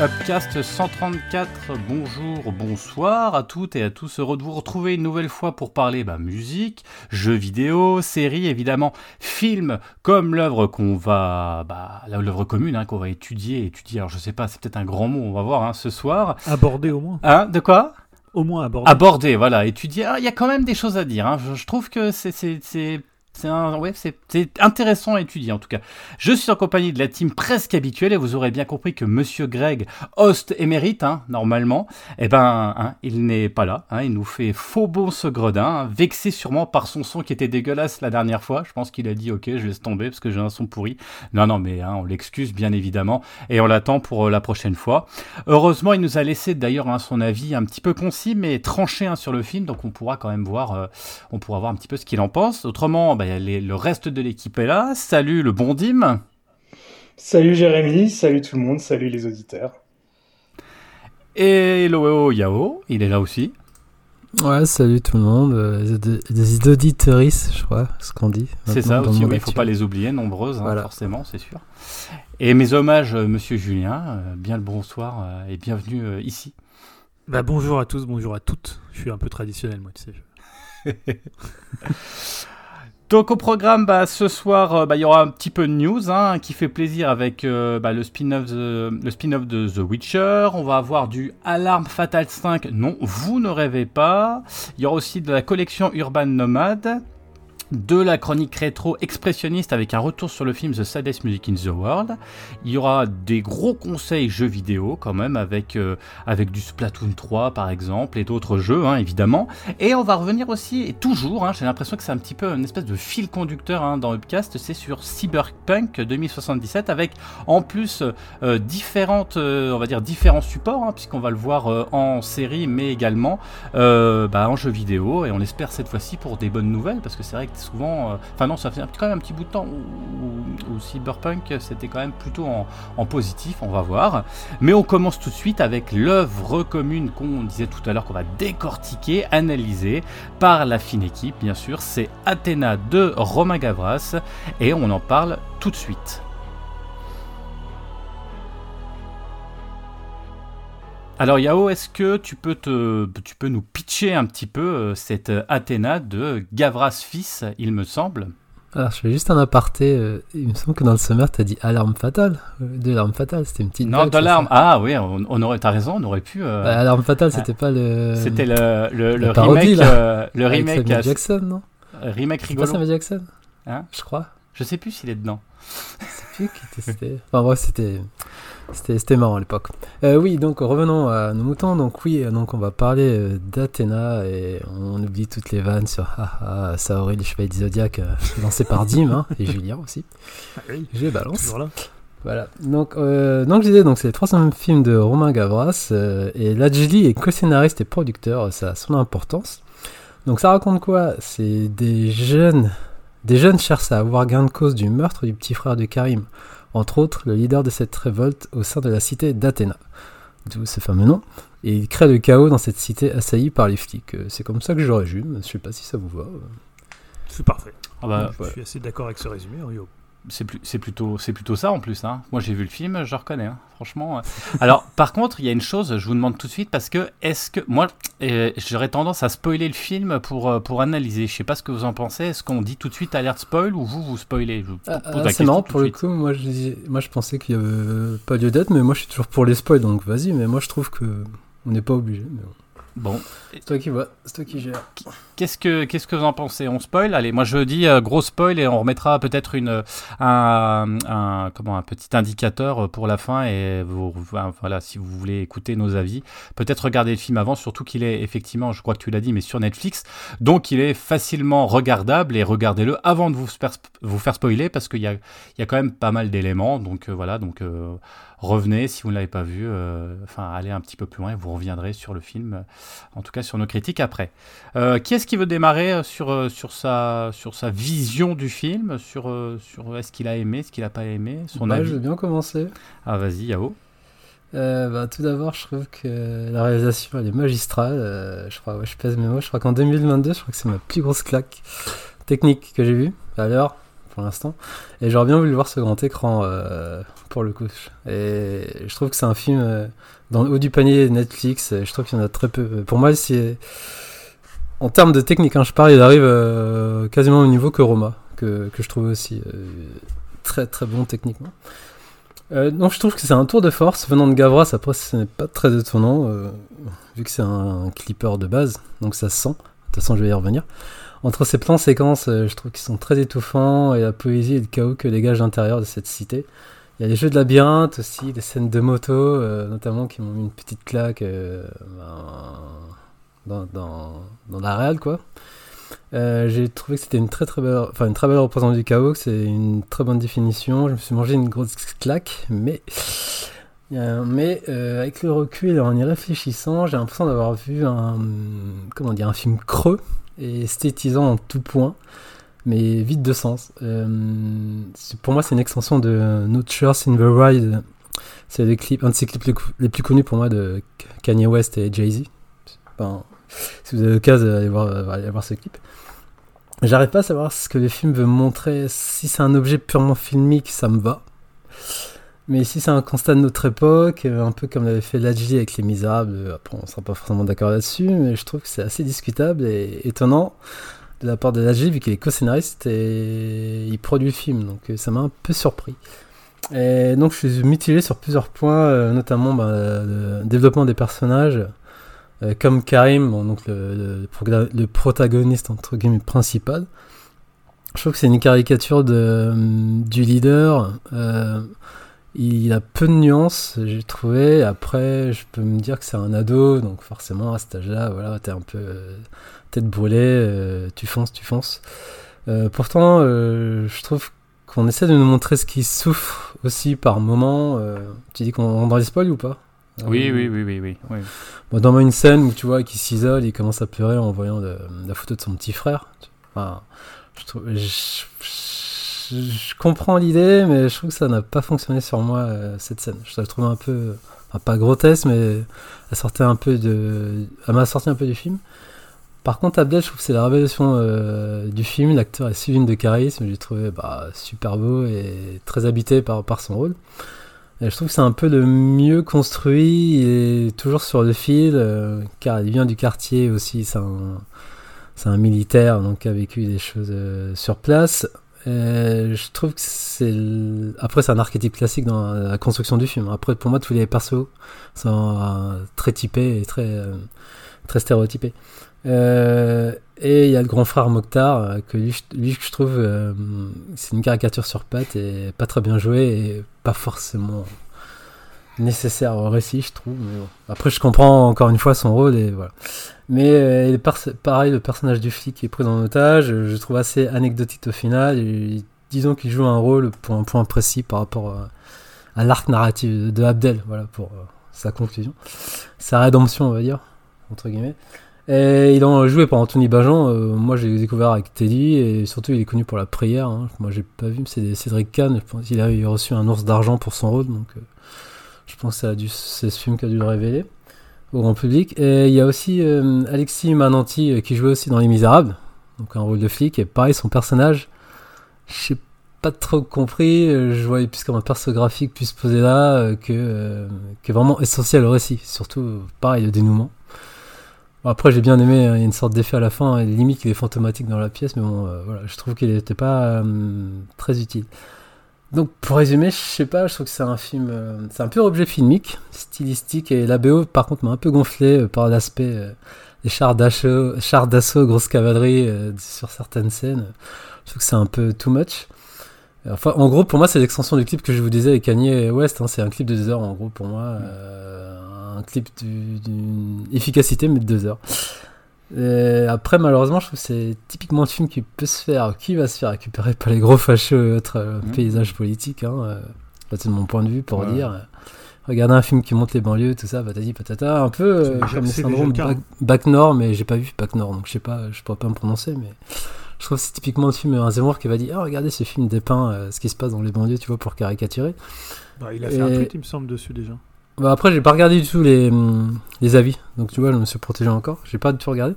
Upcast 134, bonjour, bonsoir à toutes et à tous. Heureux de vous retrouver une nouvelle fois pour parler bah, musique, jeux vidéo, séries, évidemment, films, comme l'œuvre qu'on va, bah, l'œuvre commune hein, qu'on va étudier, étudier. Alors je sais pas, c'est peut-être un grand mot, on va voir hein, ce soir. Aborder au moins. Hein, de quoi? Au moins aborder. Aborder, voilà, étudier. Ah, il y a quand même des choses à dire. Hein. Je, je trouve que c'est c'est intéressant à étudier en tout cas. Je suis en compagnie de la team presque habituelle et vous aurez bien compris que Monsieur Greg, host émérite, hein, normalement, eh ben, hein, il n'est pas là. Hein, il nous fait faux bon ce gredin, hein, vexé sûrement par son son qui était dégueulasse la dernière fois. Je pense qu'il a dit ok, je laisse tomber parce que j'ai un son pourri. Non, non, mais on l'excuse bien évidemment et on l'attend pour euh, la prochaine fois. Heureusement, il nous a laissé d'ailleurs son avis un petit peu concis mais tranché sur le film, donc on pourra quand même voir, euh, on pourra voir un petit peu ce qu'il en pense. Autrement, bah, le reste de l'équipe est là. Salut le bon Dim. Salut Jérémy, salut tout le monde, salut les auditeurs. Et Loeo Yao, il est là aussi. Ouais, salut tout le monde. Euh, des auditeuristes, je crois, ce qu'on dit. C'est ça aussi, il ne faut pas les oublier, nombreuses, hein, forcément, c'est sûr. Et mes hommages, euh, monsieur Julien, euh, bien le bonsoir et bienvenue ici. Bah, bonjour à tous, bonjour à toutes. Je suis un peu traditionnel, moi, tu sais. Donc au programme, bah, ce soir, euh, bah, il y aura un petit peu de news hein, qui fait plaisir avec euh, bah, le spin-off spin de The Witcher. On va avoir du Alarm Fatal 5. Non, vous ne rêvez pas. Il y aura aussi de la collection Urban Nomad de la chronique rétro expressionniste avec un retour sur le film The Saddest Music in the World. Il y aura des gros conseils jeux vidéo quand même avec, euh, avec du Splatoon 3 par exemple et d'autres jeux hein, évidemment. Et on va revenir aussi, et toujours, hein, j'ai l'impression que c'est un petit peu une espèce de fil conducteur hein, dans Upcast, c'est sur Cyberpunk 2077 avec en plus euh, différentes, euh, on va dire différents supports puisqu'on va le voir en série mais également bah, en jeu vidéo et on espère cette fois-ci pour des bonnes nouvelles parce que c'est vrai que souvent. Euh, enfin, non, ça fait quand même un petit bout de temps où, Cyberpunk c'était quand même plutôt en, positif, on va voir. Mais on commence tout de suite avec l'œuvre commune qu'on disait tout à l'heure qu'on va décortiquer, analyser par la fine équipe, bien sûr. C'est Athéna de Romain Gavras et on en parle tout de suite. Alors Yao, est-ce que tu peux, te, tu peux nous pitcher un petit peu euh, cette euh, Athéna de Gavras fils, il me semble? Alors, je fais juste un aparté. Euh, il me semble que dans le sommaire, tu as dit alarme fatale. De l'arme fatale, c'était une petite. Non, de l'alarme. Ah oui, on, aurait. T'as raison, on aurait pu. Bah, alarme fatale, c'était pas le. C'était le, le, le remake. le remake. Samuel Jackson, non? Remake rigolo. Pas Samuel Jackson? Hein? Je crois. Je sais plus s'il est dedans. Je sais plus qui c'était. Enfin, bref, c'était. C'était marrant à l'époque. Euh, oui, donc revenons à nos moutons. Donc oui, donc on va parler euh, d'Athéna et on oublie toutes les vannes sur ah, ah Saori, les chevaliers du Zodiac, euh, lancé par Dim hein, et Julien aussi. Ah oui, je balance. Voilà. Donc, donc je disais, donc c'est le troisième film de Romain Gavras et Ladjli est co-scénariste et producteur, ça a son importance. Donc ça raconte quoi? C'est des jeunes, des jeunes cherchent à avoir gain de cause du meurtre du petit frère de Karim entre autres le leader de cette révolte au sein de la cité d'Athéna, d'où ce fameux nom, et il crée le chaos dans cette cité assaillie par les flics. Euh, c'est comme ça que je résume, je sais pas si ça vous va. C'est parfait. Ah bah, je suis assez d'accord avec ce résumé, Rio. C'est plutôt, plutôt ça en plus. Hein. Moi j'ai vu le film, je reconnais, hein. franchement. Alors par contre, il y a une chose, je vous demande tout de suite, parce que est-ce que moi euh, j'aurais tendance à spoiler le film pour, euh, pour analyser. Je sais pas ce que vous en pensez. Est-ce qu'on dit tout de suite alerte spoil ou vous vous spoilez? C'est marrant pour le coup. Moi je, moi je pensais qu'il y avait pas de date, mais moi je suis toujours pour les spoils, donc vas-y. Mais moi je trouve que on n'est pas obligé. Mais Bon. C'est toi qui vois, c'est toi qui gère. Qu'est-ce que, qu'est-ce que vous en pensez? On spoil? Allez, moi je dis euh, gros spoil et on remettra peut-être une, un, un, comment, un petit indicateur pour la fin et vous, voilà, si vous voulez écouter nos avis, peut-être regarder le film avant, surtout qu'il est effectivement, je crois que tu l'as dit, mais sur Netflix, donc il est facilement regardable et regardez-le avant de vous, vous faire spoiler parce qu'il y a, il y a quand même pas mal d'éléments, donc euh, voilà, donc euh, revenez si vous ne l'avez pas vu, euh, enfin allez un petit peu plus loin et vous reviendrez sur le film, euh, en tout cas sur nos critiques après. Euh, qui est-ce qui veut démarrer sur, sur, sa, sur sa vision du film, sur, sur est-ce qu'il a aimé, ce qu'il n'a pas aimé, son bah, avis Je veux bien commencer. Ah vas-y Yao. bah, tout d'abord, je trouve que la réalisation elle est magistrale. je crois, je pèse mes mots. Je crois qu'en 2022, je crois que c'est ma plus grosse claque technique que j'ai vue. Alors, l'instant. Et j'aurais bien voulu voir ce grand écran euh, pour le coup. Et je trouve que c'est un film euh, dans le haut du panier Netflix. Je trouve qu'il y en a très peu. Pour moi, c'est en termes de technique, hein, je parle, il arrive euh, quasiment au niveau que Roma, que, que je trouve aussi très très bon techniquement. donc je trouve que c'est un tour de force venant de Gavras. Après, ce n'est pas très étonnant vu que c'est un clipper de base, donc ça se sent. De toute façon, je vais y revenir entre ces plans séquences, euh, je trouve qu'ils sont très étouffants et la poésie et le chaos que dégage l'intérieur de cette cité. Il y a des jeux de labyrinthe aussi, des scènes de moto, euh, notamment qui m'ont mis une petite claque euh, ben, dans, dans, la réal, quoi. j'ai trouvé que c'était une très très belle, enfin une très belle représentation du chaos, c'est une très bonne définition. Je me suis mangé une grosse claque, mais mais avec le recul et en y réfléchissant, j'ai l'impression d'avoir vu un comment dire un film creux et esthétisant en tout point, mais vide de sens. Euh, pour moi, c'est une extension de No Choice in the Ride. C'est un de ses clips les, plus connus pour moi de Kanye West et Jay-Z. si vous avez l'occasion d'aller voir, aller voir ce clip. J'arrive pas à savoir ce que le film veut montrer. Si c'est un objet purement filmique, ça me va. Mais si c'est un constat de notre époque, euh, un peu comme l'avait fait Ladji avec Les Misérables, euh, après on sera pas forcément d'accord là-dessus, mais je trouve que c'est assez discutable et étonnant de la part de Ladji, vu qu'il est co-scénariste et il produit le film, donc euh, ça m'a un peu surpris. Et donc je suis mitigé sur plusieurs points, notamment bah, le développement des personnages, comme Karim, donc le, protagoniste entre guillemets principal. Je trouve que c'est une caricature de, du leader. Il a peu de nuances, j'ai trouvé. Après, je peux me dire que c'est un ado, donc forcément à cet âge-là, voilà, t'es un peu euh, tête brûlée, euh, tu fonces, tu fonces. Euh, pourtant, je trouve qu'on essaie de nous montrer ce qui souffre aussi par moment. tu dis qu'on dans les spoils ou pas? Oui, oui, oui, oui, oui. Bon, dans une scène où tu vois qu'il s'isole, il commence à pleurer en voyant la photo de son petit frère. Enfin, je trouve, je, comprends l'idée, mais je trouve que ça n'a pas fonctionné sur moi, euh, cette scène. Je la trouve un peu, pas grotesque, mais elle sortait un peu de, elle m'a sorti un peu du film. Par contre, Abdel, je trouve que c'est la révélation euh, du film. L'acteur est suivi de charisme. J'ai trouvé bah, super beau et très habité par, son rôle. Je trouve que c'est un peu le mieux construit et toujours sur le fil, euh, car il vient du quartier aussi. C'est un, militaire donc a vécu des choses sur place. Euh, je trouve que c'est. Après, c'est un archétype classique dans la construction du film. Après, pour moi, tous les persos sont euh, très typés et très, euh, très stéréotypés. et il y a le grand frère Mokhtar, que lui, je trouve, c'est une caricature sur patte et pas très bien joué et pas forcément nécessaire au récit, je trouve. Après, je comprends encore une fois son rôle et voilà. Mais euh, pareil, le personnage du flic qui est pris en otage, je trouve assez anecdotique au final. disons qu'il joue un rôle pour un point précis par rapport à, l'arc narratif de Abdel, voilà, pour euh, sa conclusion. Sa rédemption, on va dire, entre guillemets. Et il a joué par Anthony Bajan. Euh, moi, j'ai découvert avec Teddy et surtout, il est connu pour la prière. Hein. Moi, j'ai pas vu, c'est Cédric Kahn. Qu'il a reçu un ours d'argent pour son rôle, donc je pense que c'est ce film qui a dû le révéler au grand public. Et il y a aussi euh, Alexis Mananti euh, qui jouait aussi dans Les Misérables, donc un rôle de flic. Et pareil, son personnage, je sais pas trop compris. Euh, je voyais plus comme un perso graphique plus posé là que, que vraiment essentiel au récit. Surtout, pareil, le dénouement. après, j'ai bien aimé, hein, il y a une sorte d'effet à la fin, limite il est fantomatique dans la pièce, mais bon, voilà, je trouve qu'il n'était pas très utile. Donc pour résumer, je sais pas, je trouve que c'est un film, euh, c'est un pur objet filmique, stylistique, et la BO par contre m'a un peu gonflé euh, par l'aspect euh, des chars d'assaut, grosse cavalerie sur certaines scènes. Je trouve que c'est un peu too much. Enfin, en gros, pour moi, c'est l'extension du clip que je vous disais avec Kanye West. Hein, c'est un clip de 2 heures, en gros, pour moi. un clip d'une efficacité, mais de 2 heures. Et après, malheureusement, je trouve que c'est typiquement un film qui peut se faire, qui va se faire récupérer par les gros fâcheux et autres euh, mmh. paysages politiques. Hein, euh, c'est de mon point de vue pour dire. Euh, regarder un film qui monte les banlieues, tout ça, patati patata, un peu comme le syndrome back, Nord, mais j'ai pas vu Back Nord, donc je sais pas, je pourrais pas me prononcer, mais je trouve que c'est typiquement le film un Zemmour qui va dire, ah regardez ce film dépeint ce qui se passe dans les banlieues, tu vois, pour caricaturer. Bah, il a fait un tweet, il me semble, dessus déjà. Bah après, j'ai pas regardé du tout les, hum, les avis. Donc tu vois, je me suis protégé encore. J'ai pas du tout regardé.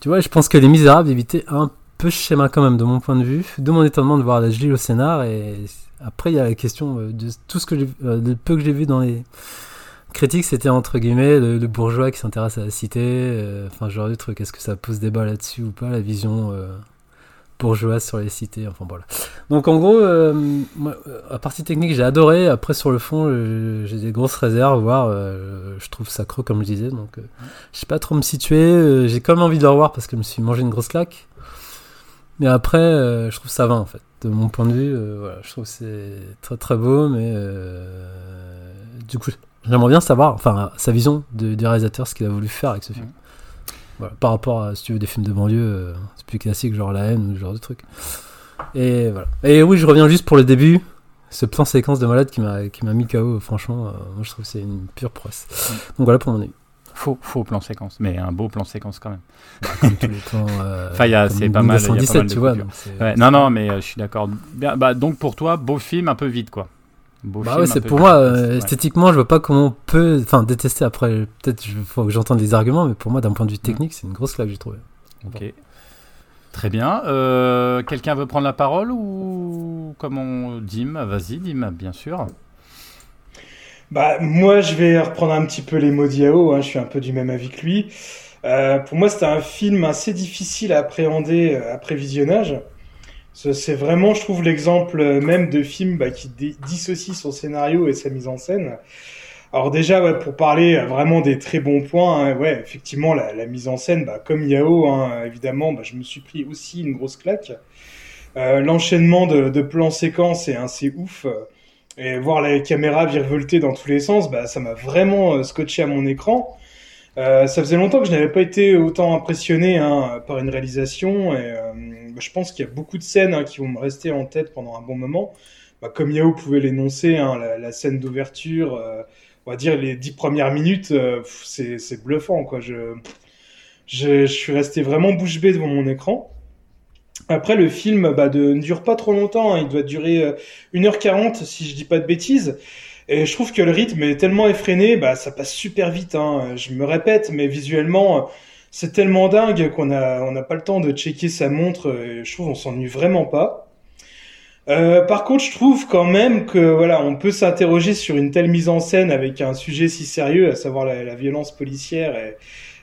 Tu vois, je pense que Les Misérables évitaient un peu schéma quand même de mon point de vue, de mon étonnement de voir la Gilles au scénar. Et après, il y a la question euh, de tout ce que j'ai, euh, le peu que j'ai vu dans les critiques, c'était entre guillemets le, bourgeois qui s'intéresse à la cité, euh, enfin, genre de truc. Est-ce que ça pose débat là-dessus ou pas, la vision bourgeoise sur les cités, enfin voilà. Donc en gros, euh, moi, euh, à partie technique, j'ai adoré. Après, sur le fond, euh, j'ai des grosses réserves, voire euh, je trouve ça creux, comme je disais. Donc, euh, je sais pas trop me situer. Euh, j'ai quand même envie de le revoir parce que je me suis mangé une grosse claque. Mais après, euh, je trouve ça va en fait. De mon point de vue, euh, voilà, je trouve c'est très très beau, mais euh, du coup, j'aimerais bien savoir, enfin, sa vision du réalisateur, ce qu'il a voulu faire avec ce film. Voilà, par rapport à, si tu veux, des films de banlieue, euh, c'est plus classique, genre La haine ou ce genre de truc. Et voilà. Et oui, je reviens juste pour le début. Ce plan séquence de malade qui m'a qui m'a mis KO, franchement, euh, moi je trouve que c'est une pure prouesse. Donc voilà pour mon avis. Faux, faux plan séquence, mais un beau plan séquence quand même. Comme tous les plans. euh, Enfin, il y a- c'est pas mal, il y a pas 1917, mal de tu vois. donc Ouais, non, non, mais euh, je suis d'accord. Bien, bah, donc pour toi, beau film un peu vide, quoi. Beau Bah film, ouais, c'est pour moi, euh, Ouais. esthétiquement, je vois pas comment on peut. Enfin, détester après, peut-être il faut que j'entende des arguments, mais pour moi, d'un point de vue technique, c'est une grosse claque, j'ai trouvé. Ok. Très bien. Euh, Quelqu'un veut prendre la parole ou comment Dim? Vas-y, Dim, bien sûr. Bah, moi, je vais reprendre un petit peu les mots d'Yao, hein, je suis un peu du même avis que lui. Euh, pour moi, c'était un film assez difficile à appréhender après visionnage. Ce- C'est vraiment, je trouve, l'exemple euh, même de film bah, qui dissocie son scénario et sa mise en scène. Alors déjà, ouais, pour parler euh, vraiment des très bons points, hein, ouais, effectivement, la, mise en scène, bah, comme Yao, hein, évidemment, bah, je me suis pris aussi une grosse claque. Euh, L'enchaînement de, plans séquences est assez ouf. et voir la caméra virevolter dans tous les sens, bah, ça m'a vraiment scotché à mon écran. Ça faisait longtemps que je n'avais pas été autant impressionné hein, par une réalisation. Et je pense qu'il y a beaucoup de scènes hein, qui vont me rester en tête pendant un bon moment. Bah, comme Yao pouvait l'énoncer, hein, la, scène d'ouverture, euh, on va dire les dix premières minutes, euh, c'est bluffant. Je, suis resté vraiment bouche bée devant mon écran. Après, le film bah, ne dure pas trop longtemps, hein, il doit durer euh, 1h40 si je dis pas de bêtises. Et je trouve que le rythme est tellement effréné, bah, ça passe super vite. Je me répète, mais visuellement, c'est tellement dingue qu'on a, on n'a pas le temps de checker sa montre. Et je trouve on s'ennuie vraiment pas. Euh, par contre, je trouve quand même que voilà, on peut s'interroger sur une telle mise en scène avec un sujet si sérieux, à savoir la, violence policière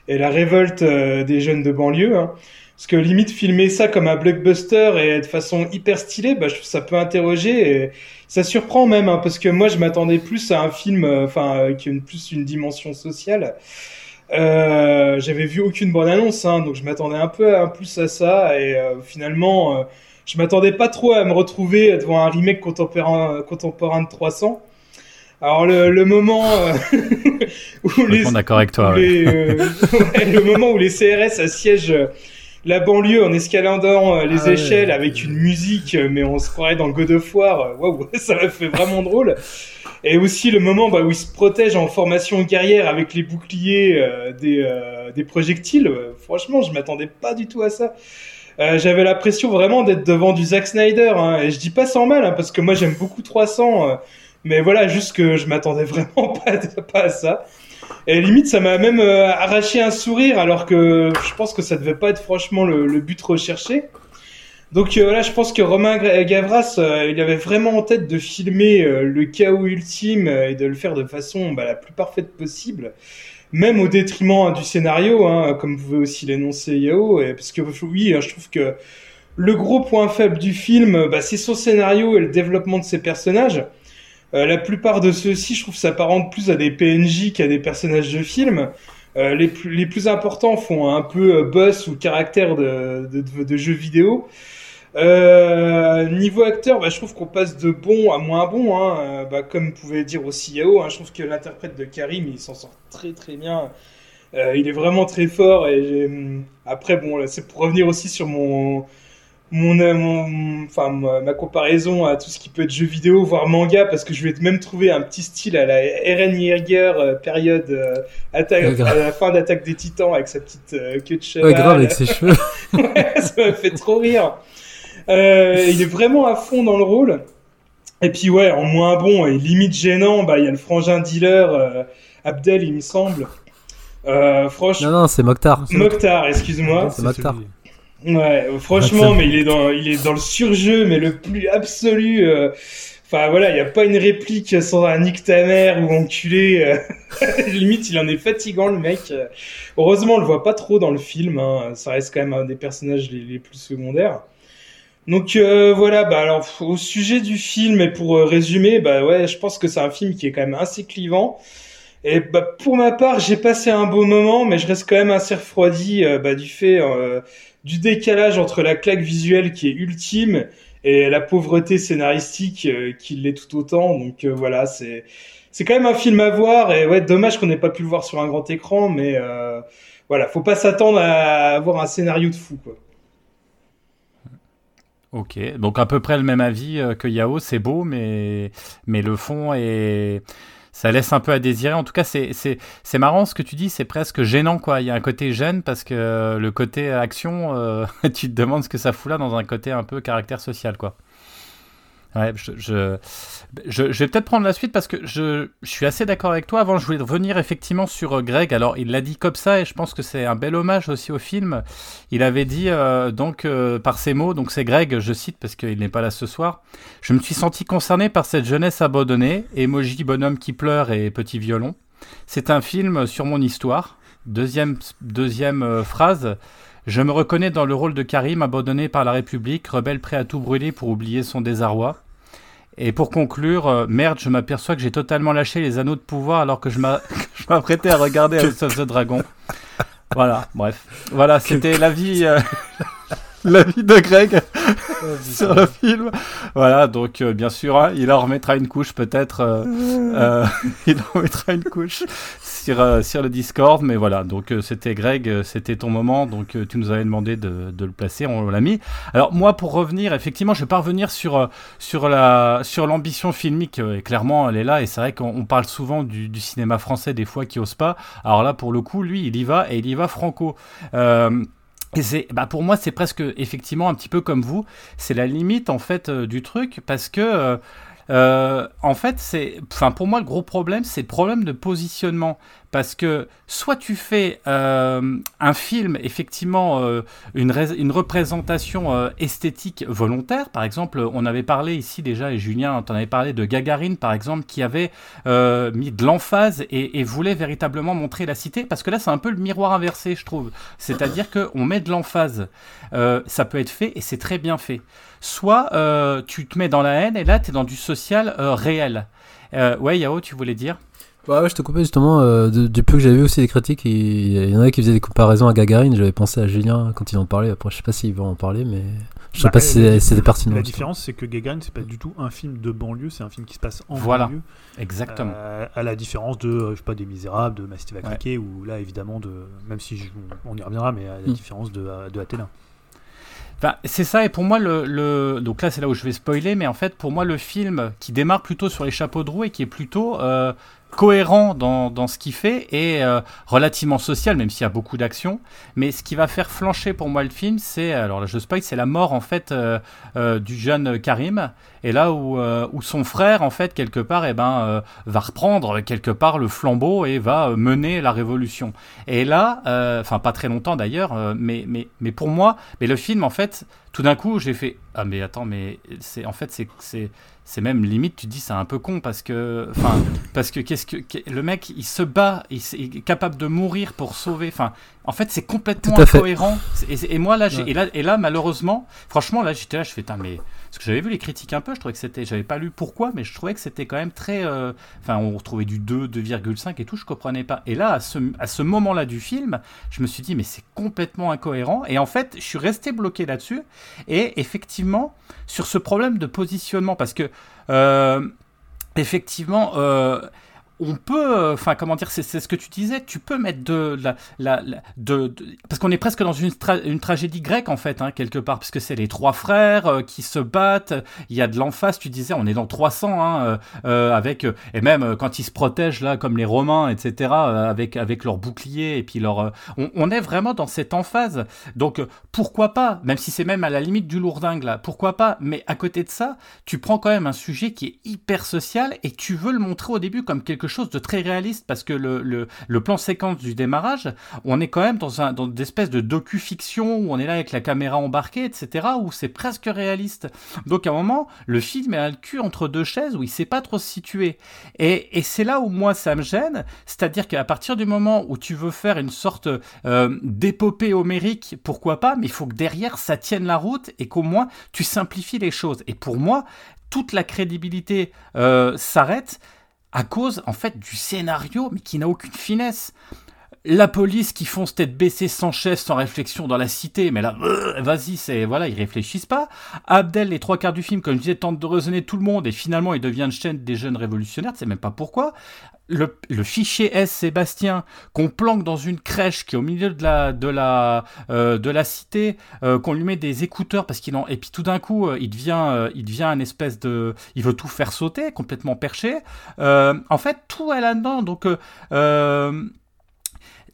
et, la révolte euh, des jeunes de banlieue. Hein. Parce que limite filmer ça comme un blockbuster et de façon hyper stylée, bah, je trouve ça peut interroger et ça surprend même, hein, parce que moi je m'attendais plus à un film, euh, enfin, euh, qui a plus une dimension sociale. Euh, J'avais vu aucune bonne annonce, hein, donc je m'attendais un peu à, plus à ça et euh, finalement, euh, je m'attendais pas trop à me retrouver devant un remake contemporain, contemporain de 300. Alors le, le moment où les, suis d'accord avec toi. où ouais. les, ouais, le moment où les CRS assiègent euh, la banlieue en escaladant les Ah ouais. échelles avec une musique, mais on se croirait dans God of War. Waouh, ça m'a fait vraiment drôle. Et aussi le moment bah, où ils se protègent en formation guerrière avec les boucliers euh, des, euh, des projectiles. Euh, franchement, je m'attendais pas du tout à ça. Euh, J'avais l'impression vraiment d'être devant du Zack Snyder. Hein, et je dis pas sans mal, hein, parce que moi j'aime beaucoup 300. euh, mais voilà, juste que je m'attendais vraiment pas, à ça. Et limite, ça m'a même arraché un sourire, alors que je pense que ça devait pas être franchement le but recherché. Donc euh, voilà, je pense que Romain Gra- Gavras, euh, il avait vraiment en tête de filmer euh, le chaos ultime euh, et de le faire de façon bah, la plus parfaite possible, même au détriment hein, du scénario, hein, comme pouvez aussi l'énoncer Yao, et, parce que oui, hein, je trouve que le gros point faible du film, bah, c'est son scénario et le développement de ses personnages. Euh, la plupart de ceux-ci, je trouve, s'apparentent plus à des PNJ qu'à des personnages de film. Euh, les, plus, les plus importants font un peu euh, boss ou caractère de, de, jeux vidéo. Euh, niveau acteur, bah, je trouve qu'on passe de bon à moins bon. Hein. Bah, comme pouvait dire aussi Yao, hein, je trouve que l'interprète de Karim, il s'en sort très très bien. Il est vraiment très fort. Et après, bon, c'est pour revenir aussi sur mon mon, mon- enfin ma, comparaison à tout ce qui peut être jeu vidéo voire manga parce que je vais même trouver un petit style à la Eren Yeager euh, période euh, attaque, à la fin d'attaque des Titans avec sa petite euh, queue de cheval Ouais, grave avec ses cheveux. Ouais, ça m'a fait trop rire Euh, il est vraiment à fond dans le rôle et puis ouais en moins bon et limite gênant bah il y a le frangin dealer euh, Abdel il me semble euh, franchement Non, non, c'est Mokhtar. Mokhtar excuse-moi C'est Mokhtar. Ouais, franchement, mais il est dans, il est dans le surjeu, mais le plus absolu. euh, Enfin voilà, il y a pas une réplique sans un nique ta mère ou enculé. euh, Limite, il en est fatigant le mec. Heureusement, on le voit pas trop dans le film. hein. Ça reste quand même un des personnages les, les plus secondaires. Donc euh, voilà, bah alors au sujet du film et pour euh, résumer, bah ouais, je pense que c'est un film qui est quand même assez clivant. Et bah pour ma part, j'ai passé un beau moment, mais je reste quand même assez refroidi euh, bah, du fait euh, du décalage entre la claque visuelle qui est ultime et la pauvreté scénaristique euh, qui l'est tout autant. Donc euh, voilà, c'est c'est quand même un film à voir et ouais, dommage qu'on n'ait pas pu le voir sur un grand écran, mais euh, voilà, faut pas s'attendre à avoir un scénario de fou. Ok, donc à peu près le même avis que Yao, c'est beau, mais le fond est... Ça laisse un peu à désirer. En tout cas, c'est, c'est, marrant ce que tu dis, c'est presque gênant, quoi. Il y a un côté gêne parce que euh, le côté action, euh, tu te demandes ce que ça fout là dans un côté un peu caractère social, quoi. Ouais, je, je, je, vais peut-être prendre la suite parce que je, suis assez d'accord avec toi. Avant, je voulais revenir effectivement sur euh, Greg. Alors, il l'a dit comme ça et je pense que c'est un bel hommage aussi au film. Il avait dit, euh, donc, euh, par ces mots, donc c'est Greg, je cite parce qu'il n'est pas là ce soir. Je me suis senti concerné par cette jeunesse abandonnée, emoji bonhomme qui pleure et petit violon. C'est un film sur mon histoire. Deuxième, deuxième phrase. Je me reconnais dans le rôle de Karim, abandonné par la République, rebelle prêt à tout brûler pour oublier son désarroi. Et pour conclure, euh, merde, je m'aperçois que j'ai totalement lâché les anneaux de pouvoir alors que je m'apprêtais à regarder House of the Dragon. Voilà, bref. Voilà, c'était l'avis euh, l'avis de Greg sur le film. Voilà, donc euh, bien sûr, hein, il en remettra une couche peut-être. euh, euh, il en remettra une couche sur, sur le Discord. Mais voilà, donc c'était Greg, c'était ton moment. Donc tu nous avais demandé de, de le placer, on l'a mis. Alors moi, pour revenir, effectivement, je vais pas revenir sur, sur la sur l'ambition filmique. et clairement, elle est là. Et c'est vrai qu'on on parle souvent du, du cinéma français des fois qui ose pas. Alors là, pour le coup, lui, il y va et il y va franco. Euh, bah pour moi, c'est presque effectivement un petit peu comme vous. C'est la limite en fait euh, du truc parce que euh, euh, en fait, c'est, enfin pour moi, le gros problème, c'est le problème de positionnement parce que soit tu fais euh, un film effectivement euh, une, représentation euh, esthétique volontaire. Par exemple, on avait parlé ici déjà et Julien, t'en avait parlé de Gagarine par exemple qui avait mis de l'emphase et, voulait véritablement montrer la cité parce que là c'est un peu le miroir inversé je trouve. C'est-à-dire qu'on met de l'emphase. Ça peut être fait et c'est très bien fait. Soit tu te mets dans la haine et là tu es dans du social réel. Ouais Yao, tu voulais dire? Ouais, ouais, je te coupais justement. euh, de- du peu que j'avais vu aussi des critiques, il il y en a qui faisaient des comparaisons à Gagarine. J'avais pensé à Julien quand il en parlait. Après, je sais pas s'il va en parler, mais je sais Bah, pas si c'était pertinent. La différence, c'est que Gagarin, c'est pas du tout un film de banlieue, c'est un film qui se passe en Voilà. banlieue. Exactement. Euh, à la différence de, euh, je sais pas, des Misérables, de Ma Cité va Ouais. ou là, évidemment, de, même si je- on y reviendra, mais à la Mm. différence de, de Athéna. Enfin, c'est ça, et pour moi, le, le- donc là, c'est là où je vais spoiler, mais en fait, pour moi, le film qui démarre plutôt sur les chapeaux de roue et qui est plutôt euh, cohérent dans, dans ce qu'il fait et euh, relativement social, même s'il y a beaucoup d'action. Mais ce qui va faire flancher pour moi le film, c'est, alors là, je spoil, c'est la mort, en fait, euh, euh, du jeune Karim. Et là où, où son frère, en fait, quelque part, eh ben, va reprendre quelque part le flambeau et va mener la révolution. Et là, enfin, pas très longtemps d'ailleurs, mais, mais, mais pour moi, mais le film, en fait, tout d'un coup, j'ai fait ah mais attends, mais c'est en fait c'est c'est même limite tu te dis c'est un peu con parce que enfin parce que qu'est-ce que le mec il se bat, il, est capable de mourir pour sauver. Enfin, en fait c'est complètement incohérent. Et, et moi là Ouais. et là et là malheureusement, franchement là j'étais là je fais mais parce que j'avais vu les critiques un peu, je trouvais que c'était j'avais pas lu pourquoi, mais je trouvais que c'était quand même très euh, enfin on retrouvait du 2, 2,5 et tout, je comprenais pas. Et là à ce à ce moment-là du film, je me suis dit mais c'est complètement incohérent et en fait je suis resté bloqué là-dessus et effectivement sur ce problème de positionnement parce que euh, effectivement euh, on peut, enfin comment dire, c'est ce que tu disais, tu peux mettre de la, parce qu'on est presque dans une, tra- une tragédie grecque en fait, hein, quelque part, puisque c'est les trois frères euh, qui se battent, il y a de l'emphase, tu disais, on est dans 300, hein, euh, euh, avec, et même quand ils se protègent là, comme les Romains, etc., avec, avec leurs boucliers et puis leur, on, est vraiment dans cette emphase. Donc pourquoi pas, même si c'est même à la limite du lourdingue là, pourquoi pas, mais à côté de ça, tu prends quand même un sujet qui est hyper social et tu veux le montrer au début comme quelque chose de très réaliste parce que le, le, le plan séquence du démarrage, on est quand même dans un dans une espèce de docu-fiction où on est là avec la caméra embarquée, etc., où c'est presque réaliste. Donc à un moment, le film est le cul entre deux chaises où il sait pas trop se situer. Et, et c'est là où moi ça me gêne, c'est-à-dire qu'à partir du moment où tu veux faire une sorte euh, d'épopée homérique, pourquoi pas, mais il faut que derrière ça tienne la route et qu'au moins tu simplifies les choses. Et pour moi, toute la crédibilité euh, s'arrête à cause en fait du scénario, mais qui n'a aucune finesse. La police qui fonce tête baissée sans chef, sans réflexion dans la cité, mais là, euh, vas-y, c'est voilà, ils réfléchissent pas. Abdel, les trois quarts du film, comme je disais, tente de raisonner tout le monde et finalement il devient une chaîne des jeunes révolutionnaires, tu sais même pas pourquoi. Le, le fichier S Sébastien qu'on planque dans une crèche qui est au milieu de la de la euh, de la cité, euh, qu'on lui met des écouteurs parce qu'il en et puis tout d'un coup euh, il devient euh, il devient un espèce de il veut tout faire sauter, complètement perché. En fait tout est là-dedans donc euh, euh,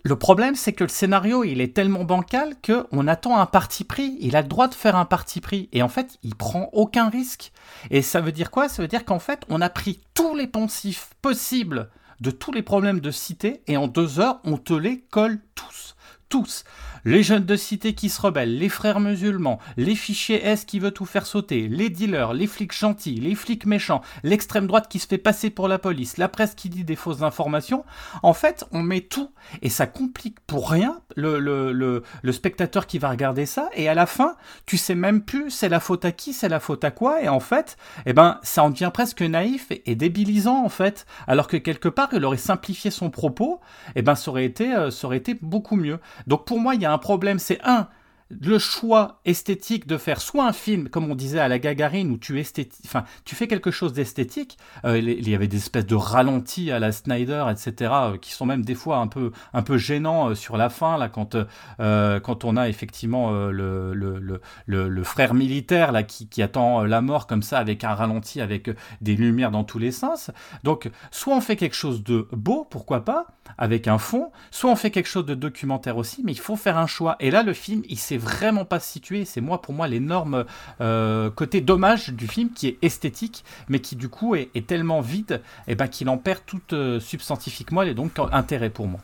le problème, c'est que le scénario, il est tellement bancal que on attend un parti pris. Il a le droit de faire un parti pris. Et en fait, il prend aucun risque. Et ça veut dire quoi? Ça veut dire qu'en fait, on a pris tous les poncifs possibles de tous les problèmes de cité et en deux heures, on te les colle tous. Tous. Les jeunes de cité qui se rebellent, les frères musulmans, les fichiers S qui veut tout faire sauter, les dealers, les flics gentils, les flics méchants, l'extrême droite qui se fait passer pour la police, la presse qui dit des fausses informations. En fait, on met tout et ça complique pour rien le, le, le, spectateur qui va regarder ça. Et à la fin, tu sais même plus c'est la faute à qui, c'est la faute à quoi. Et en fait, eh ben, ça en devient presque naïf et, et débilisant en fait. Alors que quelque part, il aurait simplifié son propos, eh ben, ça aurait été, euh, ça aurait été beaucoup mieux. Donc pour moi, il y a un problème, c'est un, le choix esthétique de faire soit un film, comme on disait à la Gagarine, où tu, enfin, tu fais quelque chose d'esthétique, euh, il y avait des espèces de ralentis à la Snyder, etc., euh, qui sont même des fois un peu, un peu gênants euh, sur la fin, là, quand, quand on a effectivement le, le, le, le, frère militaire là, qui, qui attend la mort comme ça, avec un ralenti, avec des lumières dans tous les sens. Donc, soit on fait quelque chose de beau, pourquoi pas, avec un fond, soit on fait quelque chose de documentaire aussi, mais il faut faire un choix. Et là, le film, il s'est vraiment pas situé. C'est moi, pour moi, l'énorme euh, côté dommage du film qui est esthétique, mais qui du coup est, est tellement vide, et ben qu'il en perd toute euh, substantifique moelle et donc intérêt pour moi.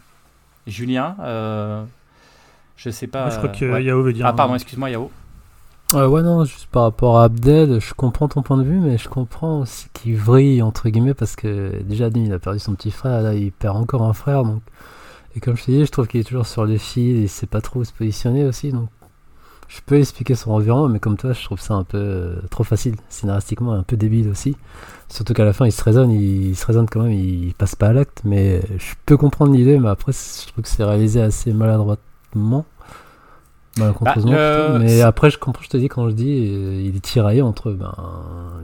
Julien, euh, je sais pas. Moi, je crois que euh, ouais. Yao veut dire. Ah un- pardon, excuse-moi Yao. Euh, ouais, non, juste par rapport à Abdel, je comprends ton point de vue, mais je comprends aussi qu'il vrille, entre guillemets, parce que déjà, il a perdu son petit frère, là, il perd encore un frère, donc. Et comme je te dis, je trouve qu'il est toujours sur le fil, et il sait pas trop où se positionner aussi, donc. Je peux expliquer son environnement, mais comme toi, je trouve ça un peu euh, trop facile, scénaristiquement, un peu débile aussi. Surtout qu'à la fin, il se raisonne, il, il se raisonne quand même, il passe pas à l'acte, mais je peux comprendre l'idée, mais après, je trouve que c'est réalisé assez maladroitement. Malencontreusement, Bah, plutôt. Mais après, je comprends, je te dis, quand je dis, euh, il est tiraillé entre ben,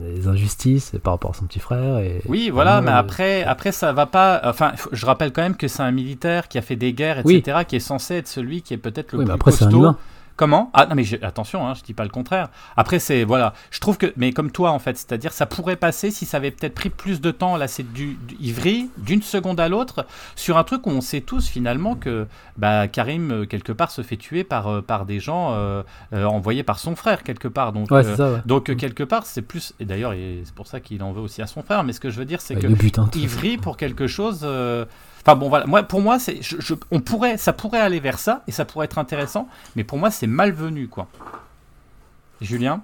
les injustices et par rapport à son petit frère. Et, Oui, voilà, mais euh, après, après ça va pas. Enfin, je rappelle quand même que c'est un militaire qui a fait des guerres, Oui. etc., qui est censé être celui qui est peut-être le Oui, plus mais après, c'est un costaud. humain. Comment? Ah non mais attention, hein, je dis pas le contraire. Après c'est voilà, je trouve que mais comme toi en fait, c'est-à-dire ça pourrait passer si ça avait peut-être pris plus de temps. Là c'est du, du ivry d'une seconde à l'autre sur un truc où on sait tous finalement que bah, Karim euh, quelque part se fait tuer par euh, par des gens euh, euh, envoyés par son frère quelque part. Donc Ouais, euh, ça, ouais. donc euh, quelque part c'est plus et d'ailleurs c'est pour ça qu'il en veut aussi à son frère. Mais ce que je veux dire c'est Ouais, que but, hein. Ivry pour quelque chose. Enfin bon voilà, moi pour moi c'est, je, je- on pourrait, ça pourrait aller vers ça et ça pourrait être intéressant, mais pour moi c'est malvenu quoi. Julien,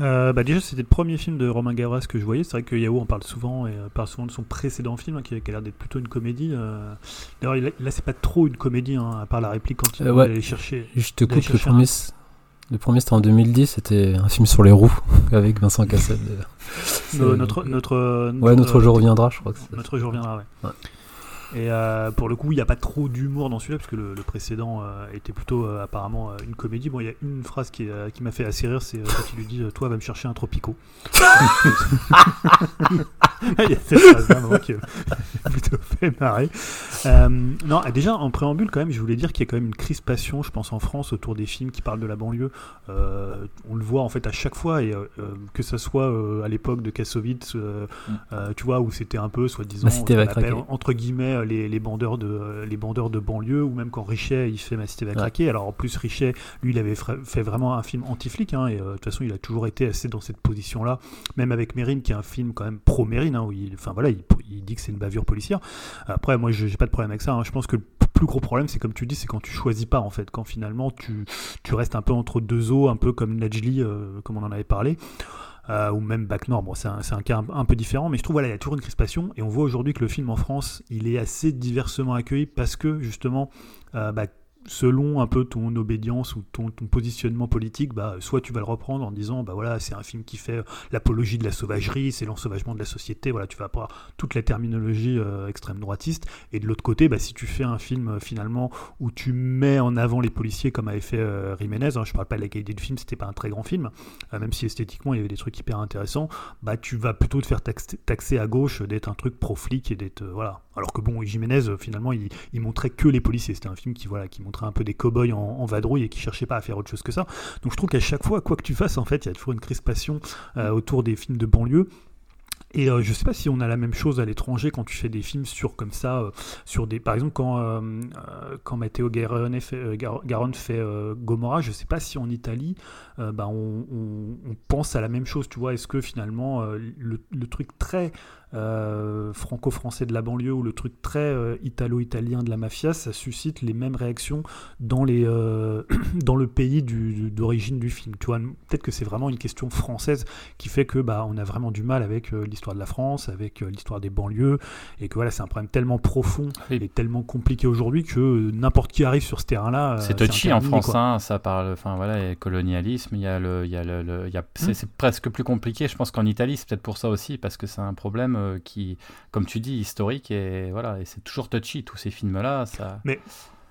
Euh, bah déjà, c'était le premier film de Romain Gavras que je voyais. C'est vrai que Yao en parle souvent et euh, parle souvent de son précédent film hein, qui, qui a l'air d'être plutôt une comédie. euh. D'ailleurs, il a- là, c'est pas trop une comédie, hein, à part la réplique quand il Euh, ouais. aller chercher. Je te coupe, le premier, le premier c'était en 2010, c'était un film sur les roues avec Vincent Cassel. notre, notre, Ouais, notre euh, jour reviendra, je crois que c'est. Notre jour viendra, ouais. Ouais. Et euh, pour le coup, il n'y a pas trop d'humour dans celui-là, parce que le, le précédent euh, était plutôt euh, apparemment une comédie. Bon, il y a une phrase qui, qui m'a fait assez rire, c'est quand il lui dit Toi, va me chercher un tropico. il y a cette phrase-là moi, qui m'a plutôt fait marrer. Non, déjà, en préambule, quand même, je voulais dire qu'il y a quand même une crispation, je pense, en France autour des films qui parlent de la banlieue. On le voit en fait à chaque fois, et que ce soit à l'époque de Kassovitz, Mm. tu vois, où c'était un peu, soi-disant, entre guillemets, met les, les, bandeurs de, les bandeurs de banlieue, ou même quand Richet il fait Ma cité va craquer. Alors en plus, Richet, lui, il avait fait vraiment un film anti-flic, hein, et de toute façon, il a toujours été assez dans cette position-là, même avec Mérine, qui est un film quand même pro-Mérine, hein, où il, enfin, voilà, il, il dit que c'est une bavure policière. Après, moi, j'ai pas de problème avec ça. Hein. Je pense que le plus gros problème, c'est comme tu dis, c'est quand tu choisis pas, en fait, quand finalement tu, tu restes un peu entre deux eaux, un peu comme Najli, euh, comme on en avait parlé. Euh, ou même Bac Nord. Bon, c'est un, cas un, peu différent, mais je trouve voilà, il y a toujours une crispation et on voit aujourd'hui que le film en France, il est assez diversement accueilli parce que justement, euh, bah, selon un peu ton obédience ou ton, positionnement politique, bah, soit tu vas le reprendre en disant bah voilà c'est un film qui fait l'apologie de la sauvagerie, c'est l'ensauvagement de la société, voilà tu vas avoir toute la terminologie euh, extrême droitiste. Et de l'autre côté, bah, si tu fais un film euh, finalement où tu mets en avant les policiers comme avait fait euh, Jiménez, hein, parle pas de la qualité du film, c'était pas un très grand film, même si esthétiquement il y avait des trucs hyper intéressants, bah tu vas plutôt te faire taxer, à gauche d'être un truc pro flic et d'être voilà. Alors que bon Jiménez finalement il, il montrait que les policiers, c'était un film qui voilà qui montrer un peu des cow-boys en, vadrouille et qui cherchaient pas à faire autre chose que ça. Donc je trouve qu'à chaque fois, quoi que tu fasses, en fait, il y a toujours une crispation euh, autour des films de banlieue. Et euh, je sais pas si on a la même chose à l'étranger quand tu fais des films sur comme ça, euh, sur des, par exemple quand quand Matteo Garonne fait, Garonne fait Gomorra, je sais pas si en Italie, bah, on, pense à la même chose, tu vois. Est-ce que finalement le, le, truc très euh, franco-français de la banlieue ou le truc très euh, italo-italien de la mafia, ça suscite les mêmes réactions dans, les, euh, dans le pays d'origine du, film. Tu vois, peut-être que c'est vraiment une question française qui fait que bah, on a vraiment du mal avec l'histoire de la France, avec l'histoire des banlieues, et que voilà, c'est un problème tellement profond et tellement compliqué aujourd'hui que n'importe qui arrive sur ce terrain-là. C'est touchy en France, hein, ça parle, enfin voilà, il y a colonialisme, il y a le, il y a le, il y a, c'est, hmm. presque plus compliqué. Je pense qu'en Italie, c'est peut-être pour ça aussi, parce que c'est un problème euh, qui, comme tu dis, historique et voilà, et c'est toujours touchy tous ces films-là. Ça... Mais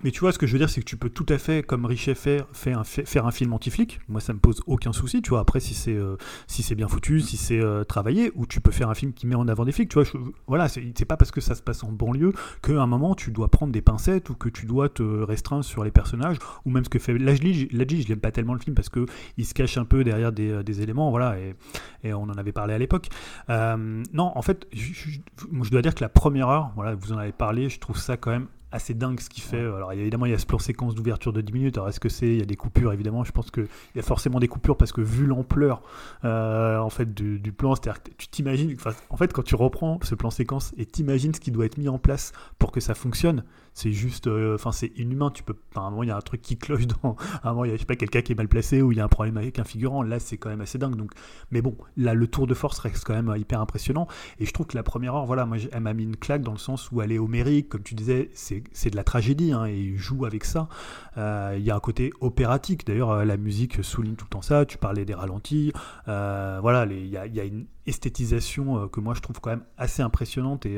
mais tu vois, ce que je veux dire, c'est que tu peux tout à fait, comme Richet fait, faire un, film anti-flic. Moi, ça me pose aucun souci. Tu vois, après, si c'est euh, bien foutu, si c'est euh, travaillé, ou tu peux faire un film qui met en avant des flics. Tu vois, voilà, c'est pas parce que ça se passe en banlieue qu'à un moment tu dois prendre des pincettes ou que tu dois te restreindre sur les personnages, ou même ce que fait Lajli. Lajli, je l'aime pas tellement le film parce que il se cache un peu derrière des, euh, éléments, voilà, et, et, on en avait parlé à l'époque. non, en fait, je, je dois dire que la première heure, voilà, vous en avez parlé, je trouve ça quand même assez dingue ce qu'il fait. Alors évidemment, il y a ce plan séquence d'ouverture de 10 minutes. Alors est-ce que c'est. Il y a des coupures, évidemment. Je pense qu'il y a forcément des coupures parce que vu l'ampleur euh, en fait, du, plan, c'est-à-dire que tu t'imagines. En fait, quand tu reprends ce plan séquence et t'imagines ce qui doit être mis en place pour que ça fonctionne, c'est juste, euh, enfin, c'est inhumain. Tu peux, à un moment, il y a un truc qui cloche dans, à un moment, il y a, je sais pas, quelqu'un qui est mal placé ou il y a un problème avec un figurant. Là, c'est quand même assez dingue. Mais bon, là, le tour de force reste quand même hyper impressionnant. Et je trouve que la première heure, voilà, moi, elle m'a mis une claque dans le sens où elle est homérique, comme tu disais, c'est de la tragédie hein, et il joue avec ça. Euh, il y a un côté opératique. D'ailleurs, euh, la musique souligne tout le temps ça. Tu parlais des ralentis. voilà, il y, y, a une esthétisation que moi je trouve quand même assez impressionnante et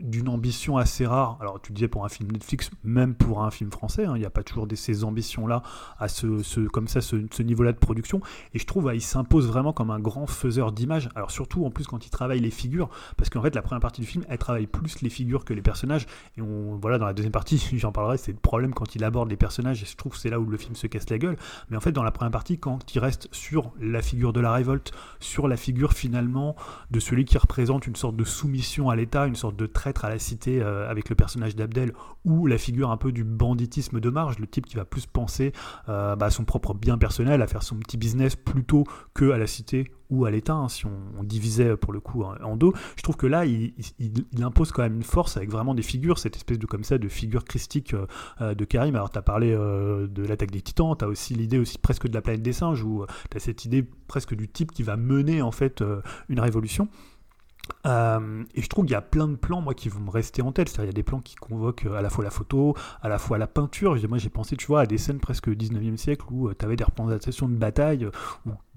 d'une ambition assez rare. Alors tu disais pour un film Netflix, même pour un film français, hein, il n'y a pas toujours ces ambitions-là à ce, comme ça, ce, niveau-là de production. Et je trouve qu'il s'impose vraiment comme un grand faiseur d'images. Alors surtout en plus quand il travaille les figures, parce qu'en fait la première partie du film, elle travaille plus les figures que les personnages. Et on, voilà, dans la deuxième partie, j'en parlerai, c'est le problème quand il aborde les personnages. Et je trouve que c'est là où le film se casse la gueule. Mais en fait dans la première partie, quand il reste sur la figure de la révolte, sur la figure finalement de celui qui représente une sorte de soumission à l'État, une sorte de à la cité euh, avec le personnage d'Abdel ou la figure un peu du banditisme de marge, le type qui va plus penser euh, bah, à son propre bien personnel, à faire son petit business plutôt que à la cité ou à l'État, hein, si on, divisait pour le coup en deux. Je trouve que là, il, impose quand même une force avec vraiment des figures, cette espèce de comme ça de figure christique euh, de Karim. Alors, tu as parlé de l'attaque des titans, tu as aussi l'idée aussi presque de la planète des singes, où tu as cette idée presque du type qui va mener en fait une révolution. Euh, et je trouve qu'il y a plein de plans, moi, qui vont me rester en tête. C'est-à-dire, il y a des plans qui convoquent euh, à la fois la photo, à la fois la peinture. Moi, j'ai pensé, tu vois, à des scènes presque 19e siècle où euh, tu avais des représentations de bataille,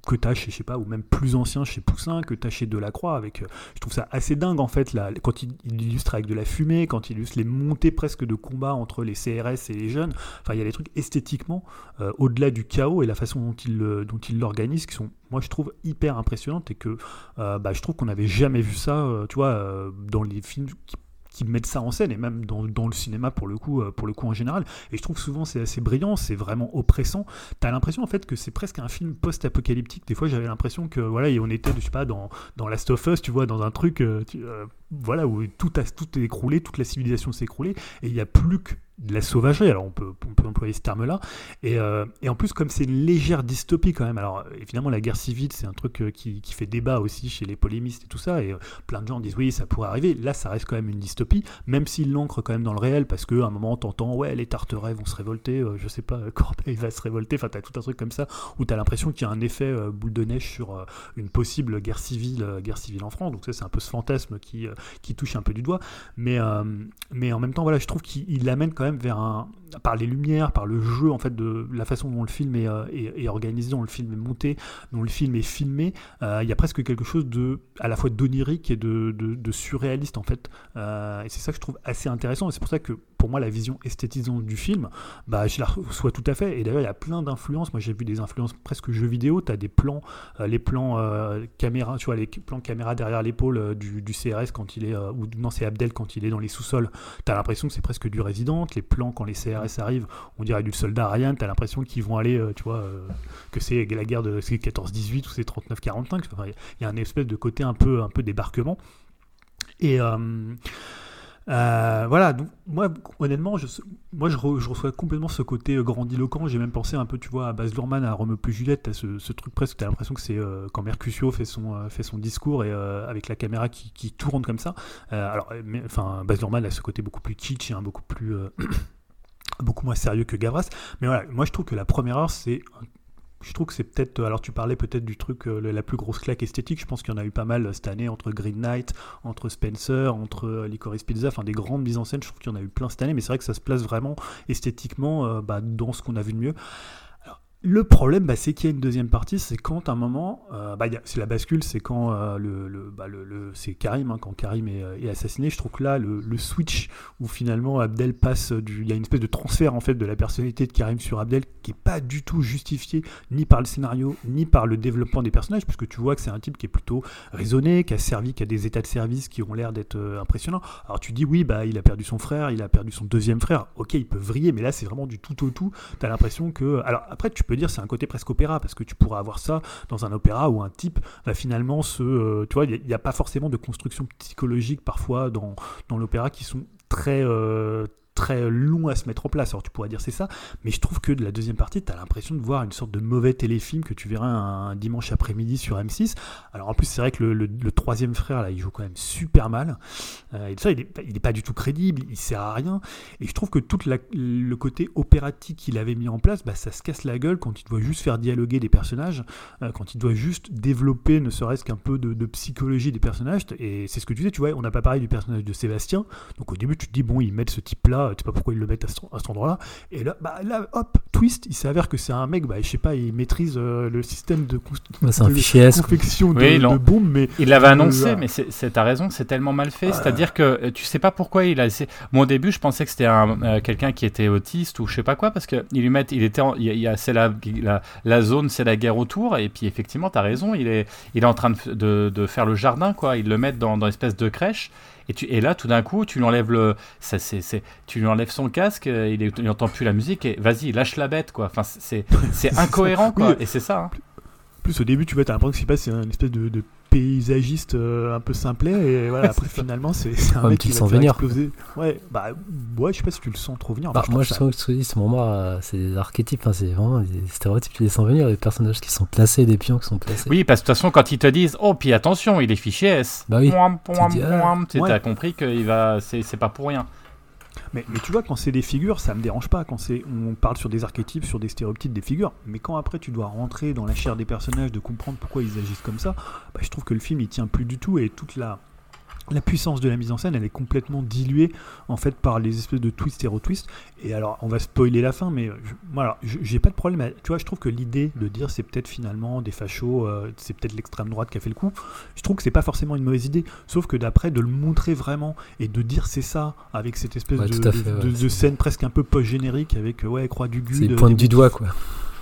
que tu as chez, je sais pas, ou même plus ancien chez Poussin, que tu as chez Delacroix. Avec, je trouve ça assez dingue, en fait, là, quand il, illustre avec de la fumée, quand il illustre les montées presque de combat entre les CRS et les jeunes. Enfin, il y a des trucs esthétiquement, au-delà du chaos et la façon dont il, dont l'organise, qui sont moi je trouve hyper impressionnante et que euh, bah, je trouve qu'on n'avait jamais vu ça, euh, tu vois, euh, dans les films qui, mettent ça en scène et même dans, le cinéma pour le coup, pour le coup en général. Et je trouve souvent c'est assez brillant, c'est vraiment oppressant. T'as l'impression en fait que c'est presque un film post-apocalyptique. Des fois j'avais l'impression que voilà, on était, je sais pas, dans, dans Last of Us, tu vois, dans un truc voilà, où tout, a, est écroulé, toute la civilisation s'est écroulée, et il n'y a plus que de la sauvagerie, alors on peut, employer ce terme-là, et, euh, et, en plus comme c'est une légère dystopie quand même, alors évidemment la guerre civile c'est un truc euh, qui, fait débat aussi chez les polémistes et tout ça, et euh, plein de gens disent oui ça pourrait arriver, là ça reste quand même une dystopie, même s'il l'ancre quand même dans le réel, parce qu'à un moment t'entends ouais les Tarterets vont se révolter, je sais pas, Corbeil va se révolter, enfin t'as tout un truc comme ça, où t'as l'impression qu'il y a un effet boule de neige sur une possible guerre civile, guerre civile en France, donc ça c'est un peu ce fantasme qui, qui touche un peu du doigt, mais, mais en même temps voilà je trouve qu'il l'amène quand même vers un, par les lumières, par le jeu, en fait, de la façon dont le film est, euh, organisé, dont le film est monté, dont le film est filmé, euh, il y a presque quelque chose de, à la fois d'onirique et de, de, surréaliste, en fait. Euh, et c'est ça que je trouve assez intéressant, et c'est pour ça que, pour moi, la vision esthétisante du film, bah, je la reçois tout à fait. Et d'ailleurs, il y a plein d'influences. Moi, j'ai vu des influences presque jeux vidéo. Tu as des plans, les plans caméra, tu vois, les plans caméra derrière l'épaule du, du, CRS quand il est, ou non, c'est Abdel quand il est dans les sous-sols. Tu as l'impression que c'est presque du Resident. Les plans quand les CRS arrivent, on dirait du soldat Ryan, t'as l'impression qu'ils vont aller, euh, tu vois, euh, que c'est la guerre de 14-18 ou c'est 39-45. Il y a un espèce de côté un peu, un peu débarquement. Et. Euh, voilà, donc moi honnêtement, je, moi je, reçois complètement ce côté grandiloquent. J'ai même pensé un peu, tu vois, à Baz Luhrmann, à Rome plus Juliette, à ce, truc presque, t'as l'impression que c'est quand Mercutio fait son, fait son discours et avec la caméra qui, qui, tourne comme ça. alors, enfin, Baz Luhrmann a ce côté beaucoup plus kitsch, hein, beaucoup plus beaucoup moins sérieux que Gavras. Mais voilà, moi je trouve que la première heure, c'est je trouve que c'est peut-être. Alors, tu parlais peut-être du truc, euh, la plus grosse claque esthétique. Je pense qu'il y en a eu pas mal euh, cette année entre Green Knight, entre Spencer, entre euh, Licorice Pizza, enfin des grandes mises en scène. Je trouve qu'il y en a eu plein cette année, mais c'est vrai que ça se place vraiment esthétiquement bah, dans ce qu'on a vu de mieux. Le problème, bah, c'est qu'il y a une deuxième partie, c'est quand à un moment, euh, bah, c'est la bascule, c'est quand euh, le, le, bah, le, c'est Karim, hein, quand Karim est, euh, est, assassiné. Je trouve que là, le, switch où finalement Abdel passe du, il y a une espèce de transfert en fait de la personnalité de Karim sur Abdel qui est pas du tout justifié ni par le scénario ni par le développement des personnages, puisque tu vois que c'est un type qui est plutôt raisonné, qui a servi, qui a des états de service qui ont l'air d'être impressionnants. Alors tu dis oui, bah il a perdu son frère, il a perdu son deuxième frère. Ok, il peut vriller, mais là c'est vraiment du tout au tout. T'as l'impression que, alors après tu peux dire c'est un côté presque opéra, parce que tu pourras avoir ça dans un opéra où un type va finalement se... Euh, tu vois, il n'y a, pas forcément de construction psychologique parfois dans, l'opéra qui sont très, euh, très long à se mettre en place. Alors tu pourrais dire c'est ça, mais je trouve que de la deuxième partie, tu as l'impression de voir une sorte de mauvais téléfilm que tu verras un, dimanche après-midi sur M6. Alors en plus, c'est vrai que le, troisième frère, là, il joue quand même super mal. Euh, et ça, il n'est pas du tout crédible, il sert à rien. Et je trouve que tout le côté opératique qu'il avait mis en place, bah, ça se casse la gueule quand il doit juste faire dialoguer des personnages, euh, quand il doit juste développer ne serait-ce qu'un peu de, psychologie des personnages. Et c'est ce que tu disais, tu vois, on n'a pas parlé du personnage de Sébastien. Donc au début, tu te dis, bon, ils mettent ce type-là tu sais pas pourquoi ils le mettent à, cet endroit-là. Et là, bah, là, hop, twist, il s'avère que c'est un mec, bah, je sais pas, il maîtrise euh, le système de, bah, un fichier confection de, bombes, mais il l'avait annoncé, mais c'est ta raison, c'est tellement mal fait. C'est-à-dire que euh, tu sais pas pourquoi il a. Moi au début, je pensais que c'était un euh, quelqu'un qui était autiste ou je sais pas quoi, parce que il lui met, il était, il y a, c'est la, la, zone, c'est la guerre autour, et puis effectivement, tu as raison, il est, il est en train de, de, de faire le jardin, quoi. Ils le mettent dans, dans une espèce de crèche. Et, tu, et là, tout d'un coup, tu lui enlèves le, ça, tu lui enlèves son casque, euh, il n'entend plus la musique et vas-y, lâche la bête, quoi. Enfin, c'est, c'est incohérent, quoi. et c'est ça. Hein. Plus au début, tu vois, t'as l'impression que c'est c'est une espèce de, de paysagiste euh, un peu simplet et voilà après finalement c'est un mec qui va venir. exploser. Ouais bah ouais je sais pas si tu le sens trop venir bah, moi je sens que ce moment euh, c'est des archétypes hein, c'est vraiment des stéréotypes tu les sens venir les personnages qui sont placés des pions qui sont placés. Oui parce que de toute façon quand ils te disent oh puis attention il est fiché S. Bah oui. Tu as compris qu'il va c'est pas pour rien mais, tu vois, quand c'est des figures, ça me dérange pas. Quand c'est, on parle sur des archétypes, sur des stéréotypes des figures. Mais quand après tu dois rentrer dans la chair des personnages, de comprendre pourquoi ils agissent comme ça, bah, je trouve que le film il tient plus du tout et toute la la puissance de la mise en scène, elle est complètement diluée en fait par les espèces de twists et retwists. Et alors, on va spoiler la fin, mais voilà, j'ai pas de problème. tu vois, je trouve que l'idée de dire c'est peut-être finalement des fachos, euh, c'est peut-être l'extrême droite qui a fait le coup. Je trouve que c'est pas forcément une mauvaise idée. Sauf que d'après, de le montrer vraiment et de dire c'est ça avec cette espèce de, scène presque un peu post-générique avec ouais croix du C'est pointe du doigt quoi.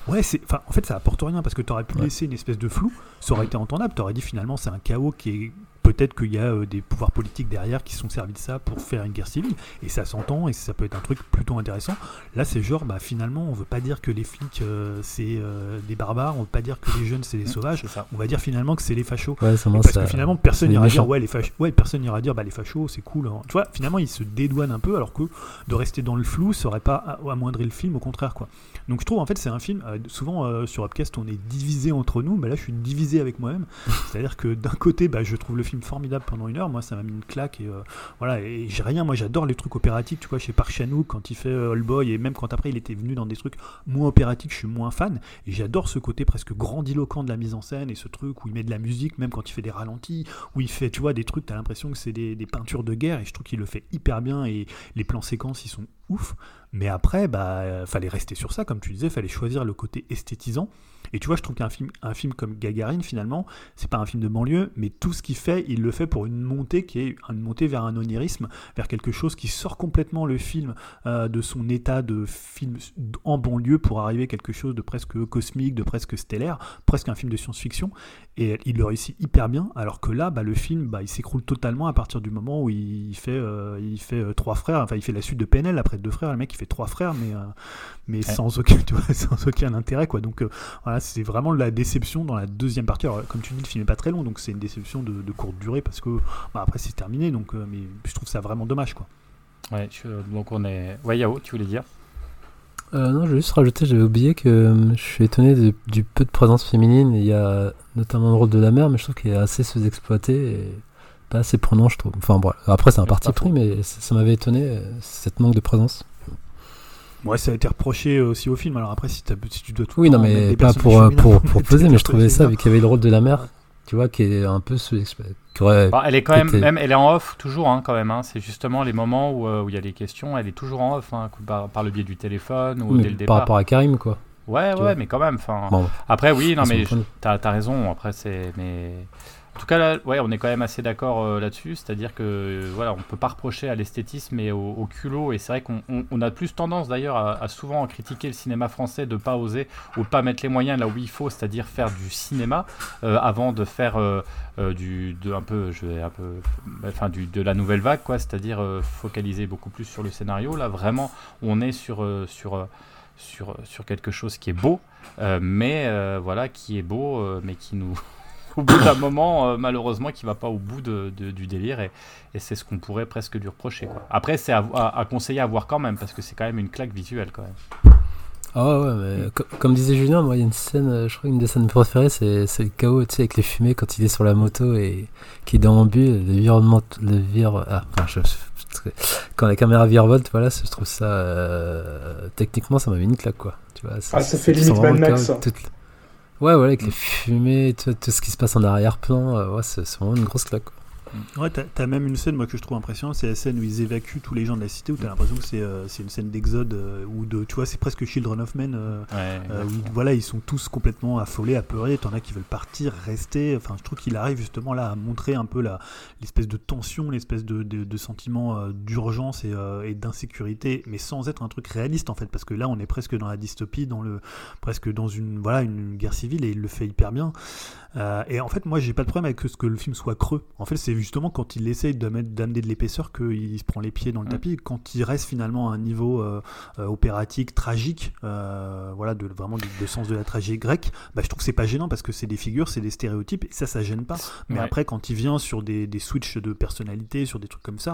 Ouais, c'est, en fait, ça apporte rien parce que tu aurais pu laisser une espèce de flou, ça aurait été entendable. Tu aurais dit finalement c'est un chaos qui est peut-être qu'il y a euh, des pouvoirs politiques derrière qui sont servis de ça pour faire une guerre civile. Et ça s'entend et ça peut être un truc plutôt intéressant. Là, c'est genre, bah, finalement, on veut pas dire que les flics euh, c'est euh, des barbares, on veut pas dire que les jeunes c'est des Mmh, sauvages. On va dire finalement que c'est les fachos. Ouais, Parce ça- que finalement, personne n'ira dire ouais les fachos, ouais, personne n'ira dire bah les fachos c'est cool. hein. Tu vois, finalement, ils se dédouanent un peu alors que de rester dans le flou, ça aurait pas amoindri le film, au contraire quoi. Donc je trouve en fait c'est un film. euh, souvent euh, sur Upcast, on est divisé entre nous, mais là je suis divisé avec moi-même. C'est-à-dire que d'un côté, bah, je trouve le film formidable pendant une heure. Moi, ça m'a mis une claque et euh, voilà. Et j'ai rien. Moi, j'adore les trucs opératiques. Tu vois, chez Park Chan-wook quand il fait All Boy et même quand après il était venu dans des trucs moins opératiques, je suis moins fan. Et j'adore ce côté presque grandiloquent de la mise en scène et ce truc où il met de la musique, même quand il fait des ralentis, où il fait, tu vois, des trucs, t'as l'impression que c'est des, des peintures de guerre. Et je trouve qu'il le fait hyper bien et les plans séquences, ils sont ouf. Mais après, bah, fallait rester sur ça, comme tu disais, fallait choisir le côté esthétisant. Et tu vois, je trouve qu'un film, un film comme Gagarine, finalement, c'est pas un film de banlieue, mais tout ce qu'il fait, il le fait pour une montée qui est une montée vers un onirisme, vers quelque chose qui sort complètement le film euh, de son état de film en banlieue pour arriver à quelque chose de presque cosmique, de presque stellaire, presque un film de science-fiction. Et il le réussit hyper bien, alors que là, bah, le film, bah, il s'écroule totalement à partir du moment où il fait, euh, il fait euh, trois frères, enfin il fait la suite de PNL après deux frères, le mec il fait trois frères, mais, euh, mais sans, aucun, tu vois, sans aucun intérêt. quoi. Donc voilà, c'est vraiment la déception dans la deuxième partie. Alors, comme tu dis, le film n'est pas très long, donc c'est une déception de, de courte durée parce que bah, après c'est terminé, donc, mais je trouve ça vraiment dommage. quoi. Ouais, je- donc on est. Ouais, Yao, tu voulais dire? Euh, non, je vais juste rajouter, j'avais oublié que euh, je suis étonné de- du peu de présence féminine. Il y a notamment le rôle de la mère, mais je trouve qu'il est assez sous-exploité et pas assez prenant, je trouve. Enfin, bon, après, c'est un parti pris, mais ça, m'avait étonné, euh, cette manque de présence. Ouais, ça a été reproché aussi au film. Alors après, si, si tu dois tout Oui, non, mais pas pour, pour, pour des peser, mais je trouvais ça, vu qu'il y avait le rôle de la mère, tu vois, qui est un peu aurait- Bah, Elle est quand même, même, elle est en off toujours, hein, quand même. hein. C'est justement les moments où euh, où il y a des questions, elle est toujours en off, hein, par, par le biais du téléphone ou mais dès le par départ. rapport à Karim, quoi. Ouais, tu ouais, vois. mais quand même. Enfin, Bon, après, oui, non, mais t'as as raison. Après, c'est, mais en tout cas, ouais, on est quand même assez d'accord euh, là-dessus. C'est-à-dire que, euh, voilà, on peut pas reprocher à l'esthétisme et au, culot. Et c'est vrai qu'on on- on a plus tendance d'ailleurs à, souvent critiquer le cinéma français de pas oser ou pas mettre les moyens là où il faut, c'est-à-dire faire du cinéma euh, avant de faire euh, du, de un peu, je vais un peu, enfin, du, de la nouvelle vague, quoi. C'est-à-dire focaliser beaucoup plus sur le scénario. Là, vraiment, on est sur, sur sur, sur quelque chose qui est beau, mais voilà, qui est beau, mais qui nous, au bout d'un moment, euh, malheureusement, qui va pas au bout de, de- du délire, et, et c'est ce qu'on pourrait presque lui reprocher. Quoi. Après, c'est à, à- à conseiller à voir quand même, parce que c'est quand même une claque visuelle quand même. Ah ouais, comme disait Julien, moi, il y a une scène, euh, je crois une des scènes préférées, c'est c'est le chaos, tu sais, avec les fumées quand il est sur la moto et qui déambule, le virement, le vire, ah, enfin, je- je- quand la caméra virevolte, voilà, je trouve ça, euh, techniquement, ça m'a mis une claque, quoi. Tu vois, Ah, ça fait limite Mad Max, chaos, ça. toute- Ouais, voilà, avec les fumées, tout, tout ce qui se passe en arrière-plan, euh, ouais, c'est c'est vraiment une grosse claque, quoi. Ouais, t'as t'as même une scène moi que je trouve impressionnante, c'est la scène où ils évacuent tous les gens de la cité, où t'as l'impression que c'est euh, c'est une scène d'exode euh, ou de, tu vois, c'est presque Children of Men. euh, Ouais, euh, où, voilà, ils sont tous complètement affolés, apeurés. T'en as qui veulent partir, rester. Enfin, je trouve qu'il arrive justement là à montrer un peu la l'espèce de tension, l'espèce de, de, de sentiment euh, d'urgence et, euh, et d'insécurité, mais sans être un truc réaliste en fait, parce que là, on est presque dans la dystopie, dans le presque dans une voilà une guerre civile et il le fait hyper bien. Euh, et en fait, moi, j'ai pas de problème avec ce que le film soit creux. En fait, c'est justement quand il essaye d'amener de l'épaisseur qu'il se prend les pieds dans le Mm. tapis. Quand il reste finalement à un niveau euh, euh, opératique, tragique, euh, voilà, de, vraiment du de sens de la tragédie grecque, bah, je trouve que c'est pas gênant parce que c'est des figures, c'est des stéréotypes, et ça, ça gêne pas. Mais Ouais. après, quand il vient sur des, des switches de personnalité, sur des trucs comme ça,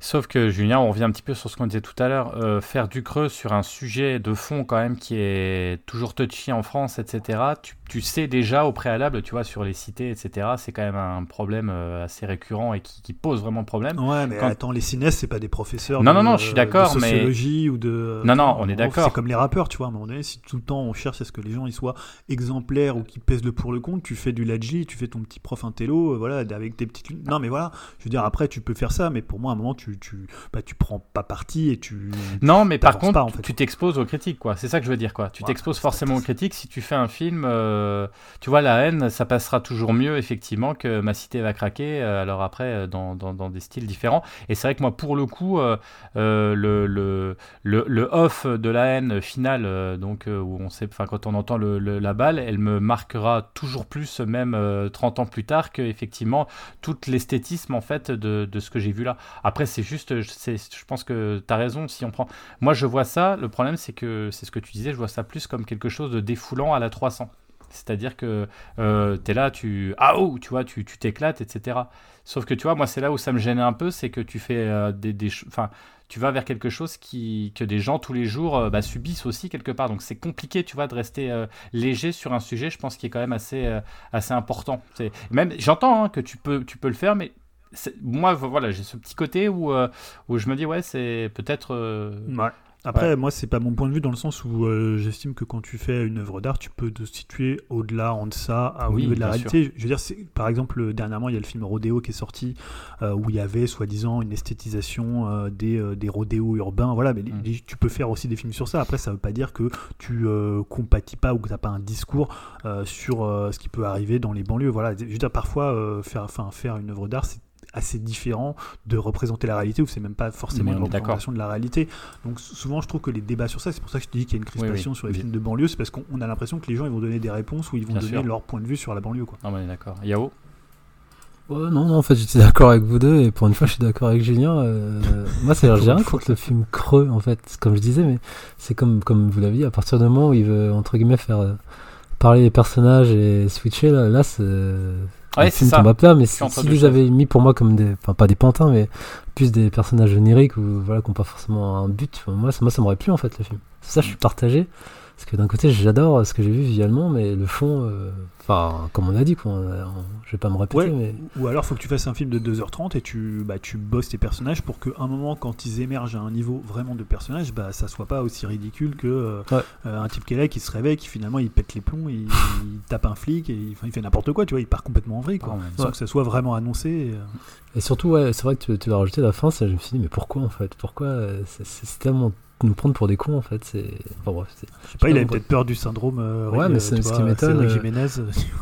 Sauf que Julien, on revient un petit peu sur ce qu'on disait tout à l'heure, faire du creux sur un sujet de fond quand même qui est toujours touchy en France, etc. Tu, tu sais déjà au préalable, tu vois, sur les cités, etc. C'est quand même un problème euh, assez récurrent et qui, qui pose vraiment problème. Ouais, mais Quand- attends, les cinéastes, c'est pas des professeurs Non, de, non, non, je suis d'accord, mais- sociologie ou de. Non, non, on est d'accord. C'est comme les rappeurs, tu vois. À un moment donné, si tout le temps on cherche à ce que les gens ils soient exemplaires ou qu'ils pèsent le pour le contre, tu fais du ladji, tu fais ton petit prof intello, euh, voilà, avec tes petites. Non, mais voilà, je veux dire, après, tu peux faire ça, mais pour moi, à un moment, tu, tu, bah, tu prends pas parti et tu. Non, mais par contre, pas, en fait. tu t'exposes aux critiques, quoi. C'est ça que je veux dire, quoi. Tu Ouais, t'exposes forcément aux critiques si tu fais un film. euh, tu vois, la haine, ça passera toujours mieux effectivement que Ma cité va craquer. alors après, dans, dans, des styles différents. Et c'est vrai que moi, pour le coup, le, le, off de la haine finale, donc où on sait, enfin quand on entend la balle, elle me marquera toujours plus, même 30 ans plus tard, que effectivement tout l'esthétisme en fait de, de ce que j'ai vu là. Après, c'est juste, je pense que tu as raison. Si on prend, moi, je vois ça. Le problème, c'est que c'est ce que tu disais. Je vois ça plus comme quelque chose de défoulant à la 300. C'est-à-dire que euh, tu es là, tu. Ah oh, tu vois, tu t'éclates, etc. Sauf que tu vois, moi, c'est là où ça me gênait un peu, c'est que tu fais euh, des. des tu vas vers quelque chose qui, que des gens tous les jours euh, bah, subissent aussi quelque part. Donc c'est compliqué, tu vois, de rester léger sur un sujet, je pense, qui est quand même assez, assez important. Même, j'entends hein, que tu peux, tu peux le faire, mais moi, voilà, j'ai ce petit côté où, où je me dis, ouais, c'est peut-être. Après, moi, c'est pas mon point de vue dans le sens où euh, j'estime que quand tu fais une œuvre d'art, tu peux te situer au-delà, en deçà, à, au niveau de la réalité. Je veux dire, par exemple, dernièrement, il y a le film Rodéo qui est sorti euh, où il y avait soi-disant une esthétisation euh, des, des rodéos urbains. Voilà, mais mm. tu peux faire aussi des films sur ça. Après, ça veut pas dire que tu compatis pas ou que tu n'as pas un discours sur ce qui peut arriver dans les banlieues. Voilà, je veux dire, parfois, faire, faire une œuvre d'art, c'est assez différent de représenter la réalité, ou c'est même pas forcément une représentation de la réalité. Donc souvent, je trouve que les débats sur ça, c'est pour ça que je te dis qu'il y a une crispation sur les films de banlieue, c'est parce qu'on a l'impression que les gens ils vont donner des réponses ou ils vont donner leur point de vue sur la banlieue. Quoi. Ah d'accord. Yao? Non, non, en fait, j'étais d'accord avec vous deux, et pour une fois, je suis d'accord avec Julien. Euh, moi, c'est rien contre le film creux, en fait, comme je disais, mais c'est comme, comme vous l'avez dit, à partir du moment où il veut, entre guillemets, faire euh, parler les personnages et switcher, là, là c'est Ouais, c'est ça. plat, mais si, si vous avez mis pour moi comme des, enfin pas des pantins, mais plus des personnages génériques ou voilà, qui n'ont pas forcément un but, moi, ça, moi ça m'aurait plu en fait le film. Ça, je suis partagé. Parce que d'un côté, j'adore ce que j'ai vu visuellement, mais le fond, euh, enfin, comme on a dit, quoi, je vais pas me répéter. mais... Ou alors, il faut que tu fasses un film de 2h30 et tu, bah, tu bosses tes personnages pour qu'à un moment, quand ils émergent à un niveau vraiment de personnage, bah, ça soit pas aussi ridicule que euh, euh, un type qui est là, qui se réveille, qui finalement il pète les plombs, il, tape un flic et il, fait n'importe quoi, tu vois, il part complètement en vrille, quoi, sans que ça soit vraiment annoncé. Et, surtout, ouais, c'est vrai que tu, tu l'as rajouté à la fin, ça, je me suis dit, mais pourquoi en fait? Pourquoi C'est tellement nous prendre pour des cons en fait. C'est... Enfin, bref, c'est... Je sais pas, il avait peut-être peur du syndrome. Euh, ouais, mais c'est ce qui m'étonne. Jiménez,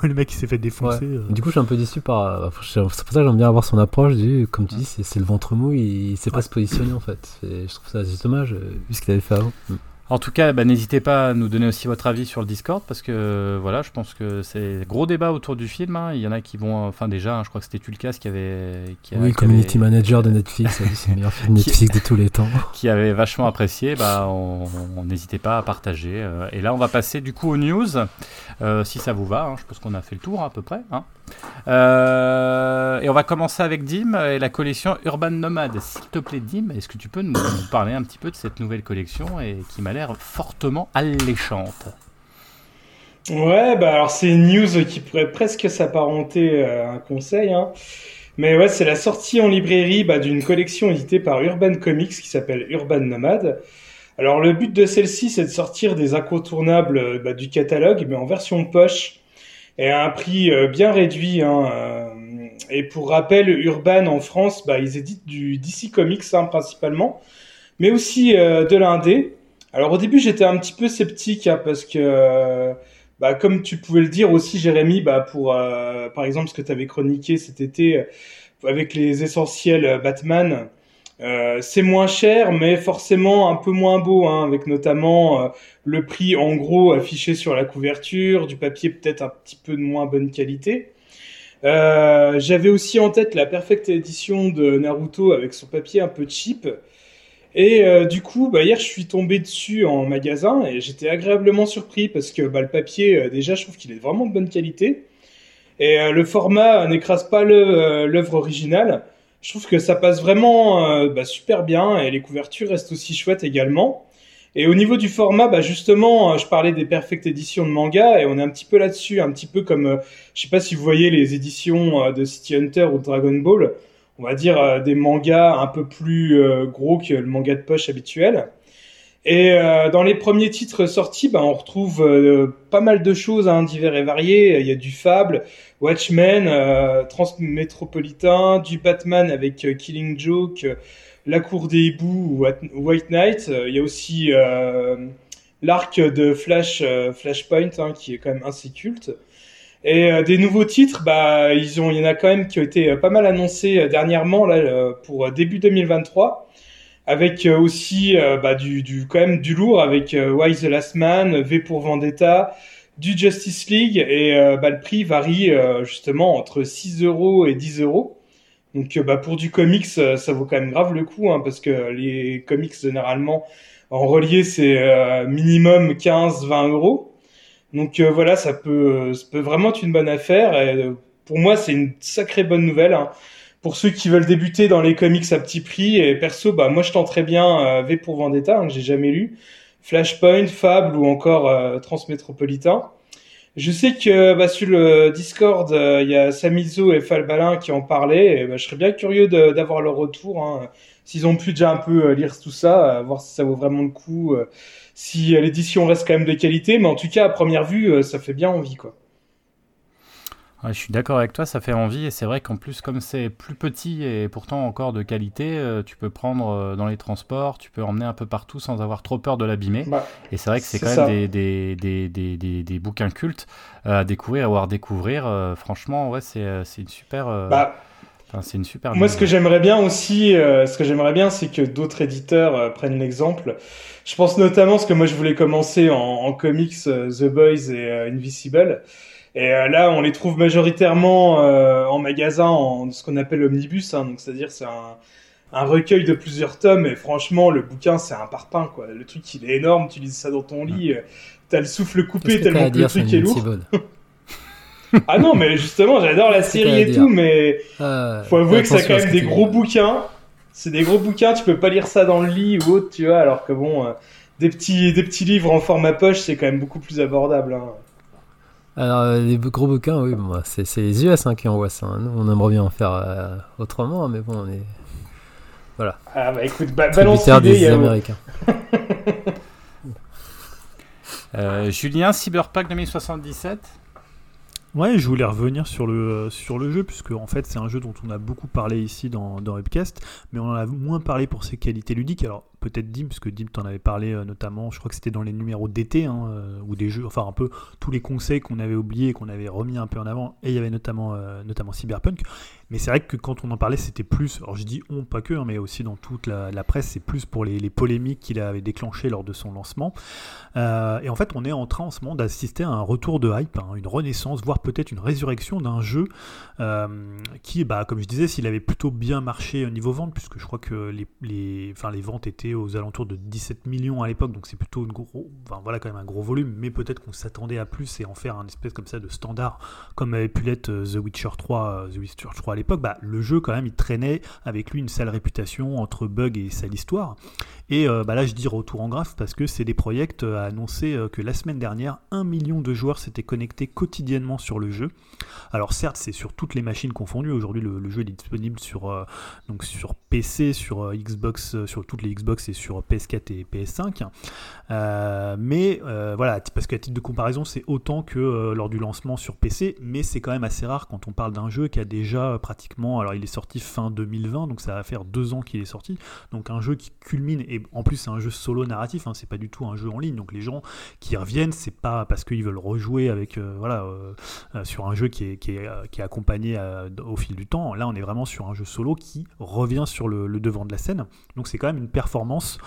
le mec qui s'est fait défoncer. Euh. Du coup, je suis un peu déçu par. C'est pour ça que j'aime bien avoir son approche. Du, comme tu dis, c'est, le ventre mou, il, il sait pas se positionner en fait. je trouve ça assez dommage euh, vu ce qu'il avait fait avant. Mm. En tout cas, bah, n'hésitez pas à nous donner aussi votre avis sur le Discord parce que voilà, je pense que c'est gros débat autour du film. Hein. Il y en a qui vont, enfin déjà, hein, je crois que c'était Tulkas qui avait, qui oui, community manager de Netflix, c'est le meilleur film Netflix de tous les temps, qui avait vachement apprécié. Bah, on n'hésitait pas à partager. Euh. et là, on va passer du coup aux news, euh, si ça vous va. Hein. je pense qu'on a fait le tour à peu près. Euh, et on va commencer avec Dim et la collection Urban Nomad. S'il te plaît, Dim, est-ce que tu peux nous, nous parler un petit peu de cette nouvelle collection et qui m'a fortement alléchante. Ouais, bah alors c'est une news qui pourrait presque s'apparenter à un conseil. Hein. Mais ouais, c'est la sortie en librairie bah, d'une collection éditée par Urban Comics qui s'appelle Urban Nomad. Alors le but de celle-ci, c'est de sortir des incontournables bah, du catalogue, mais en version poche et à un prix euh, bien réduit. Hein, euh. et pour rappel, Urban en France, bah, ils éditent du DC Comics hein, principalement, mais aussi euh, de l'indé. Alors au début j'étais un petit peu sceptique hein, parce que euh, bah, comme tu pouvais le dire aussi Jérémy, bah, pour euh, par exemple ce que tu avais chroniqué cet été euh, avec les essentiels Batman, c'est moins cher mais forcément un peu moins beau, hein, avec notamment le prix en gros affiché sur la couverture, du papier peut-être un petit peu de moins bonne qualité. J'avais aussi en tête la perfecte édition de Naruto avec son papier un peu cheap. Et euh, du coup, bah, hier, je suis tombé dessus en magasin et j'étais agréablement surpris parce que bah, le papier, euh, déjà, je trouve qu'il est vraiment de bonne qualité. Et euh, le format n'écrase pas l'œuvre originale. Je trouve que ça passe vraiment bah, super bien et les couvertures restent aussi chouettes également. Et au niveau du format, bah justement, je parlais des perfect éditions de manga et on est un petit peu là-dessus, un petit peu comme, je sais pas si vous voyez les éditions de City Hunter ou Dragon Ball on va dire, euh, des mangas un peu plus euh, gros que le manga de poche habituel. Et euh, dans les premiers titres sortis, ben, on retrouve pas mal de choses hein, divers et variés. Il y a du Fable, Watchmen, Transmétropolitain, du Batman avec Killing Joke, La Cour des Hiboux, White Knight. il y a aussi l'arc de Flash, Flashpoint, hein, qui est quand même assez culte. Et euh, des nouveaux titres, bah, ils ont, il y en a quand même qui ont été pas mal annoncés dernièrement là pour début 2023, avec aussi bah, du, du quand même du lourd avec Why the Last Man, V pour Vendetta, du Justice League et bah, le prix varie justement entre 6 euros et 10 euros. Donc bah, pour du comics, ça vaut quand même grave le coup hein, parce que les comics généralement en relié c'est minimum 15-20 euros. Donc euh, voilà, ça peut, ça peut vraiment être une bonne affaire. Et, euh, pour moi, c'est une sacrée bonne nouvelle. Hein. Pour ceux qui veulent débuter dans les comics à petit prix, et perso, bah moi je tenterais bien euh, V pour Vendetta, hein, que j'ai jamais lu, Flashpoint, Fable ou encore Transmétropolitain. Je sais que bah, sur le Discord, il y a Samizo et Falbalin qui en parlaient. Et, bah, je serais bien curieux d'avoir leur retour. Hein. S'ils ont pu déjà un peu lire tout ça, voir si ça vaut vraiment le coup si euh, l'édition reste quand même de qualité, mais en tout cas, à première vue, euh, ça fait bien envie, quoi. je suis d'accord avec toi, ça fait envie et c'est vrai qu'en plus comme c'est plus petit et pourtant encore de qualité, euh, tu peux prendre dans les transports, tu peux emmener un peu partout sans avoir trop peur de l'abîmer. Bah, et c'est vrai que c'est quand même des, des, des, des, bouquins cultes à découvrir, à voir découvrir. franchement, ouais, c'est une super... Bah, c'est une super. Moi, ce que j'aimerais bien aussi, ce que j'aimerais bien, c'est que d'autres éditeurs prennent l'exemple. Je pense notamment ce que moi je voulais commencer en, comics euh, The Boys et euh, Invisible. Et euh, là, on les trouve majoritairement en magasin, en ce qu'on appelle omnibus. Hein, donc, c'est-à-dire, c'est un, un, recueil de plusieurs tomes. Et franchement, le bouquin, c'est un parpaing, quoi. Le truc, il est énorme. Tu lis ça dans ton lit. T'as le souffle coupé tellement que le truc est lourd. ah non, mais justement, j'adore la série et tout, mais faut avouer que c'est quand même des gros bouquins c'est des gros bouquins, tu peux pas lire ça dans le lit ou autre, tu vois, alors que bon, euh, des, petits, des petits livres en format poche, c'est quand même beaucoup plus abordable. Hein. Alors, euh, les gros bouquins, oui, bon, c'est, les US hein, qui envoient ça. Hein. Nous, on aimerait bien en faire euh, autrement, mais bon, on est. Voilà. Ah bah écoute, ba balance l'idée. des Américains. Julien, Cyberpunk 2077 Ouais, je voulais revenir sur le, sur le jeu, puisque en fait c'est un jeu dont on a beaucoup parlé ici dans, dans Webcast, mais on en a moins parlé pour ses qualités ludiques. Alors peut-être Dim, puisque Dim t'en avait parlé euh, notamment, je crois que c'était dans les numéros d'été, hein, euh, ou des jeux, enfin un peu tous les conseils qu'on avait oubliés, qu'on avait remis un peu en avant, et il y avait notamment, euh, notamment Cyberpunk. Mais c'est vrai que quand on en parlait, c'était plus, alors je dis on, pas que, hein, mais aussi dans toute la, presse, c'est plus pour les, les polémiques qu'il avait déclenchées lors de son lancement. et en fait, on est en train en ce moment d'assister à un retour de hype, hein, une renaissance, voire peut-être une résurrection d'un jeu qui, bah, comme je disais, s'il avait plutôt bien marché au niveau vente, puisque je crois que les, les, enfin, les ventes étaient aux alentours de 17 millions à l'époque, donc c'est plutôt une gros, voilà quand un gros volume, mais peut-être qu'on s'attendait à plus et en faire un espèce comme ça de standard, comme avait pu l'être euh, The Witcher 3, euh, The Witcher 3 à l'époque. Bah, le jeu quand même il traînait avec lui une sale réputation entre bugs et sale histoire. Et euh, bah là, je dis retour en graphe parce que CD Projekt a annoncé que la semaine dernière, un million de joueurs s'étaient connectés quotidiennement sur le jeu. Alors certes, c'est sur toutes les machines confondues. Aujourd'hui, le, jeu est disponible sur, donc sur PC, sur Xbox, sur toutes les Xbox c'est sur PS4 et PS5. Euh, mais euh, voilà, parce qu'à titre de comparaison, c'est autant que euh, lors du lancement sur PC, mais c'est quand même assez rare quand on parle d'un jeu qui a déjà pratiquement, alors il est sorti fin 2020, donc ça va faire deux ans qu'il est sorti, donc un jeu qui culmine, et en plus c'est un jeu solo narratif, hein, c'est pas du tout un jeu en ligne, donc les gens qui reviennent, c'est pas parce qu'ils veulent rejouer avec, voilà, sur un jeu qui est, qui est, accompagné au fil du temps, là on est vraiment sur un jeu solo qui revient sur le, devant de la scène, donc c'est quand même une performance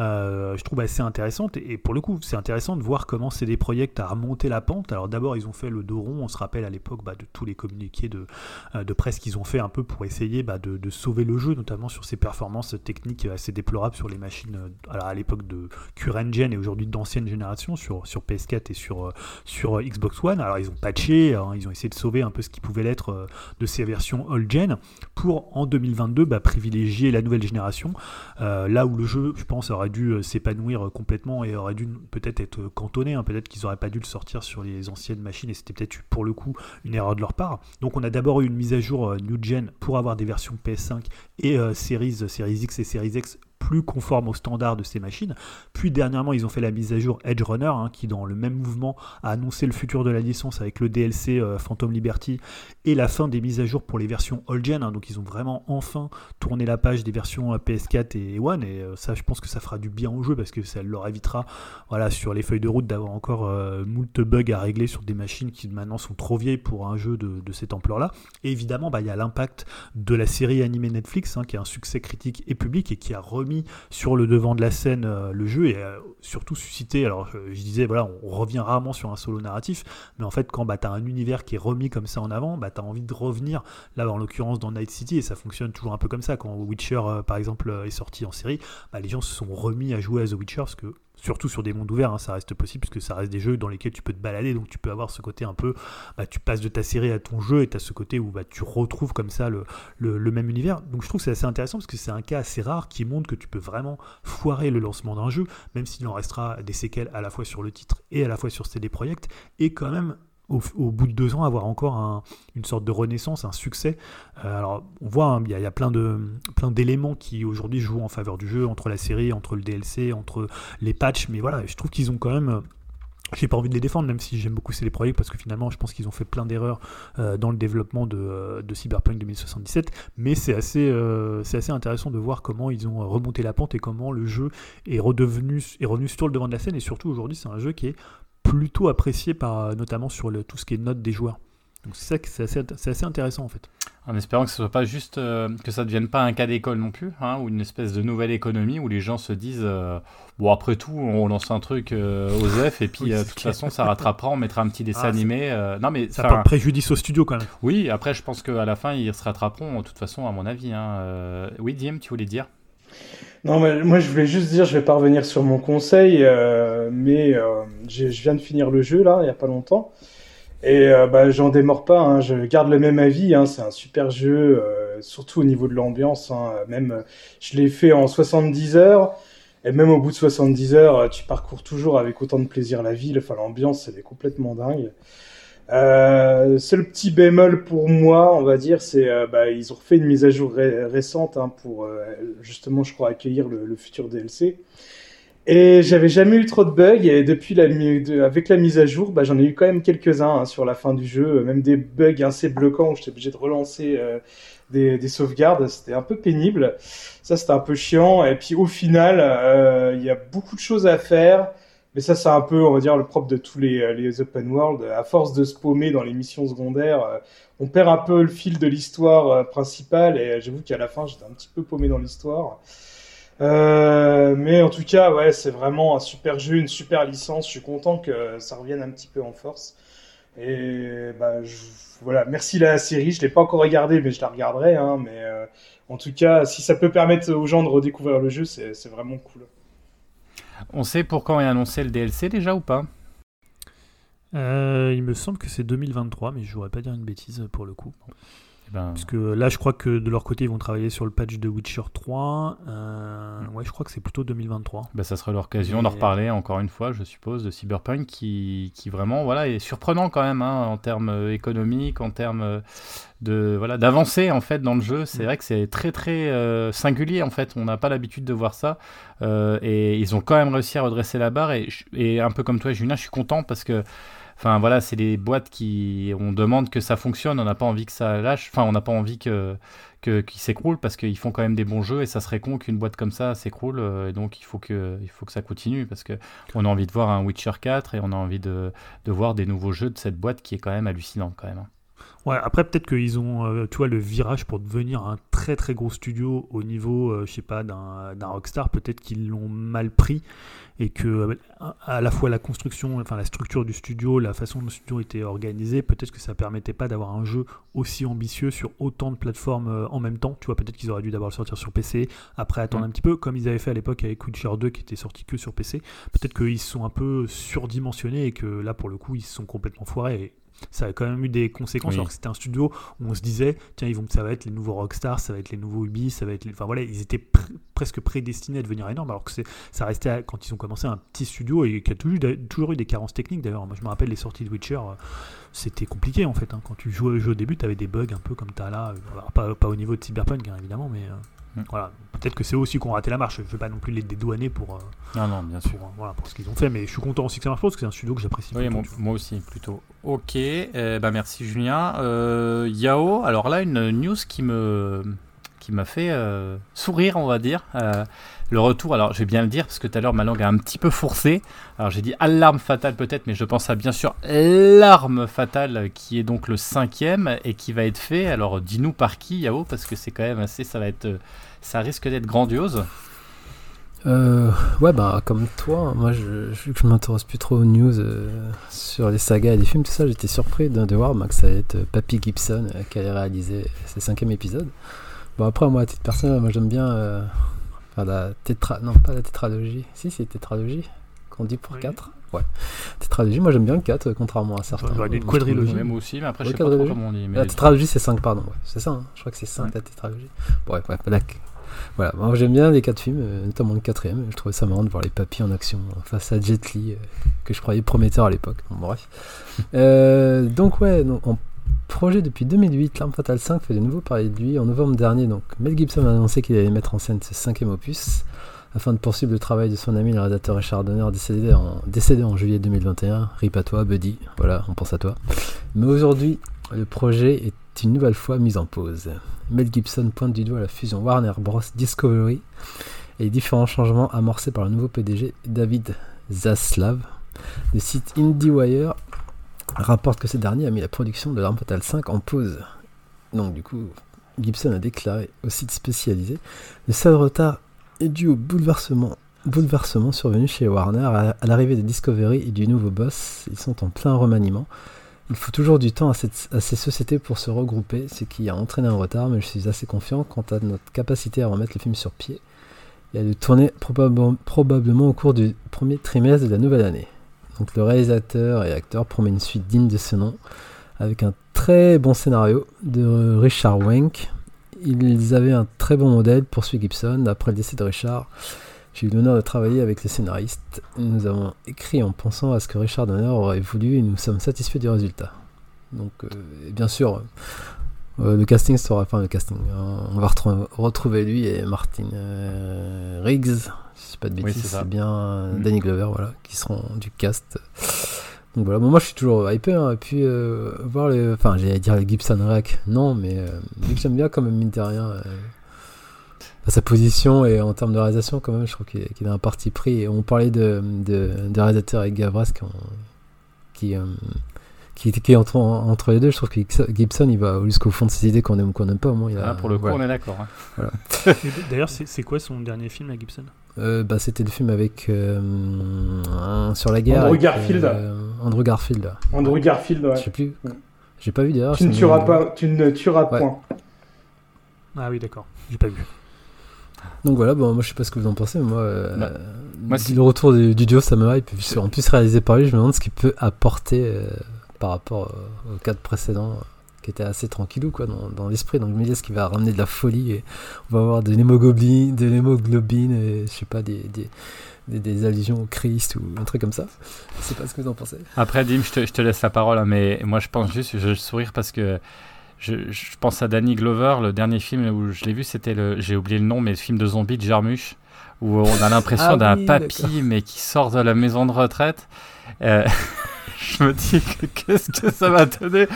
euh, je trouve assez intéressante. Et, pour le coup, c'est intéressant de voir comment CD Projekt a remonté la pente. Alors d'abord, ils ont fait le dos rond. On se rappelle à l'époque bah, de tous les communiqués de, euh, de presse qu'ils ont fait un peu pour essayer bah, de, sauver le jeu, notamment sur ses performances techniques assez déplorables sur les machines euh, à l'époque de current gen et aujourd'hui d'ancienne génération sur, sur PS4 et sur, sur Xbox One. Alors ils ont patché, hein, ils ont essayé de sauver un peu ce qui pouvait l'être de ces versions old gen pour en 2022 bah, privilégier la nouvelle génération. là où le jeu, je pense, aurait dû euh, s'épanouir euh, complètement et aurait dû peut-être être euh, cantonné. Hein. Peut-être qu'ils n'auraient pas dû le sortir sur les anciennes machines et c'était peut-être pour le coup une erreur de leur part. Donc on a d'abord eu une mise à jour New Gen pour avoir des versions PS5 et Series, Series X et Series X plus conforme aux standards de ces machines. Puis dernièrement, ils ont fait la mise à jour Edge Runner, hein, qui dans le même mouvement a annoncé le futur de la licence avec le DLC euh, Phantom Liberty et la fin des mises à jour pour les versions old gen. Hein. donc ils ont vraiment enfin tourné la page des versions euh, PS4 et One, et euh, ça, je pense que ça fera du bien au jeu parce que ça leur évitera, voilà, sur les feuilles de route d'avoir encore moult bugs à régler sur des machines qui maintenant sont trop vieilles pour un jeu de, cette ampleur-là. Et évidemment, bah, il y a l'impact de la série animée Netflix, hein, qui a un succès critique et public et qui a remis sur le devant de la scène euh, le jeu et euh, surtout suscité. Alors je, disais, voilà, on revient rarement sur un solo narratif, mais en fait, quand bah, tu as un univers qui est remis comme ça en avant, bah, tu as envie de revenir, là en l'occurrence dans Night City, et ça fonctionne toujours un peu comme ça. Quand Witcher, euh, par exemple, est sorti en série, bah, les gens se sont remis à jouer à The Witcher parce que surtout sur des mondes ouverts, hein, ça reste possible puisque ça reste des jeux dans lesquels tu peux te balader, donc tu peux avoir ce côté un peu, bah, tu passes de ta série à ton jeu et tu as ce côté où bah, tu retrouves comme ça le, le, même univers. Donc je trouve que c'est assez intéressant parce que c'est un cas assez rare qui montre que tu peux vraiment foirer le lancement d'un jeu, même s'il en restera des séquelles à la fois sur le titre et à la fois sur CD Projekt, et quand même au, bout de deux ans, avoir encore une sorte de renaissance, un succès. Euh, alors, on voit, hein, il y, a plein, de, plein d'éléments qui aujourd'hui jouent en faveur du jeu, entre la série, entre le DLC, entre les patchs, mais voilà, je trouve qu'ils ont quand même. J'ai pas envie de les défendre, même si j'aime beaucoup ces projets, parce que finalement, je pense qu'ils ont fait plein d'erreurs euh, dans le développement de, Cyberpunk 2077. Mais c'est assez, euh, assez intéressant de voir comment ils ont remonté la pente et comment le jeu est redevenu, est revenu sur le devant de la scène. Et surtout, aujourd'hui, c'est un jeu qui est plutôt apprécié par euh, notamment sur le, tout ce qui est notes des joueurs. Donc c'est ça que c'est assez, assez, intéressant en fait. En espérant que ce soit pas juste euh, que ça devienne pas un cas d'école non plus, hein, ou une espèce de nouvelle économie où les gens se disent euh, bon après tout on lance un truc aux F et puis de toute façon ça rattrapera, on mettra un petit dessin ah, animé. non mais ça porte préjudice au studio quand même. Oui, après je pense qu'à la fin ils se rattraperont de toute façon à mon avis. Hein. Oui, Diem, tu voulais dire? Non, mais moi je voulais juste dire, je vais pas revenir sur mon conseil, euh, mais euh, je viens de finir le jeu là, il y a pas longtemps, et euh, bah, j'en démords pas. Hein, je garde le même avis. Hein, c'est un super jeu, surtout au niveau de l'ambiance. Hein, même, je l'ai fait en 70 heures, et même au bout de 70 heures, tu parcours toujours avec autant de plaisir la ville. Enfin, l'ambiance, elle est complètement dingue. Euh, seul petit bémol pour moi, on va dire, c'est euh, bah, ils ont refait une mise à jour récente hein, pour euh, justement, je crois, accueillir le, futur DLC. Et j'avais jamais eu trop de bugs et depuis la avec la mise à jour, bah, j'en ai eu quand même quelques-uns hein, sur la fin du jeu, même des bugs assez bloquants où j'étais obligé de relancer euh, des, des, sauvegardes. C'était un peu pénible. Ça, c'était un peu chiant. Et puis au final, il y a beaucoup de choses à faire. Mais ça, c'est un peu, on va dire, le propre de tous les, euh, les open world. À force de se paumer dans les missions secondaires, euh, on perd un peu le fil de l'histoire euh, principale. Et j'avoue qu'à la fin, j'étais un petit peu paumé dans l'histoire. Mais en tout cas, ouais, c'est vraiment un super jeu, une super licence. Je suis content que ça revienne un petit peu en force. Et bah, voilà, merci la série. Je l'ai pas encore regardé, mais je la regarderai. Hein, mais en tout cas, si ça peut permettre aux gens de redécouvrir le jeu, c'est vraiment cool. On sait pour quand est annoncé le DLC déjà ou pas? Euh, Il me semble que c'est 2023, mais je ne voudrais pas dire une bêtise pour le coup. Eh ben... Parce que là, je crois que de leur côté, ils vont travailler sur le patch de Witcher 3. Euh, ouais, je crois que c'est plutôt 2023. Ben, ça serait l'occasion d'en reparler encore une fois, je suppose, de Cyberpunk qui, qui vraiment voilà, est surprenant quand même hein, en termes euh, économiques, en termes euh, de voilà d'avancer en fait dans le jeu. C'est mm. vrai que c'est très très singulier en fait. On n'a pas l'habitude de voir ça et ils ont quand même réussi à redresser la barre et, et un peu comme toi, Julien, je suis content parce que Enfin voilà, c'est des boîtes qui on demande que ça fonctionne, on n'a pas envie que ça lâche, enfin on n'a pas envie que qu'ils s'écroulent parce qu'ils font quand même des bons jeux et ça serait con qu'une boîte comme ça s'écroule euh, et donc il faut que ça continue parce que on a envie de voir un Witcher 4 et on a envie de, de voir des nouveaux jeux de cette boîte qui est quand même hallucinant quand même. Ouais, après peut-être qu'ils ont, euh, tu vois, le virage pour devenir un très très gros studio au niveau, euh, je sais pas, d'un Rockstar. Peut-être qu'ils l'ont mal pris et que euh, à la fois la construction, enfin la structure du studio, la façon dont le studio était organisé, peut-être que ça permettait pas d'avoir un jeu aussi ambitieux sur autant de plateformes en même temps. Tu vois, peut-être qu'ils auraient dû d'abord le sortir sur PC, après attendre mm. un petit peu, comme ils avaient fait à l'époque avec Witcher 2 qui était sorti que sur PC. Peut-être qu'ils sont un peu surdimensionnés et que là pour le coup ils se sont complètement foirés ça a quand même eu des conséquences. Alors que c'était un studio où on se disait, tiens, ils vont, ça va être les nouveaux Rockstar, ça va être les nouveaux Ubi, ça va être Enfin voilà, ils étaient presque prédestinés à devenir énormes, alors que ça restait, quand ils ont commencé, un petit studio et qui a toujours, toujours eu des carences techniques d'ailleurs. Moi je me rappelle les sorties de Witcher, euh, c'était compliqué en fait. Hein. Quand tu jouais au jeu au début, tu avais des bugs un peu comme tu as là. Euh, pas, pas, au niveau de Cyberpunk, hein, évidemment, mais. Euh, Mm. Voilà. Peut-être que c'est aussi qu'on raté la marche. Je ne vais pas non plus les dédouaner pour, euh, non, non, bien sûr. pour, euh, voilà, pour ce qu'ils ont fait, mais je suis content aussi que ça marche parce que c'est un studio que j'apprécie. Oui, moi, aussi, plutôt. Ok, eh ben merci Julien. Euh, Yao, alors là, une news qui me qui m'a fait euh, sourire, on va dire. Euh, le retour, alors je vais bien le dire parce que tout à l'heure ma langue a un petit peu forcé. Alors j'ai dit alarme fatale peut-être, mais je pense à bien sûr l'arme fatale qui est donc le cinquième et qui va être fait. Alors dis-nous par qui, Yao, parce que c'est quand même assez, ça va être, ça risque d'être grandiose. Euh, ouais, bah, comme toi, moi, je, vu que je m'intéresse plus trop aux news euh, sur les sagas et les films, tout ça, j'étais surpris de, de voir bah, que ça allait être euh, Papy Gibson euh, qui allait réaliser ses cinquième épisodes. Bon, après, moi, à titre personnel, moi, j'aime bien euh, enfin, la tétra... Non, pas la tétralogie. Si, c'est tétralogie qu'on dit pour Oui. 4. Ouais. Tétralogie, moi, j'aime bien le 4, euh, contrairement à certains. Dit une je quadrilogie. Même aussi, mais après je Ouais, sais pas trop comment on dit. Mais La tétralogie, c'est 5, pardon. Ouais. C'est ça, hein je crois que c'est 5 Ouais. la tétralogie. Bon, ouais, ouais, voilà. Moi j'aime bien les 4 films, euh, notamment le quatrième. Je trouvais ça marrant de voir les papis en action euh, face à Jet Li, euh, que je croyais prometteur à l'époque. Bon, bref. Euh, donc, ouais, donc, en projet depuis 2008, L'Arme Fatale 5 fait de nouveau parler de lui. En novembre dernier, donc, Mel Gibson a annoncé qu'il allait mettre en scène ce cinquième opus afin de poursuivre le travail de son ami le réalisateur Richard Donner décédé en, décédé en juillet 2021. Rip à toi, Buddy. Voilà, on pense à toi. Mais aujourd'hui, le projet est une nouvelle fois mis en pause. Mel Gibson pointe du doigt la fusion Warner Bros. Discovery et les différents changements amorcés par le nouveau PDG David Zaslav. Le site IndieWire rapporte que ce dernier a mis la production de L'Arme Fatale 5 en pause. Donc du coup, Gibson a déclaré au site spécialisé Le seul retard est dû au bouleversement, survenu chez Warner à l'arrivée de Discovery et du nouveau boss. Ils sont en plein remaniement. Il faut toujours du temps à, ces sociétés pour se regrouper, ce qui a entraîné un retard, mais je suis assez confiant quant à notre capacité à remettre le film sur pied et à le tourner probable- probablement au cours du premier trimestre de la nouvelle année. Donc le réalisateur et acteur promet une suite digne de ce nom, avec un très bon scénario de Richard Wenk. Ils avaient un très bon modèle, poursuit Gibson. Après le décès de Richard, j'ai eu l'honneur de travailler avec les scénaristes. Nous avons écrit en pensant à ce que Richard Donner aurait voulu et nous sommes satisfaits du résultat. Donc, euh, et bien sûr, euh, le casting sera. Enfin, le casting. on va retrouver, retrouver lui et Martin euh, Riggs. Si pas de bêtises, c'est bien euh, Mm. Danny Glover, voilà, qui seront du cast. Donc voilà, bon, moi je suis toujours hypé, hein, et puis voir les. Enfin, j'allais dire les Gibson Rack, non, mais j'aime bien quand même, mine de rien. Euh, à sa position et en termes de réalisation, quand même, je trouve qu'il a un parti pris. Et on parlait de, de, de réalisateurs avec Gavras qui, ont- qui, euh, qui, qui est entre, entre les deux. Je trouve que Gibson, il va jusqu'au fond de ses idées qu'on aime ou qu'on n'aime pas. Au moins, il a, Ah, pour le coup, voilà. on est d'accord. hein. D'ailleurs, c'est quoi son dernier film, la Gibson? Euh, bah, C'était le film avec euh, un- sur la guerre. Andrew avec, Garfield. euh, Andrew Garfield. Andrew Garfield, ouais. Je sais plus. Mm. J'ai pas vu d'ailleurs. Tu ne tueras pas, tu ne tueras Ouais. point. Ah oui, d'accord. J'ai pas vu. Donc voilà, bon, moi je sais pas ce que vous en pensez, mais moi, euh, Bah, euh, moi, si- le retour du, du duo ça me hype. Puis, en plus réalisé par lui, je me demande ce qu'il peut apporter euh, par rapport euh, au cadre précédent, euh, qui était assez tranquillou quoi, dans, dans l'esprit. Donc je me dis, est-ce qu'il va ramener de la folie et on va avoir de l'hémoglobine, de l'hémoglobine et je sais pas, des, des, des, des allusions au Christ ou un truc comme ça? Je sais pas ce que vous en pensez. Après, Dim, je te, je te laisse la parole, hein, mais moi je pense juste, je sourire parce que je, je pense à Danny Glover, le dernier film où je l'ai vu, c'était le, j'ai oublié le nom, mais le film de zombie de Jarmusch, où on a l'impression Ah d'un oui, papy, mais qui sort de la maison de retraite. Euh, je me dis que qu'est-ce que ça va donner?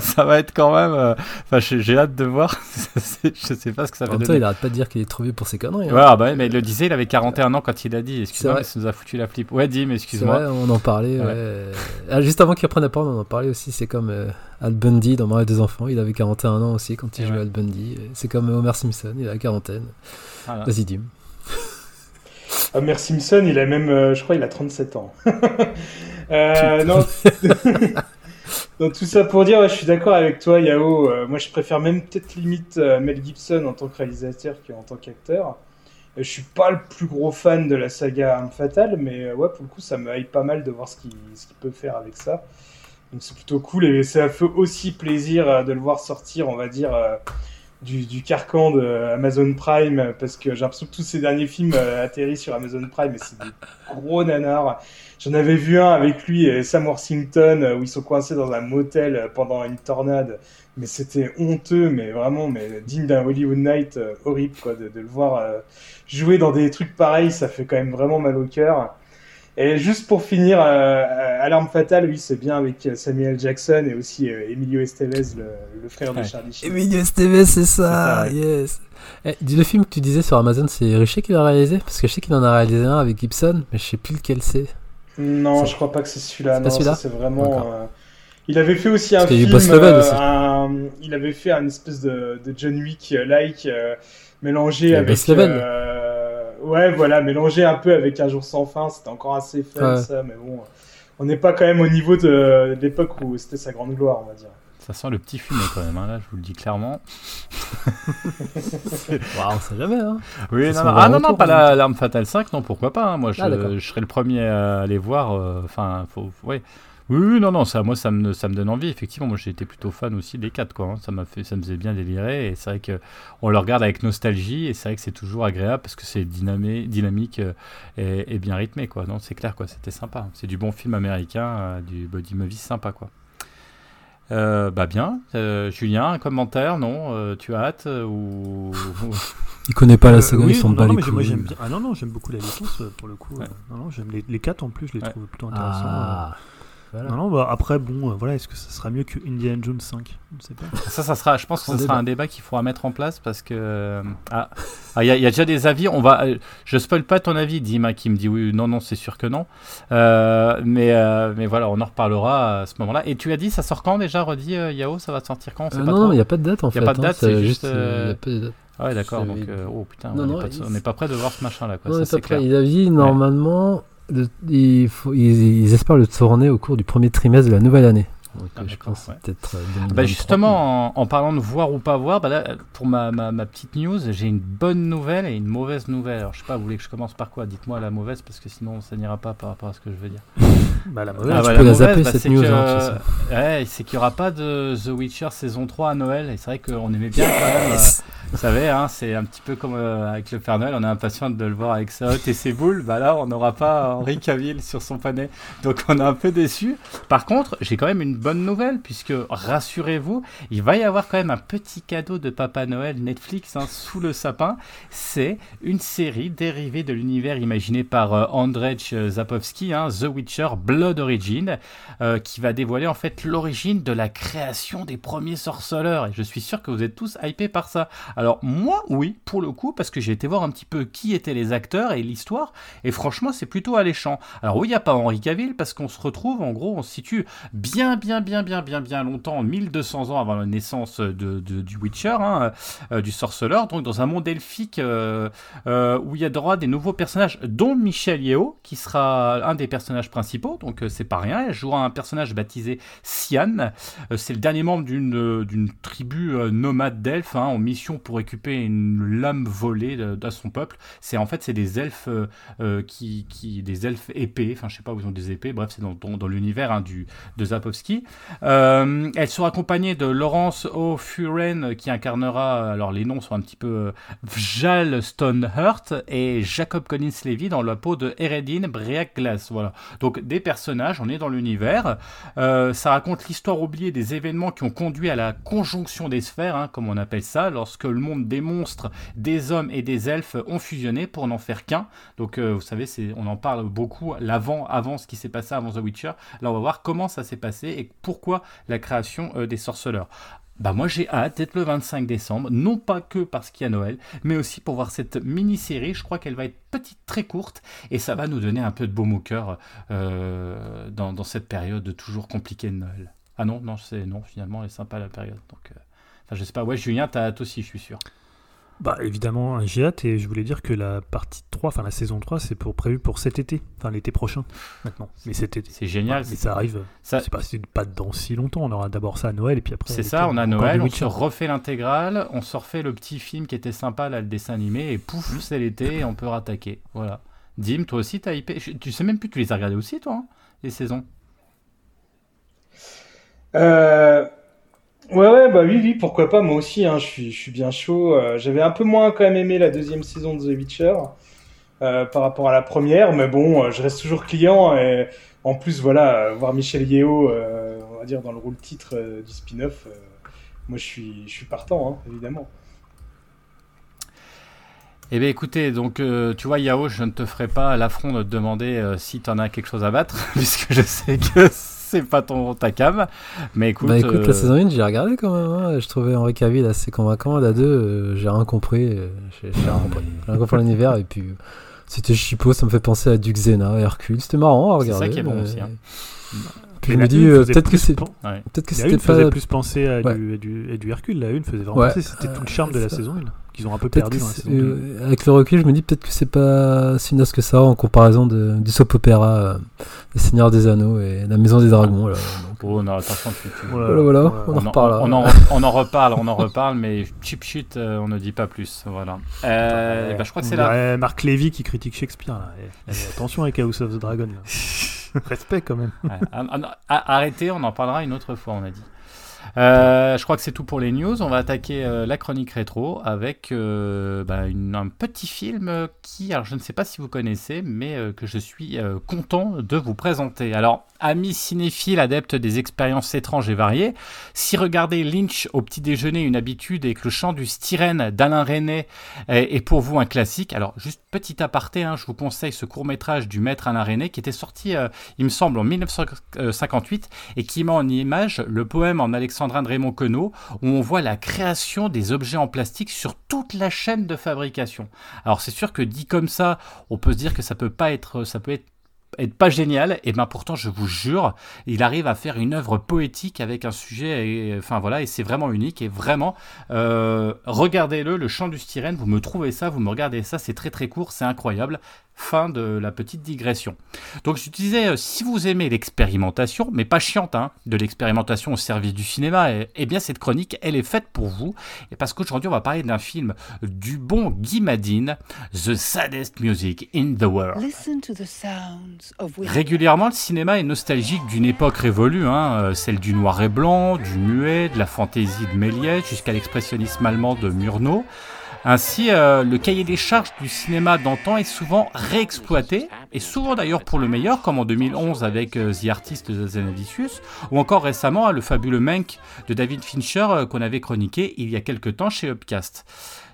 Ça va être quand même. euh, Enfin, j'ai j'ai hâte de voir. C'est- je sais pas ce que ça En va même temps, donner. il arrête pas de dire qu'il est trouvé pour ses conneries. hein. Ouais, ah bah ouais, mais il le disait, il avait 41 ans quand il a dit. Excuse-moi, vrai. mais ça nous a foutu la flip. Ouais, Dim, C'est excuse-moi. vrai, on en parlait. Ouais. ouais. Ah, juste avant qu'il reprenne la parole, on en parlait aussi. C'est comme euh, Al Bundy dans Marie des enfants. Il avait 41 ans aussi quand il Et jouait ouais. Al Bundy. C'est comme Homer Simpson, il a la quarantaine. Voilà. Vas-y, Dim. Homer Simpson, il a même, euh, je crois, il a 37 ans. Euh, non. Donc tout ça pour dire, ouais, je suis d'accord avec toi, Yao. Euh, moi, je préfère même peut-être limite euh, Mel Gibson en tant que réalisateur qu'en tant qu'acteur. Euh, je suis pas le plus gros fan de la saga Arme Fatale, mais ouais, pour le coup, ça me hype pas mal de voir ce qu'il peut faire avec ça. Donc c'est plutôt cool et ça fait aussi plaisir de le voir sortir, on va dire, du, du carcan de Amazon Prime parce que j'ai l'impression que tous ces derniers films atterrissent sur Amazon Prime et c'est des gros nanars. J'en avais vu un avec lui et Sam Worthington euh, où ils sont coincés dans un motel euh, pendant une tornade. Mais c'était honteux, mais vraiment, mais digne d'un Hollywood Night euh, horrible quoi, de, de le voir euh, jouer dans des trucs pareils, ça fait quand même vraiment mal au cœur. Et juste pour finir, euh, Alarme Fatale, oui, c'est bien avec Samuel Jackson et aussi euh, Emilio Estevez, le, le frère de. Charlie Sheen. Emilio Estevez, c'est ça, C'est ça, yes. Eh, dis le film que tu disais sur Amazon, c'est Richer qui l'a réalisé? Parce que je sais qu'il en a réalisé un avec Gibson, mais je sais plus lequel c'est. Non, je crois pas que c'est celui-là. Non, c'est vraiment. Euh, Il avait fait aussi un film. Boss Level euh, aussi. un- Il avait fait un espèce de, de John Wick-like mélangé y a avec. Boss Level. euh, Ouais, voilà, mélangé un peu avec Un jour sans fin. C'était encore assez fun Ouais. ça, mais bon. On n'est pas quand même au niveau de, de l'époque où c'était sa grande gloire, on va dire. Ça sent le petit fumet quand même, hein, là, je vous le dis clairement. Waouh, on sait jamais, hein. Oui, non, non. Ah non, non, pas la- l'arme fatale 5, non, pourquoi pas. hein. Moi, je, Ah, je serais le premier à aller voir. euh, Enfin, faut, ouais. Oui, oui, non, non, ça, moi, ça me, ça me donne envie. Effectivement, moi, j'étais plutôt fan aussi des 4, quoi. hein. Ça m'a fait, ça me faisait bien délirer. Et c'est vrai que on le regarde avec nostalgie. Et c'est vrai que c'est toujours agréable parce que c'est dynamé, dynamique euh, et, et bien rythmé, quoi. Non, c'est clair, quoi. C'était sympa. C'est du bon film américain, euh, du body movie sympa, quoi. Euh, bah bien, Euh, Julien, un commentaire, non Euh, Tu as hâte euh, ou Il connaît pas la Euh, saga, oui, ils sont non, non, les moi couilles. Ah non, non, j'aime beaucoup la licence pour le coup. Ouais. Non, non, j'aime les, les quatre en plus, je les Ouais. trouve plutôt intéressants. Ah, euh. Voilà. Non, non, bah, après, bon, euh, voilà, est-ce que ça sera mieux que Indiana Jones 5 Je ne sais pas. Ça, ça sera, je pense que ce sera débat. un débat qu'il faudra mettre en place parce que euh, ah, ah, il y, a- il y a déjà des avis. On va, euh, je spoil pas ton avis, Dima qui me dit oui, non, non, c'est sûr que non. Euh, mais, euh, mais voilà, on en reparlera à ce moment-là. Et tu as dit, ça sort quand déjà, redit euh, Yao Ça va sortir quand? On sait Euh, pas non, il n'y a pas de date en Y a fait. pas de hein, date, c'est juste, y a pas de date. Ah ouais, d'accord. Donc, euh, oh putain, Non, on, non, est pas, il- pas prêt de voir ce machin là. Quoi. Non, ça, mais c'est pas prêt. clair. Il a dit normalement, faut- ils, ils espèrent le tourner au cours du premier trimestre de la nouvelle année. Donc, Ah, je pense ouais. peut-être. euh, Bah 2023. justement, en, en parlant de voir ou pas voir, bah là, pour ma, ma, ma petite news, j'ai une bonne nouvelle et une mauvaise nouvelle. Alors je sais pas, vous voulez que je commence par quoi? Dites-moi la mauvaise parce que sinon ça n'ira pas par rapport à ce que je veux dire. Bah, la Ah, mauvaise. tu bah, peux la mauvaise, zapper, bah, cette c'est news, que, hein, c'est ouais, c'est qu'il n'y aura pas de The Witcher saison 3 à Noël. Et c'est vrai qu'on aimait bien quand même. euh, Yes vous savez, hein, c'est un petit peu comme euh, avec le Père Noël, on est impatient de le voir avec sa hotte et ses boules. Bah là, on n'aura pas Henri Cavill sur son panais. Donc on est un peu déçu. Par contre, j'ai quand même une bonne nouvelle, puisque rassurez-vous, il va y avoir quand même un petit cadeau de Papa Noël Netflix hein, sous le sapin. C'est une série dérivée de l'univers imaginé par euh, Andrzej Zapowski, hein, The Witcher Blood Origin, euh, qui va dévoiler en fait l'origine de la création des premiers sorceleurs. Et je suis sûr que vous êtes tous hypés par ça. Alors moi, oui, pour le coup, parce que j'ai été voir un petit peu qui étaient les acteurs et l'histoire, et franchement, c'est plutôt alléchant. Alors oui, il n'y a pas Henri Cavill, parce qu'on se retrouve, en gros, on se situe bien, bien, bien, bien, bien, bien longtemps, 1200 ans avant la naissance de, du Witcher, hein, euh, du sorceleur, donc dans un monde elfique euh, euh, où il y a droit à des nouveaux personnages, dont Michel Yeo, qui sera un des personnages principaux, donc euh, c'est pas rien, elle jouera un personnage baptisé Sian, euh, c'est le dernier membre d'une euh, tribu nomade d'elfes hein, en mission pour récupérer une lame volée à son peuple. C'est en fait c'est des elfes qui, qui des elfes épées. Enfin je sais pas où ils ont des épées. Bref c'est dans, dans, l'univers hein, du de Zapowski. Elle sera accompagnée de Laurence O'Furen qui incarnera alors les noms sont un petit peu Vjal Stonehurt et Jacob Collins Levy dans la peau de Eredin Break Glass. Voilà. Donc des on est dans l'univers. Euh, ça raconte l'histoire oubliée des événements qui ont conduit à la conjonction des sphères, hein, comme on appelle ça, lorsque le monde des monstres, des hommes et des elfes ont fusionné pour n'en faire qu'un. Donc euh, vous savez, on en parle beaucoup l'avant, avant ce qui s'est passé avant The Witcher. Là, on va voir comment ça s'est passé et pourquoi la création euh, des sorceleurs. Bah moi j'ai hâte d'être le 25 décembre, non pas que parce qu'il y a Noël, mais aussi pour voir cette mini-série. Je crois qu'elle va être petite, très courte, et ça va nous donner un peu de baume au cœur euh, dans, cette période toujours compliquée de Noël. Ah non, non, c'est non, finalement, elle est sympa la période. Donc, euh, enfin, je sais pas. Ouais, Julien, t'as hâte aussi, je suis sûr. Bah évidemment, j'ai hâte et je voulais dire que la partie 3, enfin la saison 3, c'est pour, prévu pour cet été, enfin l'été prochain maintenant. Mais cet été. C'est génial. Ouais, mais c'est- ça arrive, ça- c'est pas, pas dans si longtemps, on aura d'abord ça à Noël et puis après. C'est ça, on a Noël, on se refait l'intégrale, on se refait le petit film qui était sympa, là, le dessin animé, et pouf, c'est l'été, et on peut rattaquer. Voilà. Dim, toi aussi, t'as hypé. Je- Tu sais même plus, tu les as regardés aussi, toi, hein, les saisons? Euh... Ouais, ouais, bah oui, oui, pourquoi pas, moi aussi, hein, je, suis, je suis bien chaud. Euh, J'avais un peu moins quand même aimé la deuxième saison de The Witcher euh, par rapport à la première, mais bon, euh, je reste toujours client. Et en plus, voilà, euh, voir Michel Yeo, euh, on va dire, dans le rôle titre euh, du spin-off, euh, moi je suis, je suis partant, hein, évidemment. Eh bien écoutez, donc euh, tu vois Yao, je ne te ferai pas l'affront de te demander euh, si tu en as quelque chose à battre, puisque je sais que c'est pas ton ta cam. Mais écoute, bah écoute, euh, la saison 1, j'ai regardé quand même. hein. Je trouvais Henri Cavill assez convaincant. La 2, euh, j'ai rien compris. J'ai j'ai rien compris. J'ai rien compris l'univers. Et puis, euh, c'était chipot, ça me fait penser à Duke Xena, Hercule. C'était marrant à C'est ça regarder. qui est bon aussi, hein. Je me dis, euh, peut-être que c'est. ouais. Peut-être que c'était une faisait pas. plus penser à, Ouais. du, à du, à du Hercule. La une faisait vraiment Ouais. penser. C'était tout le charme de la ça. saison 1 qu'ils ont un peu Peut-être perdu que dans la c'est- saison 2. euh, avec le recul, je me dis peut-être que c'est pas si naze que ça en comparaison de, du soap opéra euh, Les Seigneurs des Anneaux et La Maison des Dragons. là. Donc, Oh non, attention, tu, tu- Voilà, Voilà, voilà, on en reparlera. on en- on en reparle, on en reparle, mais cheap shit, euh, on ne dit pas plus. Voilà. Euh, bah, je crois que c'est là. Marc Lévy qui critique Shakespeare. Là. Attention avec House of the Dragon. Respect quand même. Ah, ah, ah, Arrêtez, on en parlera une autre fois, on a dit. Euh, je crois que c'est tout pour les news. On va attaquer euh, la chronique rétro avec euh, bah, un petit film qui, alors je ne sais pas si vous connaissez, mais que je suis content de vous présenter. Alors, amis cinéphiles, adeptes des expériences étranges et variées, si regarder Lynch au petit déjeuner une habitude et que le chant du styrène d'Alain René est, pour vous un classique, alors juste petit aparté, hein, je vous conseille ce court métrage du maître Alain René qui était sorti, il me semble, en 1958 et qui met en image le poème en Raymond Queneau où on voit la création des objets en plastique sur toute la chaîne de fabrication. Alors c'est sûr que dit comme ça, on peut se dire que ça peut pas être être pas génial, et ben pourtant je vous jure, il arrive à faire une œuvre poétique avec un sujet, et, enfin voilà, et c'est vraiment unique, et vraiment, euh, regardez-le, le chant du styrène, vous me trouvez ça, vous me regardez ça, c'est très très court, c'est incroyable. Fin de la petite digression. Donc je disais, euh, si vous aimez l'expérimentation, mais pas chiante, hein, de l'expérimentation au service du cinéma, eh, eh bien cette chronique, elle est faite pour vous, et parce qu'aujourd'hui on va parler d'un film du bon Guy Madine, The Saddest Music in the World. Listen to the wind. Régulièrement, le cinéma est nostalgique d'une époque révolue, hein, euh, celle du noir et blanc, du muet, de la fantaisie de Méliès, jusqu'à l'expressionnisme allemand de Murnau. Ainsi, euh, le cahier des charges du cinéma d'antan est souvent réexploité, et souvent d'ailleurs pour le meilleur, comme en 2011 avec euh, The Artist de Zanavicius, ou encore récemment le fabuleux Mank de David Fincher qu'on avait chroniqué il y a quelques temps chez Upcast.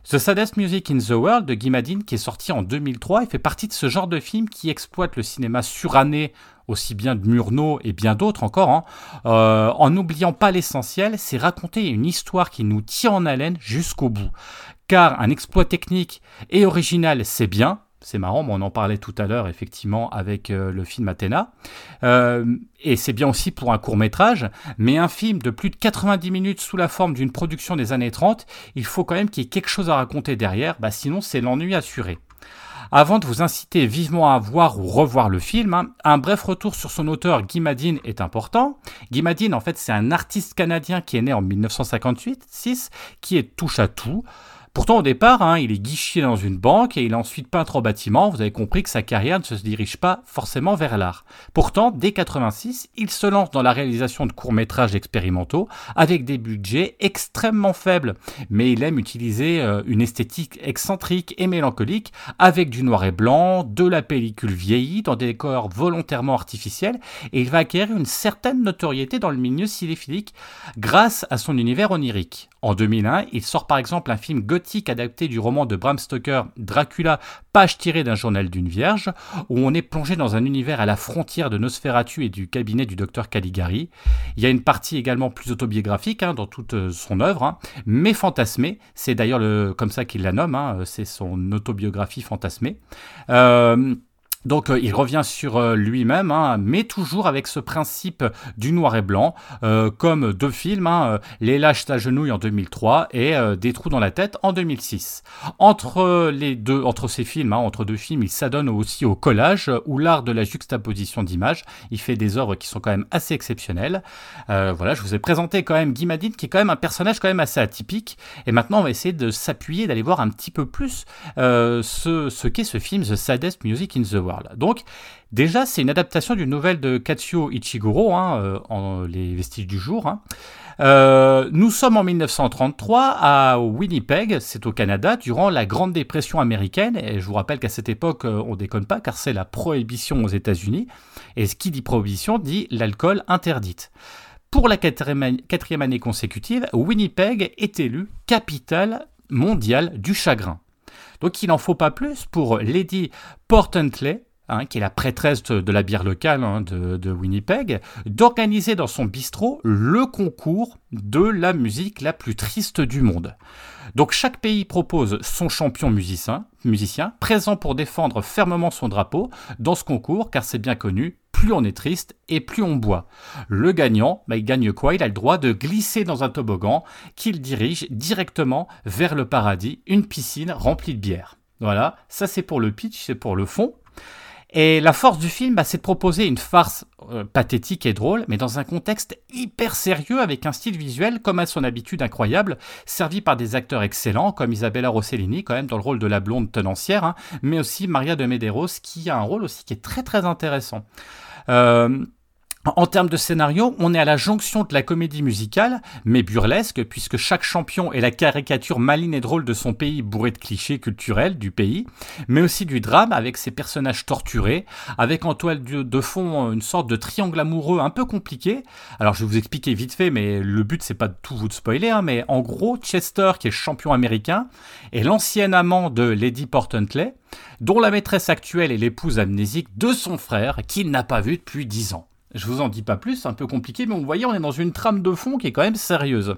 The Saddest Music in the World de Guy Madin, qui est sorti en 2003, et fait partie de ce genre de film qui exploite le cinéma suranné, aussi bien de Murnau et bien d'autres encore, hein. Euh, en n'oubliant pas l'essentiel, c'est raconter une histoire qui nous tient en haleine jusqu'au bout. Car un exploit technique et original, c'est bien, c'est marrant, mais on en parlait tout à l'heure effectivement avec euh, le film Athéna. Euh, et c'est bien aussi pour un court métrage, mais un film de plus de 90 minutes sous la forme d'une production des années 30, il faut quand même qu'il y ait quelque chose à raconter derrière, bah sinon c'est l'ennui assuré. Avant de vous inciter vivement à voir ou revoir le film, hein, un bref retour sur son auteur Guy Madin est important. Guy Madin, en fait, c'est un artiste canadien qui est né en 1958, 6, qui est touche à tout. Pourtant, au départ, hein, il est guichier dans une banque et il est ensuite peintre en bâtiment. Vous avez compris que sa carrière ne se dirige pas forcément vers l'art. Pourtant, dès 86, il se lance dans la réalisation de courts-métrages expérimentaux avec des budgets extrêmement faibles. Mais il aime utiliser euh, une esthétique excentrique et mélancolique avec du noir et blanc, de la pellicule vieillie dans des décors volontairement artificiels et il va acquérir une certaine notoriété dans le milieu cinéphilique grâce à son univers onirique. En 2001, il sort par exemple un film gothique adapté du roman de Bram Stoker, Dracula, page tirée d'un journal d'une vierge, où on est plongé dans un univers à la frontière de Nosferatu et du cabinet du docteur Caligari. Il y a une partie également plus autobiographique hein, dans toute euh, son œuvre, hein, mais fantasmée. C'est d'ailleurs le, comme ça qu'il la nomme, hein, c'est son autobiographie fantasmée. Euh, donc euh, il revient sur euh, lui-même, hein, mais toujours avec ce principe du noir et blanc, euh, comme deux films, hein, Les lâches s'agenouillent en 2003 et Des trous dans la tête en 2006. Entre les deux, entre ces films, hein, deux films, il s'adonne aussi au collage ou l'art de la juxtaposition d'images. Il fait des œuvres qui sont quand même assez exceptionnelles. Voilà, je vous ai présenté quand même Guy Madin, qui est quand même un personnage quand même assez atypique. Et maintenant, on va essayer de s'appuyer, d'aller voir un petit peu plus ce, ce qu'est ce film, The Saddest Music in the World. Donc, déjà, c'est une adaptation d'une nouvelle de Katsuo Ichiguro, hein, euh, Les Vestiges du Jour. hein. Euh, nous sommes en 1933 à Winnipeg, c'est au Canada, durant la Grande Dépression américaine. Et je vous rappelle qu'à cette époque, euh, on déconne pas, car c'est la prohibition aux États-Unis. Et ce qui dit prohibition dit l'alcool interdite. Pour la quatrième année- quatrième année consécutive, Winnipeg est élue capitale mondiale du chagrin. Donc il n'en faut pas plus pour Lady Portentley, hein, qui est la prêtresse de, la bière locale hein, de, de Winnipeg, d'organiser dans son bistrot le concours de la musique la plus triste du monde. Donc chaque pays propose son champion musicien, musicien, présent pour défendre fermement son drapeau dans ce concours, car c'est bien connu, plus on est triste et plus on boit. Le gagnant, bah, il gagne quoi? Il a le droit de glisser dans un toboggan qu'il dirige directement vers le paradis, une piscine remplie de bière. Voilà, ça c'est pour le pitch, c'est pour le fond. Et la force du film, bah, c'est de proposer une farce euh, pathétique et drôle, mais dans un contexte hyper sérieux avec un style visuel, comme à son habitude incroyable, servi par des acteurs excellents, comme Isabella Rossellini, quand même dans le rôle de la blonde tenancière, hein, mais aussi Maria de Medeiros, qui a un rôle aussi qui est très très intéressant. Euh, en termes de scénario, on est à la jonction de la comédie musicale, mais burlesque, puisque chaque champion est la caricature maligne et drôle de son pays bourré de clichés culturels du pays, mais aussi du drame avec ses personnages torturés, avec en toile de de fond une sorte de triangle amoureux un peu compliqué. Alors je vais vous expliquer vite fait, mais le but c'est pas de tout vous de spoiler, hein, mais en gros, Chester, qui est champion américain, est l'ancien amant de Lady Portentley, dont la maîtresse actuelle est l'épouse amnésique de son frère, qu'il n'a pas vu depuis 10 ans. Je vous en dis pas plus, c'est un peu compliqué, mais vous voyez, on est dans une trame de fond qui est quand même sérieuse.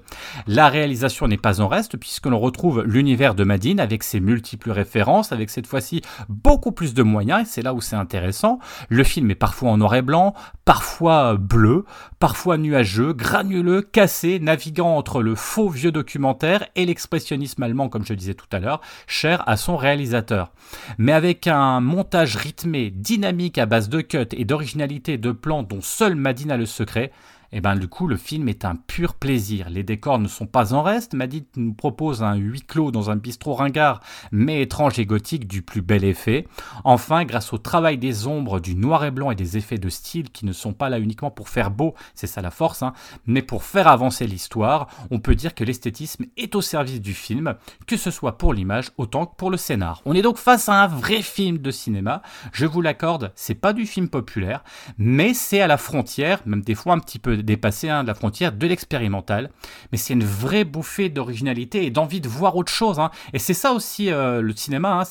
La réalisation n'est pas en reste, puisque l'on retrouve l'univers de Madine avec ses multiples références, avec cette fois-ci beaucoup plus de moyens, et c'est là où c'est intéressant. Le film est parfois en noir et blanc, parfois bleu, parfois nuageux, granuleux, cassé, naviguant entre le faux vieux documentaire et l'expressionnisme allemand, comme je disais tout à l'heure, cher à son réalisateur. Mais avec un montage rythmé, dynamique à base de cuts et d'originalité de plans dont seul Madine a le secret, et ben du coup le film est un pur plaisir. Les décors ne sont pas en reste. Madine nous propose un huis clos dans un bistrot ringard, mais étrange et gothique du plus bel effet. Enfin, grâce au travail des ombres, du noir et blanc et des effets de style qui ne sont pas là uniquement pour faire beau, c'est ça la force, hein, mais pour faire avancer l'histoire, on peut dire que l'esthétisme est au service du film, que ce soit pour l'image autant que pour le scénar. On est donc face à un vrai film de cinéma. Je vous l'accorde, c'est pas du film populaire, mais c'est à la frontière, même des fois un petit peu dépassé hein, la frontière de l'expérimental. Mais c'est une vraie bouffée d'originalité et d'envie de voir autre chose. hein. Et c'est ça aussi euh, le cinéma. hein,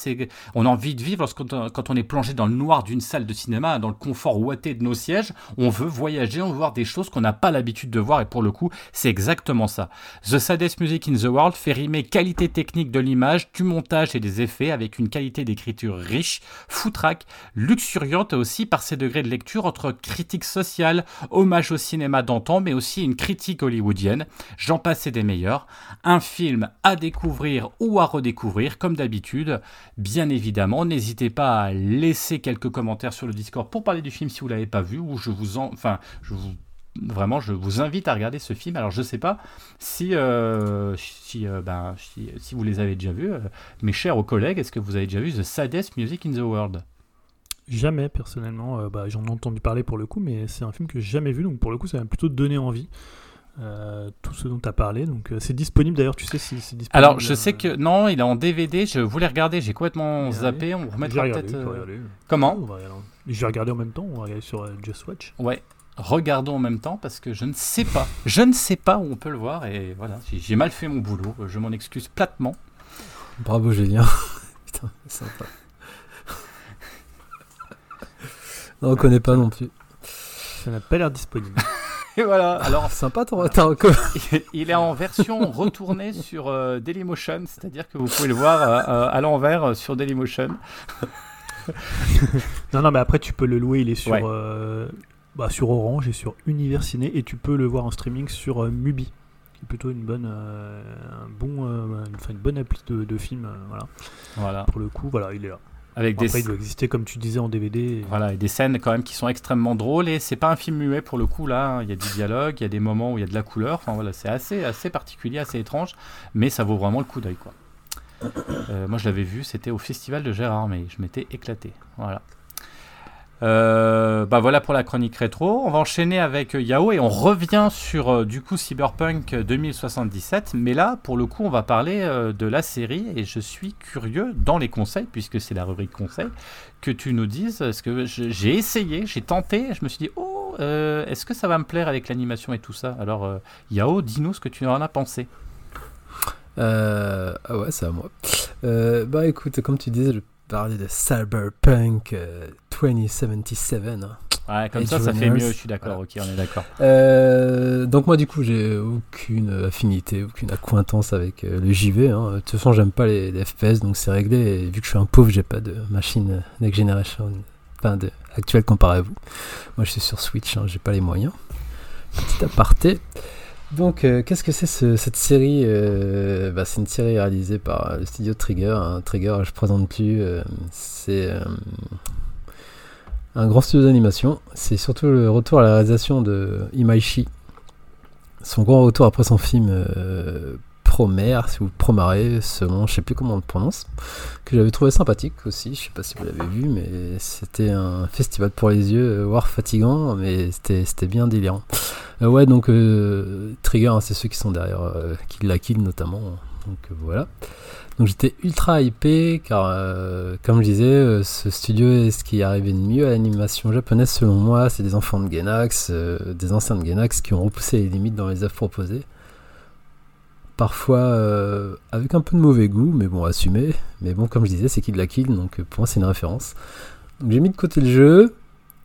on a envie de vivre lorsqu'on quand on est plongé dans le noir d'une salle de cinéma, dans le confort ouaté de nos sièges. On veut voyager, on veut voir des choses qu'on n'a pas l'habitude de voir. Et pour le coup, c'est exactement ça. The Saddest Music in the World fait rimer qualité technique de l'image, du montage et des effets avec une qualité d'écriture riche, foutraque, luxuriante aussi par ses degrés de lecture entre critique sociale, hommage au cinéma d'antan, mais aussi une critique hollywoodienne. J'en passe et des meilleurs. Un film à découvrir ou à redécouvrir, comme d'habitude. Bien évidemment, n'hésitez pas à laisser quelques commentaires sur le Discord pour parler du film si vous l'avez pas vu, ou je vous en, enfin, je vous Vraiment, je vous invite à regarder ce film. Alors, je sais pas si, euh, si, euh, ben, si, si vous les avez déjà vus, euh, mes chers collègues, est-ce que vous avez déjà vu The Saddest Music in the World? Jamais, personnellement. Euh, bah, J'en ai entendu parler pour le coup, mais c'est un film que j'ai jamais vu, donc pour le coup, ça m'a plutôt donné envie. Euh, tout ce dont tu as parlé. Donc, euh, c'est disponible d'ailleurs, tu sais si c'est disponible. Alors, je euh, sais que non, il est en DVD. Je voulais regarder, j'ai complètement zappé. On remettra peut-être. euh. Comment On va regarder. Je vais regarder en même temps, on va regarder sur euh, Just Watch. Ouais. Regardons en même temps parce que je ne sais pas. Je ne sais pas où on peut le voir et voilà, j'ai- j'ai mal fait mon boulot. Je m'en excuse platement. Bravo Julien. Putain, sympa. Non, on connaît pas non plus. Ça n'a pas l'air disponible. Et voilà. Alors, Sympa ton retard. il est en version retournée sur euh, Dailymotion, c'est-à-dire que vous pouvez le voir euh, euh, à l'envers euh, sur Dailymotion. non, non, mais après, tu peux le louer, il est sur, Ouais. euh, bah, sur Orange et sur Univers Ciné, et tu peux le voir en streaming sur euh, Mubi. qui est plutôt une bonne, euh, un bon, euh, enfin, une bonne appli de, de film. euh, voilà. Voilà. Pour le coup, voilà, il est là. Avec des, il doit exister, comme tu disais, en DVD. et- Voilà, et des scènes quand même qui sont extrêmement drôles et c'est pas un film muet pour le coup là, hein. il y a du dialogue, il y a des moments où il y a de la couleur, enfin voilà, c'est assez, assez particulier, assez étrange, mais ça vaut vraiment le coup d'œil quoi. Euh, moi je l'avais vu, c'était au festival de Gérard, mais je m'étais éclaté, voilà. Euh, bah voilà pour la chronique rétro. On va enchaîner avec euh, Yao et on revient sur euh, du coup Cyberpunk 2077. Mais là, pour le coup, on va parler de la série et je suis curieux dans les conseils, puisque c'est la rubrique conseils, que tu nous dises. Parce que j'ai essayé, j'ai tenté, je me suis dit, oh, est-ce que ça va me plaire avec l'animation et tout ça? Alors, Yao, dis-nous ce que tu en as pensé. Ah ouais, c'est à moi. Bah écoute, comme tu disais, je parlais de Cyberpunk euh, 2077. hein. Ouais, comme Edge ça, ça fait mieux, je suis d'accord, ok, on est d'accord. Euh, donc moi du coup j'ai aucune affinité, aucune acquaintance avec euh, le JV. hein. De toute façon j'aime pas les, les FPS donc c'est réglé. Et vu que je suis un pauvre j'ai pas de machine euh, next generation, enfin de actuelle comparé à vous. Moi je suis sur Switch, hein, j'ai pas les moyens. Petit aparté. Donc euh, qu'est-ce que c'est ce- cette série Euh, bah, C'est une série réalisée par euh, le studio Trigger. hein. Trigger je présente plus. c'est un grand studio d'animation. C'est surtout le retour à la réalisation de Imaishi. Son grand retour après son film Promare, ou Promare, selon, je sais plus comment on le prononce, que j'avais trouvé sympathique aussi. Je sais pas si vous l'avez vu, mais c'était un festival pour les yeux, euh, voire fatigant, mais c'était bien délirant. Euh, ouais, donc euh, Trigger, hein, c'est ceux qui sont derrière euh, Kill la Kill notamment. Donc voilà. Donc j'étais ultra hypé car, comme je disais, ce studio est ce qui est arrivé de mieux à l'animation japonaise selon moi. C'est des enfants de Gainax, des anciens de Gainax qui ont repoussé les limites dans les œuvres proposées. Parfois euh, avec un peu de mauvais goût, mais bon, assumé. Mais bon, comme je disais, c'est Kill la Kill, donc euh, pour moi c'est une référence. Donc j'ai mis de côté le jeu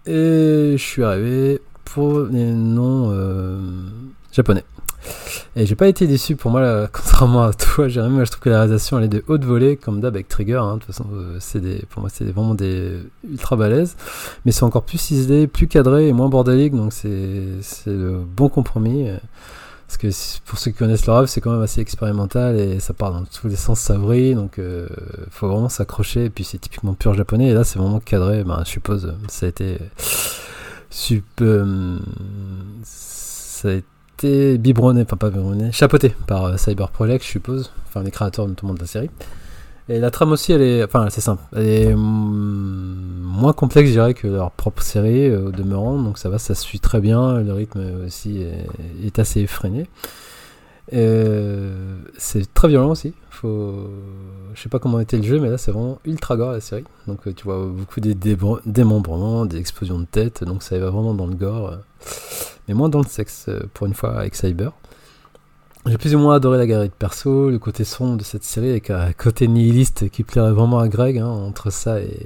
et je suis arrivé pour les noms euh, japonais. Et j'ai pas été déçu pour moi, là, contrairement à toi, Jérémy. Moi, je trouve que la réalisation elle est de haute volée, comme d'hab avec Trigger. hein. De toute façon, c'est des, pour moi, c'est vraiment des ultra balèzes. Mais c'est encore plus ciselé, plus cadré et moins bordélique. Donc, c'est c'est le bon compromis. Parce que pour ceux qui connaissent le rêve, c'est quand même assez expérimental et ça part dans tous les sens, ça. Donc, euh, faut vraiment s'accrocher. Et puis, c'est typiquement pur japonais. Et là, c'est vraiment cadré. Ben, je suppose, ça a été. Sup, euh, ça a été enfin pas biberonné, chapeauté par euh, Cyber Project, je suppose, enfin les créateurs notamment de la série. Et la trame aussi, elle est, enfin c'est simple, elle est mm, moins complexe, je dirais, que leur propre série euh, au demeurant, donc ça va, ça suit très bien, le rythme aussi est, assez effréné. Euh, c'est très violent aussi. Faut... Je sais pas comment était le jeu, mais là c'est vraiment ultra gore la série. Donc euh, tu vois beaucoup des démembrements, des explosions de tête, donc ça va vraiment dans le gore, mais moins dans le sexe pour une fois avec Cyber. J'ai plus ou moins adoré la galerie de perso, le côté sombre de cette série avec un côté nihiliste qui plairait vraiment à Greg. hein, entre ça et,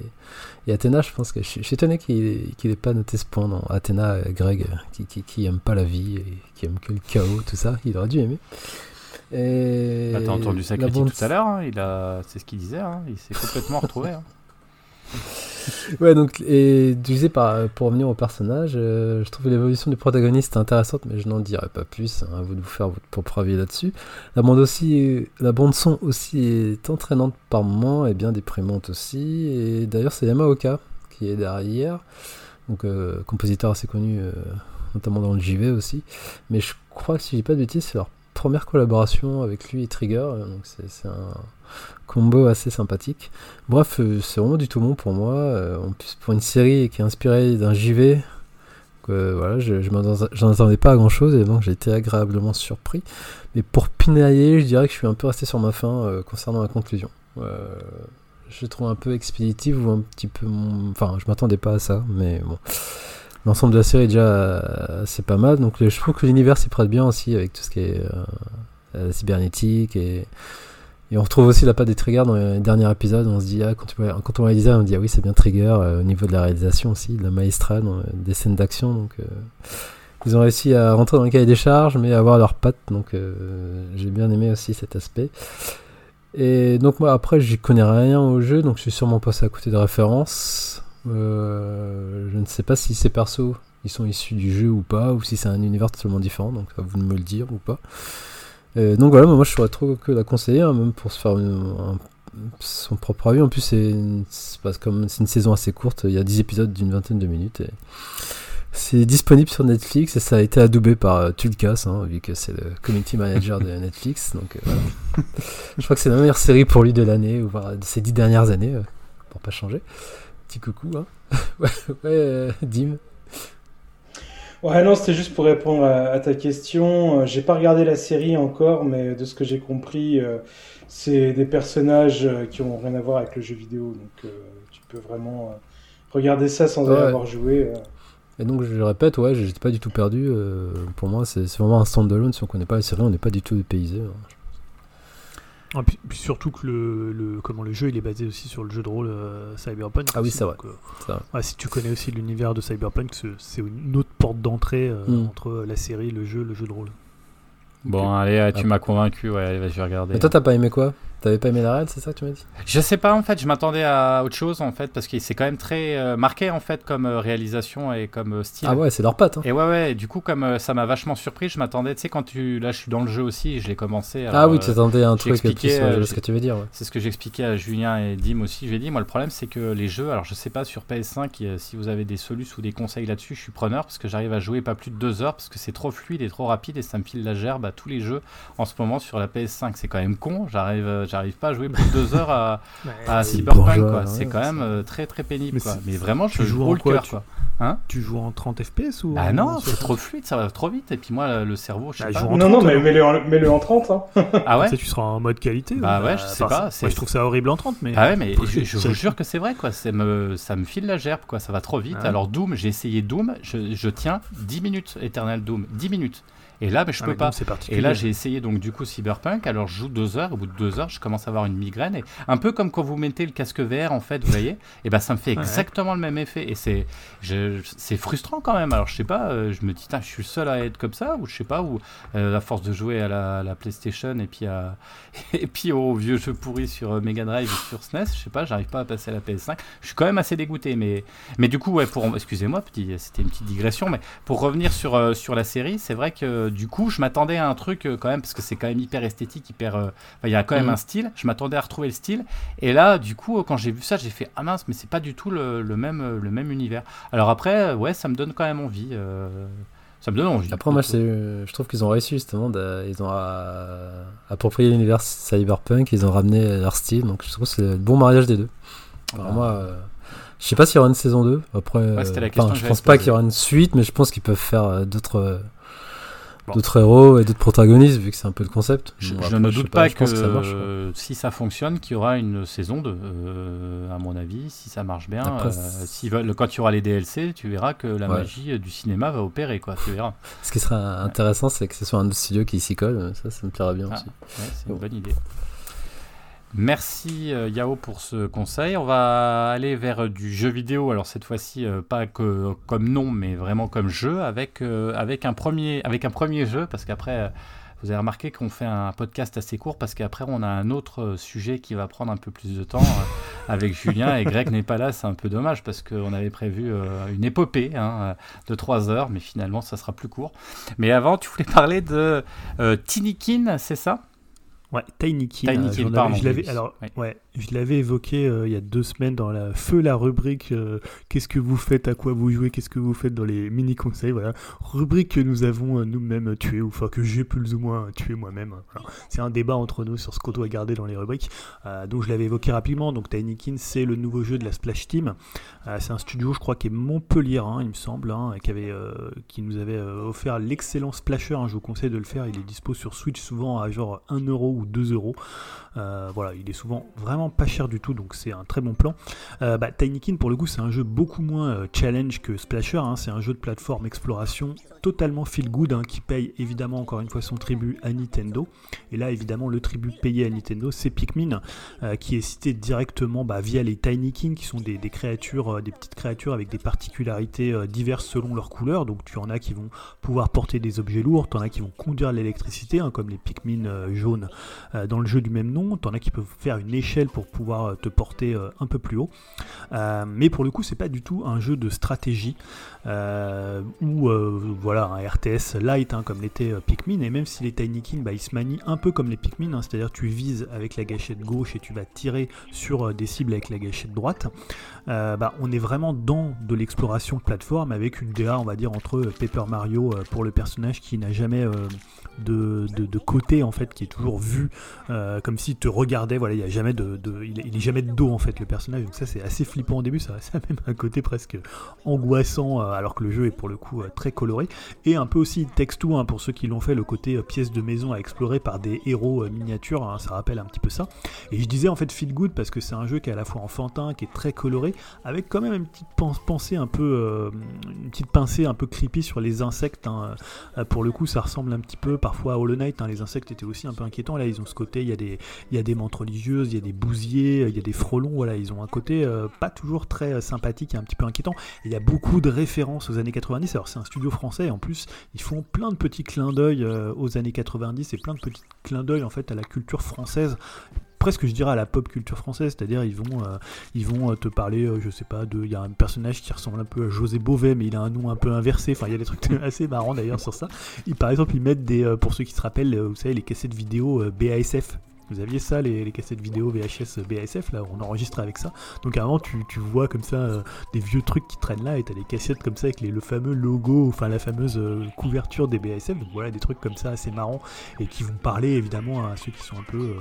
et Athéna, je pense que je, suis- je suis étonné qu'il n'ait pas noté ce point dans Athéna, et Greg, euh, qui, qui, qui aime pas la vie et qui aime que le chaos, tout ça. Il aurait dû aimer. Et Bah, T'as entendu la critique bande- tout à l'heure, hein, il a... c'est ce qu'il disait, hein, il s'est complètement retrouvé. Ouais, donc, et tu disais, par, pour revenir au personnage, euh, je trouve l'évolution du protagoniste intéressante, mais je n'en dirai pas plus. hein, à vous de vous faire votre propre avis là-dessus. La bande aussi, la bande son aussi est entraînante par moments et bien déprimante aussi. Et d'ailleurs, c'est Yamaoka qui est derrière, donc euh, compositeur assez connu, euh, notamment dans le JV aussi. Mais je crois que si je dis pas de bêtises, c'est leur première collaboration avec lui et Trigger, euh, donc c'est un combo assez sympathique. Bref, euh, c'est vraiment du tout bon pour moi. euh, en plus, pour une série qui est inspirée d'un JV, voilà, je, je j'en attendais pas à grand chose et donc j'ai été agréablement surpris. Mais pour pinailler, je dirais que je suis un peu resté sur ma euh, concernant la conclusion. Je trouve un peu expéditive ou un petit peu. Enfin, je m'attendais pas à ça, mais bon. L'ensemble de la série, déjà, euh, c'est pas mal. Donc, je trouve que l'univers s'y prête bien aussi avec tout ce qui est euh, cybernétique et. Et on retrouve aussi la patte des triggers dans les derniers épisodes. On se dit, ah, quand, vois- quand on réalisait, on dit, ah oui, c'est bien trigger euh, au niveau de la réalisation aussi, de la maestra, dans, euh, des scènes d'action. Donc, euh, ils ont réussi à rentrer dans le cahier des charges, mais à avoir leurs pattes. Donc, j'ai bien aimé aussi cet aspect. Et donc, moi, après, j'y connais rien au jeu, donc je suis sûrement passé à côté de références. Euh, je ne sais pas si ces persos ils sont issus du jeu ou pas, ou si c'est un univers totalement différent, donc à vous de me le dire ou pas. Euh, donc voilà, moi je saurais trop que la conseiller, hein, même pour se faire un- son propre avis. En plus, c'est une, une saison assez courte, il y a 10 épisodes d'une vingtaine de minutes. C'est disponible sur Netflix et ça a été adoubé par euh, Tulkas, hein, vu que c'est le community manager de Netflix. Donc euh, je crois que c'est la meilleure série pour lui de l'année, ou voire de ces 10 dernières années, euh, pour pas changer. Petit coucou, hein. ouais, ouais, euh, Dim. Ouais, non, c'était juste pour répondre à, à ta question. Euh, J'ai pas regardé la série encore, mais de ce que j'ai compris, euh, c'est des personnages qui ont rien à voir avec le jeu vidéo. Donc euh, tu peux vraiment regarder ça sans Ouais. avoir joué. Et donc, je le répète, ouais, j'étais pas du tout perdu. euh, pour moi, c'est c'est vraiment un standalone. Si on connaît pas la série, on n'est pas du tout dépaysé. hein. Ah, puis, puis surtout que le, le- comment, le jeu il est basé aussi sur le jeu de rôle euh, Cyberpunk. Ah oui, aussi, c'est vrai. donc, euh, C'est vrai. ouais, si tu connais aussi l'univers de Cyberpunk, c'est- une autre porte d'entrée euh, Mm. entre la série, le jeu, le jeu de rôle. Bon, allez, tu Ah. m'as convaincu, ouais, allez, vas-y, je vais regarder. Mais toi, t'as pas aimé quoi? T'avais pas aimé la c'est ça que tu m'as dit? Je sais pas en fait, je m'attendais à autre chose en fait, parce que c'est quand même très euh, marqué en fait comme euh, réalisation et comme euh, style. Ah ouais, c'est leur patte. Hein. Et ouais, ouais, du coup, comme ça m'a vachement surpris, je m'attendais, tu sais, quand tu. Là, je suis dans le jeu aussi, je l'ai commencé. ah alors, oui, euh, tu attendais un j'ai truc plus. je ce que tu veux dire. ouais. C'est ce que j'expliquais à Julien et Dim aussi. Je lui ai dit, moi, le problème, c'est que les jeux, alors je sais pas sur PS5, euh, si vous avez des solutions ou des conseils là-dessus, je suis preneur parce que j'arrive à jouer pas plus de deux heures parce que c'est trop fluide et trop rapide et ça me file la gerbe à tous les jeux en ce moment sur la PS5. C'est quand même con, j'arrive, j'arrive pas à jouer plus de deux heures à, à c'est Cyberpunk, quoi. ouais, C'est quand même ça. euh, très très pénible, Mais quoi. c'est- Mais vraiment, je joue quoi, cœur, tu- quoi. Tu joues en 30 FPS ou en non, c'est 60? trop fluide, ça va trop vite. Et puis moi, le cerveau, je sais Bah, pas. joue en Non, non, 30, mais mets-le en, mets-le en 30. Hein. Ah ouais Tu sais, tu seras en mode qualité. Bah ouais, je sais pas, moi, je trouve ça horrible en 30, mais. Ah ouais, mais je, vous jure que c'est vrai, quoi. Me, ça me file la gerbe, quoi. Ça va trop vite. Ah ouais. Alors, Doom, j'ai essayé Doom, je, je tiens 10 minutes, Eternal Doom, 10 minutes. Et là, mais je Ah, peux pas. Et là, j'ai essayé donc du coup Cyberpunk. Alors, je joue deux heures. Au bout de deux heures, je commence à avoir une migraine. Et un peu comme quand vous mettez le casque VR, en fait, vous voyez. Et ben, ça me fait Ouais. exactement le même effet. Et c'est, c'est frustrant quand même. Alors, je sais pas. euh, je me dis, je suis le seul à être comme ça, ou je sais pas, ou euh, à force de jouer à la, la PlayStation et puis à, et puis aux vieux jeux pourris sur euh, Mega Drive et sur SNES, je sais pas, j'arrive pas à passer à la PS5. Je suis quand même assez dégoûté, mais, mais du coup, ouais, pour, excusez-moi, c'était une petite digression, mais pour revenir sur, euh, sur la série, c'est vrai que du coup, je m'attendais à un truc euh, quand même, parce que c'est quand même hyper esthétique, hyper, euh, enfin, il y a quand même Mhm. un style. Je m'attendais à retrouver le style, et là, du coup, quand j'ai vu ça, j'ai fait ah mince, mais c'est pas du tout le, le même, euh, le même univers. Alors après, euh, ouais, ça me donne quand même envie. euh, ça me donne envie. Après, moi, je trouve qu'ils ont réussi justement. de- ils ont euh, approprié l'univers cyberpunk, ils ont ramené leur style. Donc, je trouve que c'est le bon mariage des deux. Alors, Ah. moi, euh, je sais pas s'il y aura une saison 2. Après, Ouais, la euh, question je pense pas qu'il y aura une suite, mais je pense qu'ils peuvent faire euh, d'autres. D'autres héros et d'autres protagonistes, vu que c'est un peu le concept. Je, Bon, je après, ne doute pas, que, ça marche. si ça fonctionne, qu'il y aura une saison 2, euh, à mon avis, si ça marche bien. Après, euh, quand il y aura les DLC, tu verras que la Ouais. magie euh, du cinéma va opérer, quoi, tu verras. Ce qui serait intéressant, c'est que ce soit un studio qui s'y colle. Ça, ça me plairait bien Ah. aussi. Ouais, c'est une Bon. bonne idée. Merci euh, Yao pour ce conseil. On va aller vers euh, du jeu vidéo. Alors cette fois-ci, euh, pas que comme nom, mais vraiment comme jeu, avec, avec, un, premier, avec un premier jeu, parce qu'après, vous avez remarqué qu'on fait un podcast assez court, parce qu'après, on a un autre sujet qui va prendre un peu plus de temps avec Julien, et Greg n'est pas là, c'est un peu dommage, parce qu'on avait prévu une épopée hein, de 3 heures, mais finalement, ça sera plus court. Mais avant, tu voulais parler de euh, Tinikin, c'est ça? Ouais, Tiny Kin. Tiny Kin, pardon, je l'avais, alors, Ouais. ouais, je l'avais évoqué euh, il y a deux semaines dans la feu la rubrique euh, Qu'est-ce que vous faites, à quoi vous jouez, qu'est-ce que vous faites dans les mini conseils, voilà, rubrique que nous avons euh, nous-mêmes tué ou enfin que j'ai plus ou moins tué moi-même. Voilà. C'est un débat entre nous sur ce qu'on doit garder dans les rubriques. Donc je l'avais évoqué rapidement. Donc Tiny Kin, c'est le nouveau jeu de la Splash Team. C'est un studio, je crois, qui est Montpellier, hein, il me semble, hein, qui avait, qui nous avait offert l'excellent Splasher. hein, je vous conseille de le faire. Il est dispo sur Switch souvent à genre 1 euro ou 2 euros. Euh, voilà, il est souvent vraiment pas cher du tout, donc c'est un très bon plan. Euh, bah, pour le coup, c'est un jeu beaucoup moins euh, challenge que Splasher. hein. C'est un jeu de plateforme exploration totalement feel good hein, qui paye évidemment encore une fois son tribut à Nintendo. Et là, évidemment, le tribut payé à Nintendo, c'est Pikmin, euh, qui est cité directement bah, via les Tinykin, qui sont des, créatures, euh, des petites créatures avec des particularités diverses selon leur couleur. Donc, tu en as qui vont pouvoir porter des objets lourds, t'en as qui vont conduire l'électricité, hein, comme les Pikmin jaunes dans le jeu du même nom. T'en as qui peuvent faire une échelle pour pouvoir euh, te porter euh, un peu plus haut. Euh, mais pour le coup, c'est pas du tout un jeu de stratégie euh, ou euh, voilà un RTS light hein, comme l'était euh, Pikmin. Et même si les Tinykin, bah, ils se manient un peu comme les Pikmin, hein, c'est-à-dire tu vises avec la gâchette gauche et tu vas tirer sur des cibles avec la gâchette droite. Bah, on est vraiment dans de l'exploration de plateforme avec une DA, on va dire, entre Paper Mario pour le personnage qui n'a jamais de, de, côté en fait, qui est toujours vu comme s'il te regardait. Voilà, il n'y a jamais de, est- de dos en fait le personnage, donc ça c'est assez flippant au début, ça, ça a même un côté presque angoissant alors que le jeu est pour le coup euh, très coloré et un peu aussi texto hein, pour ceux qui l'ont fait le côté euh, pièce de maison à explorer par des héros euh, miniatures, hein, ça rappelle un petit peu ça. Et je disais en fait feel good parce que c'est un jeu qui est à la fois enfantin, qui est très coloré, avec quand même une petite pen- pensée un peu, pincée un peu creepy sur les insectes. hein. Pour le coup, ça ressemble un petit peu parfois à Hollow Knight. Les insectes étaient aussi un peu inquiétants. Là, ils ont ce côté, il y a des, il menthes religieuses, il y a des bousiers, il y a des frelons. Voilà, ils ont un côté pas toujours très sympathique et un petit peu inquiétant. Il y a beaucoup de références aux années 90. Alors c'est un studio français et en plus ils font plein de petits clins d'œil euh, aux années 90 et plein de petits clins d'œil en fait à la culture française presque je dirais à la pop culture française, c'est-à-dire ils vont euh, ils vont euh, te parler, je sais pas, de il y a un personnage qui ressemble un peu à José Beauvais, mais il a un nom un peu inversé. Enfin, il y a des trucs assez marrants d'ailleurs sur ça. Par exemple, ils mettent des, pour ceux qui se rappellent, vous savez, les cassettes vidéo BASF. Vous aviez ça, les, cassettes vidéo VHS BASF, là, on enregistrait avec ça. Donc moment, tu, tu vois comme ça euh, des vieux trucs qui traînent là, et t'as des cassettes comme ça avec les- le fameux logo, enfin la fameuse euh, couverture des BASF. Donc voilà, des trucs comme ça assez marrants, et qui vont parler évidemment à ceux qui sont un peu euh,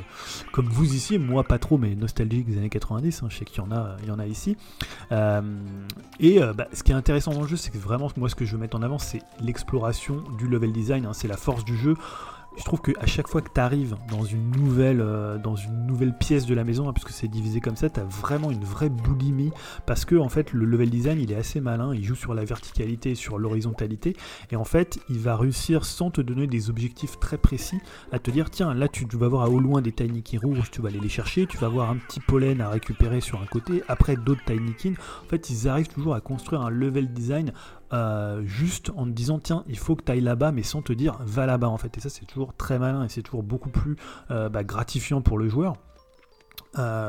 comme vous ici, moi pas trop, mais nostalgique des années 90, hein, je sais qu'il y en a, y en a ici. Et bah, ce qui est intéressant dans le jeu, c'est que vraiment, moi, ce que je veux mettre en avant, c'est l'exploration du level design, hein, c'est la force du jeu. Je trouve qu'à chaque fois que tu arrives dans une nouvelle, euh, dans une nouvelle pièce de la maison, hein, puisque c'est divisé comme ça, tu as vraiment une vraie boulimie, parce que en fait le level design il est assez malin, il joue sur la verticalité sur l'horizontalité, et en fait il va réussir sans te donner des objectifs très précis à te dire tiens là tu vas voir à au loin des tiny kin rouges, tu vas aller les chercher, tu vas voir un petit pollen à récupérer sur un côté, après d'autres tiny kin. En fait ils arrivent toujours à construire un level design euh, juste en te disant tiens il faut que tu ailles là-bas mais sans te dire va là-bas en fait. Et ça c'est toujours très malin et c'est toujours beaucoup plus euh, bah, gratifiant pour le joueur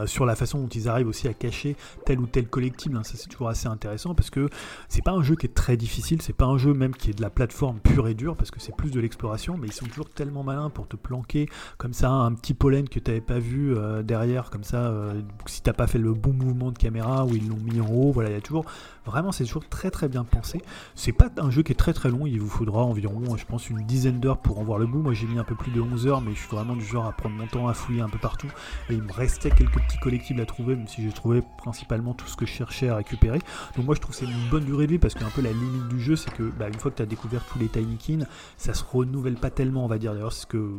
sur la façon dont ils arrivent aussi à cacher tel ou tel collectible, hein. ça c'est toujours assez intéressant parce que c'est pas un jeu qui est très difficile, c'est pas un jeu même qui est de la plateforme pure et dure parce que c'est plus de l'exploration, mais ils sont toujours tellement malins pour te planquer comme ça un petit pollen que tu n'avais pas vu euh, derrière, comme ça euh, si t'as pas fait le bon mouvement de caméra ou ils l'ont mis en haut, voilà, il y a toujours vraiment c'est toujours très très bien pensé. C'est pas un jeu qui est très très long, il vous faudra environ, je pense, une dizaine d'heures pour en voir le bout. Moi j'ai mis un peu plus de 11 heures, mais je suis vraiment du genre à prendre mon temps à fouiller un peu partout et il me restait quelques petits collectibles à trouver, même si j'ai trouvé principalement tout ce que je cherchais à récupérer. Donc moi je trouve c'est une bonne durée de vie parce qu'un peu la limite du jeu c'est que bah, une fois que tu as découvert tous les Tiny Kin, ça se renouvelle pas tellement on va dire. D'ailleurs c'est ce que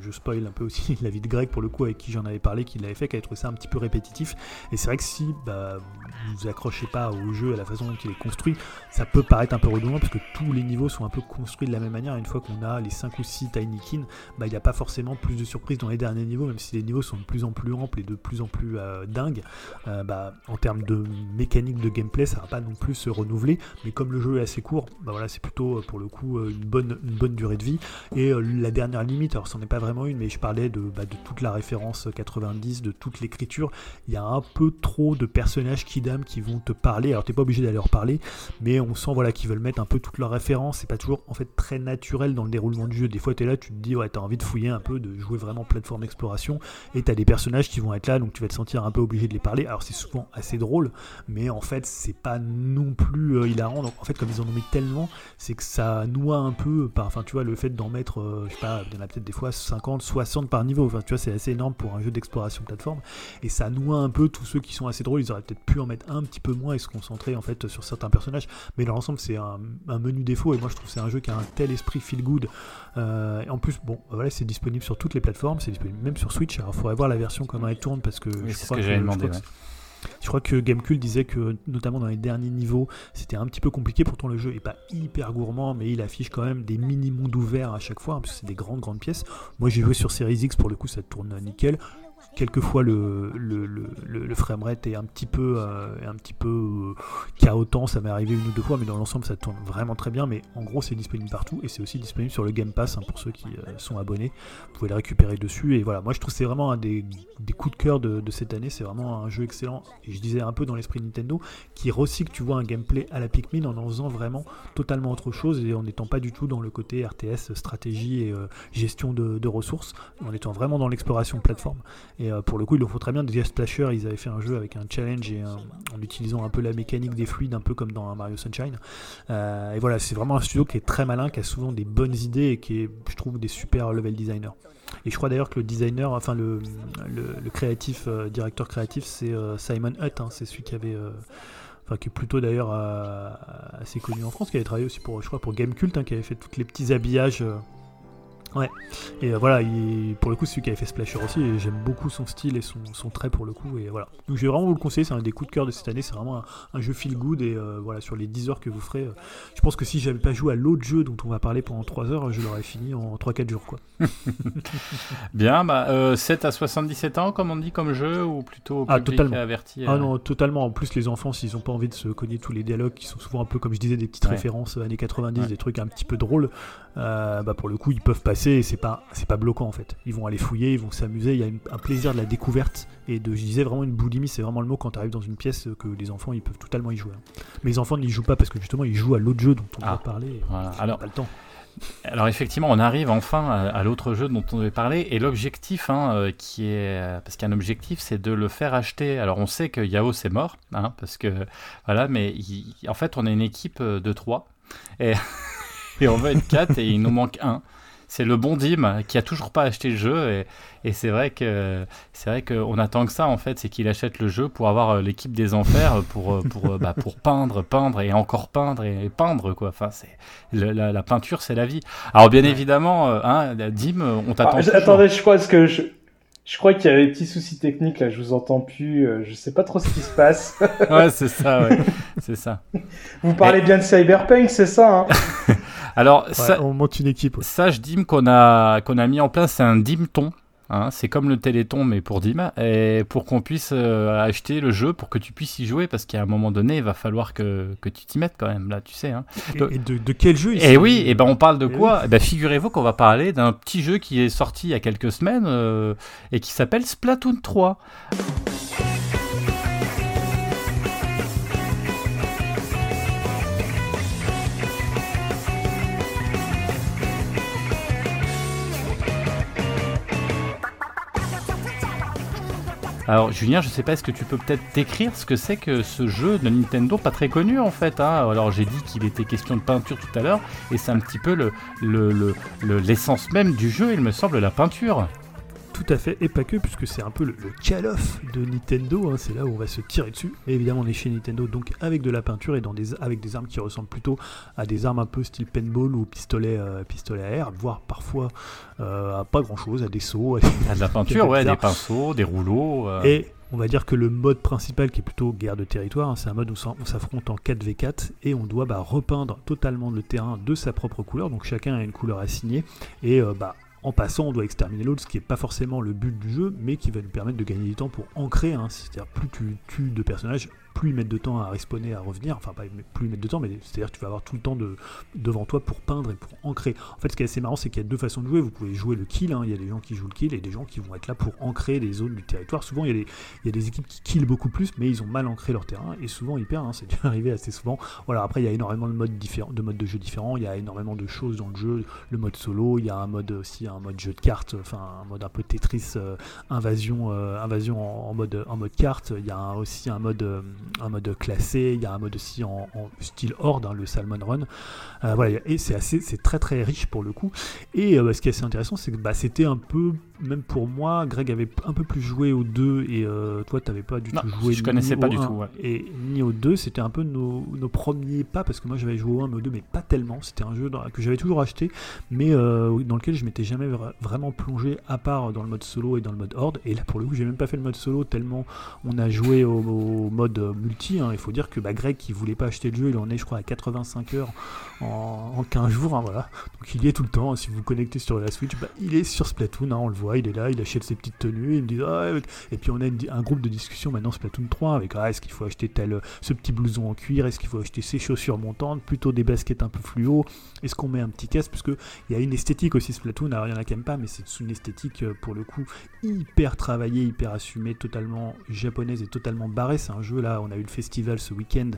je spoil un peu aussi la vie de Greg pour le coup avec qui j'en avais parlé, qui l'avait fait, qui avait trouvé ça un petit peu répétitif. Et c'est vrai que si bah, vous accrochez pas au jeu à la façon dont il est construit, ça peut paraître un peu redondant parce que tous les niveaux sont un peu construits de la même manière. Une fois qu'on a les 5 ou 6 Tiny Kin, bah, il n'y a pas forcément plus de surprises dans les derniers niveaux, même si les niveaux sont de plus en plus amples et de plus en plus euh, dingues. Euh, bah, en termes de mécanique de gameplay, ça va pas non plus se renouveler. Mais comme le jeu est assez court, bah, voilà, c'est plutôt euh, pour le coup une bonne, une bonne durée de vie. Et la dernière limite, alors c'en est pas vraiment une, mais je parlais de, bah, de toute la référence 90, de toute l'écriture. Il y a un peu trop de personnages qui vont te parler. Alors t'es pas obligé d'aller leur parler, mais on sent voilà qu'ils veulent mettre un peu toutes leurs références. C'est pas toujours en fait très naturel dans le déroulement du jeu. Des fois t'es là, tu te dis ouais t'as envie de fouiller un peu, de jouer vraiment plateforme exploration, et t'as des personnages qui vont être là, donc tu vas te sentir un peu obligé de les parler. Alors c'est souvent assez drôle, mais en fait c'est pas non plus euh, hilarant. Donc en fait comme ils en ont mis tellement, c'est que ça noie un peu. Par, enfin tu vois le fait d'en mettre, euh, je sais pas, il y en a peut-être des fois 50, 60 par niveau. Enfin tu vois c'est assez énorme pour un jeu d'exploration plateforme, et ça noie un peu tous ceux qui sont assez drôles. Ils auraient peut-être pu en mettre un petit peu moins et se concentrer en fait sur certains personnages. Mais dans l'ensemble, c'est un, un menu défaut. Et moi, je trouve que c'est un jeu qui a un tel esprit feel good. Euh, et en plus, bon, voilà, c'est disponible sur toutes les plateformes. C'est disponible même sur Switch. Alors, il faudrait voir la version comment elle tourne parce que Oui, je crois que que, j'avais je demandé, crois que- je crois que Gamecube disait que, notamment dans les derniers niveaux, c'était un petit peu compliqué. Pourtant, le jeu est pas hyper gourmand, mais il affiche quand même des mini mondes ouverts à chaque fois, hein, parce que c'est des grandes, grandes pièces. Moi, j'ai joué sur Series X, pour le coup, ça tourne nickel. Quelquefois, le, le, le, le, framerate est un petit peu, euh, un petit peu euh, cahotant, ça m'est arrivé une ou deux fois, mais dans l'ensemble, ça tourne vraiment très bien. Mais en gros, c'est disponible partout et c'est aussi disponible sur le Game Pass hein, pour ceux qui euh, sont abonnés. Vous pouvez le récupérer dessus. Et voilà, moi, je trouve que c'est vraiment un des, des coups de cœur de, de cette année. C'est vraiment un jeu excellent. Et je disais un peu dans l'esprit Nintendo, qui recycle, tu vois, un gameplay à la Pikmin en en faisant vraiment totalement autre chose et en n'étant pas du tout dans le côté RTS, stratégie et gestion de, de ressources, en étant vraiment dans l'exploration plateforme. Et euh, pour le coup, ils le font très bien. Déjà, Splasher, ils avaient fait un jeu avec un challenge et un- en utilisant un peu la mécanique des fluides, un peu comme dans Mario Sunshine. Euh, et voilà, c'est vraiment un studio qui est très malin, qui a souvent des bonnes idées et qui est, je trouve, des super level designers. Et je crois d'ailleurs que le designer, enfin le, créatif, euh, directeur créatif, c'est euh, Simon Hutt. hein, c'est celui qui avait, euh, enfin qui est plutôt d'ailleurs euh, assez connu en France, qui avait travaillé aussi pour, je crois, pour Gamecult, hein, qui avait fait tous les petits habillages. Ouais, et euh, voilà, il- pour le coup, c'est celui qui avait fait Splasher aussi, et j'aime beaucoup son style et son, son trait pour le coup, et voilà. Donc je vais vraiment vous le conseiller, c'est un des coups de cœur de cette année, c'est vraiment un, un jeu feel good, et euh, voilà, sur les 10 heures que vous ferez, euh, je pense que si j'avais pas joué à l'autre jeu dont on va parler pendant 3 heures, je l'aurais fini en 3-4 jours, quoi. Bien, bah, euh, 7 à 77 ans, comme on dit, comme jeu, ou plutôt Ah, public totalement. averti Ah non, totalement. En plus, les enfants, s'ils ont pas envie de se cogner tous les dialogues, qui sont souvent un peu, comme je disais, des petites Ouais. références années 90, Ouais. des trucs un petit peu drôles, euh, bah pour le coup, ils peuvent passer et c'est pas, c'est pas bloquant en fait. Ils vont aller fouiller, ils vont s'amuser. Il y a une- un plaisir de la découverte et de, je disais vraiment une boulimie, c'est vraiment le mot quand tu arrives dans une pièce que les enfants ils peuvent totalement y jouer. hein. Mais les enfants n'y jouent pas parce que justement ils jouent à l'autre jeu dont on Ah. va parler. Voilà. Alors, pas le temps. Alors effectivement, on arrive enfin à, à l'autre jeu dont on devait parler et l'objectif, hein, euh, qui est euh, parce qu'un objectif, c'est de le faire acheter. Alors on sait que Yao c'est mort, hein, parce que voilà, mais il- en fait on est une équipe de trois et, et on veut être quatre et il nous manque un. C'est le bon Dim qui a toujours pas acheté le jeu et, et c'est vrai que c'est vrai qu'on attend que ça en fait, c'est qu'il achète le jeu pour avoir euh, l'équipe des enfers pour euh, pour euh, bah, pour peindre, peindre et encore peindre et, peindre quoi. Enfin c'est la, la peinture c'est la vie. Alors bien évidemment, hein, Dim, on t'attend. Ah, attendez, je crois que je, je crois qu'il y a des petits soucis techniques là. Je vous entends plus. euh, je sais pas trop ce qui se passe. Ouais, c'est ça, ouais. c'est ça. vous parlez bien de Cyberpunk, c'est ça hein? Alors Ouais, ça, on monte une équipe. ouais. ça, je Dim qu'on a qu'on a mis en place, c'est un Dimton. Hein, c'est comme le Téléthon mais pour Dim et pour qu'on puisse euh, acheter le jeu pour que tu puisses y jouer parce qu'à un moment donné il va falloir que, que tu t'y mettes quand même là tu sais hein. Et, et de, de quel jeu il Et s'agit oui, et ben on parle de Eh quoi Eh ben figurez-vous qu'on va parler d'un petit jeu qui est sorti il y a quelques semaines euh, et qui s'appelle Splatoon 3. Alors Julien, je sais pas, est-ce que tu peux peut-être décrire ce que c'est que ce jeu de Nintendo, pas très connu en fait. Hein Alors j'ai dit qu'il était question de peinture tout à l'heure, et c'est un petit peu le, le- le- le- l'essence même du jeu, il me semble, la peinture. Tout à fait, et pas que, puisque c'est un peu le, le call-off de Nintendo, hein, c'est là où on va se tirer dessus. Et évidemment, on est chez Nintendo, donc avec de la peinture et dans des, avec des armes qui ressemblent plutôt à des armes un peu style paintball ou pistolet, euh, pistolet à air, voire parfois euh, à pas grand-chose, à des sauts. à des- de la peinture, ouais, des pinceaux, des rouleaux. euh. Et on va dire que le mode principal, qui est plutôt guerre de territoire, hein, c'est un mode où on s'affronte en 4v4 et on doit bah, repeindre totalement le terrain de sa propre couleur. Donc chacun a une couleur assignée et euh, bah, en passant, on doit exterminer l'autre, ce qui n'est pas forcément le but du jeu, mais qui va nous permettre de gagner du temps pour ancrer. hein. C'est-à-dire, plus tu tues de personnages, plus ils de temps à respawner, à revenir. Enfin, pas plus ils mettent de temps, mais c'est-à-dire que tu vas avoir tout le temps de, devant toi pour peindre et pour ancrer. En fait, ce qui est assez marrant, c'est qu'il y a deux façons de jouer. Vous pouvez jouer le kill, hein. il y a des gens qui jouent le kill et des gens qui vont être là pour ancrer les zones du territoire. Souvent, il y a des, il y a des équipes qui kill beaucoup plus, mais ils ont mal ancré leur terrain et souvent ils perdent. hein. C'est arrivé assez souvent. Voilà, après, il y a énormément de modes, différents, de modes de jeu différents. Il y a énormément de choses dans le jeu. Le mode solo, il y a un mode aussi, un mode jeu de cartes, enfin un mode un peu Tetris, euh, invasion, euh, invasion en, mode, en mode carte. Il y a aussi un mode, euh, un mode classé. Il y a un mode aussi en, en style horde, hein, le Salmon Run. Euh, voilà, et c'est assez, c'est très très riche pour le coup. Et euh, ce qui est assez intéressant, c'est que bah, c'était un peu, même pour moi, Greg avait un peu plus joué au 2 et euh, toi, t'avais pas du Non, tout joué. je connaissais pas du 1 tout, ouais. Et ni au 2, c'était un peu nos, nos premiers pas, parce que moi j'avais joué au 1, mais au 2, mais pas tellement. C'était un jeu dans- que j'avais toujours acheté, mais euh, dans lequel je m'étais jamais vra- vraiment plongé, à part dans le mode solo et dans le mode horde. Et là, pour le coup, j'ai même pas fait le mode solo tellement on a joué au, au mode multi. hein. Il faut dire que bah, qui voulait pas acheter le jeu, il en est, je crois, à 85 heures en, en 15 jours. hein, voilà. Donc il y est tout le temps. Si vous vous connectez sur la Switch, bah, il est sur Splatoon. hein, on le voit, il est là, il achète ses petites tenues. Il me dit, Ah, et puis on a un groupe de discussion maintenant Splatoon 3 avec ah, est-ce qu'il faut acheter tel ce petit blouson en cuir, est-ce qu'il faut acheter ces chaussures montantes, plutôt des baskets un peu fluo, est-ce qu'on met un petit casque parce que il y a une esthétique aussi Splatoon. Alors il y en a qui aiment pas, mais c'est une esthétique euh, pour le coup hyper travaillée, hyper assumée, totalement japonaise et totalement barrée. C'est un jeu là, on a eu le festival ce week-end,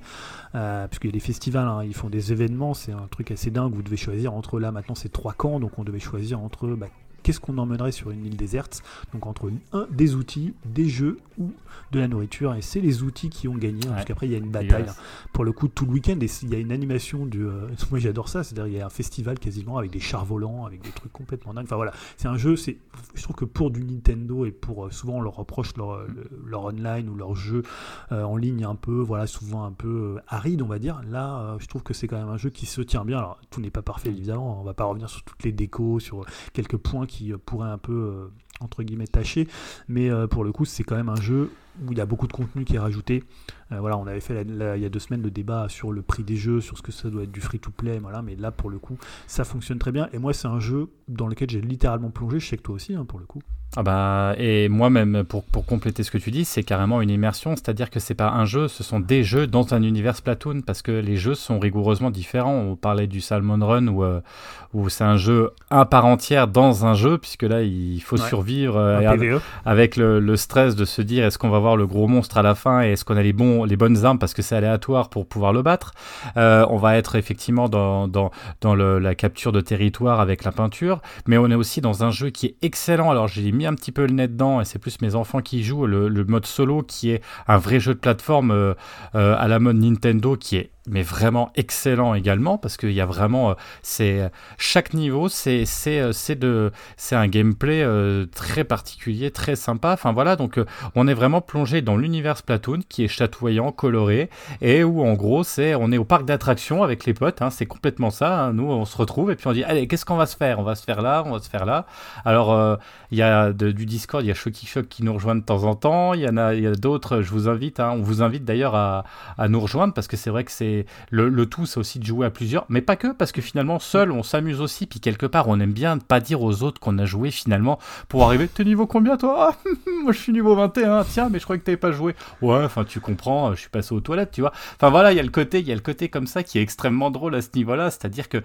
euh, puisqu'il y a des festivals, hein, ils font des événements, un truc assez dingue. Vous devez choisir entre là maintenant c'est trois camps, donc on devait choisir entre bah, qu'est-ce qu'on emmènerait sur une île déserte? Donc entre un, des outils, des jeux ou de la nourriture. Et c'est les outils qui ont gagné, hein, parce qu'après il y a une bataille. Yes. Pour le coup, tout le week-end, et il y a une animation du. euh, moi j'adore ça, c'est-à-dire il y a un festival quasiment avec des chars volants, avec des trucs complètement dingues. Enfin voilà, c'est un jeu, c'est, je trouve que pour du Nintendo et pour euh, souvent on leur reproche leur, euh, leur online ou leur jeu euh, en ligne un peu, voilà, souvent un peu aride, on va dire. Là, je trouve que c'est quand même un jeu qui se tient bien. Alors tout n'est pas parfait évidemment, on va pas revenir sur toutes les décos, sur quelques points qui euh, pourraient un peu euh, entre guillemets tâcher, mais euh, pour le coup c'est quand même un jeu où il y a beaucoup de contenu qui est rajouté. Voilà, on avait fait il y a deux semaines le débat sur le prix des jeux, sur ce que ça doit être du free-to-play, mais là pour le coup ça fonctionne très bien. Et moi c'est un jeu dans lequel j'ai littéralement plongé, je sais que toi aussi hein, pour le coup. Ah bah, et moi-même, pour, pour compléter ce que tu dis, c'est carrément une immersion, c'est-à-dire que c'est pas un jeu, ce sont des jeux dans un univers Splatoon, parce que les jeux sont rigoureusement différents. On parlait du Salmon Run, où, euh, où c'est un jeu à part entière dans un jeu, puisque là, il faut Ouais. survivre euh, et avec- le, le stress de se dire est-ce qu'on va voir le gros monstre à la fin et est-ce qu'on a les, bons, les bonnes armes parce que c'est aléatoire pour pouvoir le battre. Euh, on va être effectivement dans, dans, dans le- la capture de territoire avec la peinture, mais on est aussi dans un jeu qui est excellent. Alors j'ai un petit peu le nez dedans et c'est plus mes enfants qui jouent, le, le mode solo qui est un vrai jeu de plateforme euh, euh, à la mode Nintendo qui est mais vraiment excellent également parce qu'il y a vraiment euh, c'est chaque niveau c'est c'est euh, c'est de c'est un gameplay euh, très particulier très sympa. Enfin voilà donc on est vraiment plongé dans l'univers Splatoon qui est chatoyant coloré et où en gros c'est on est au parc d'attractions avec les potes hein, c'est complètement ça hein. nous on se retrouve et puis on dit allez qu'est-ce qu'on va se faire? On va se faire là on va se faire là. Alors il y a du Discord il y a Shocky Shock qui nous rejoint de temps en temps. Il y en a y a d'autres je vous invite hein, on vous invite d'ailleurs à nous rejoindre parce que c'est vrai que c'est le, tout c'est aussi de jouer à plusieurs mais pas que parce que finalement seul on s'amuse aussi. Puis quelque part on aime bien ne pas dire aux autres qu'on a joué finalement pour arriver t'es niveau combien toi? Ah, moi je suis niveau 21 tiens mais je croyais que t'avais pas joué ouais enfin tu comprends je suis passé aux toilettes tu vois. Enfin voilà il y a le côté il y a le côté comme ça qui est extrêmement drôle à ce niveau là c'est à dire que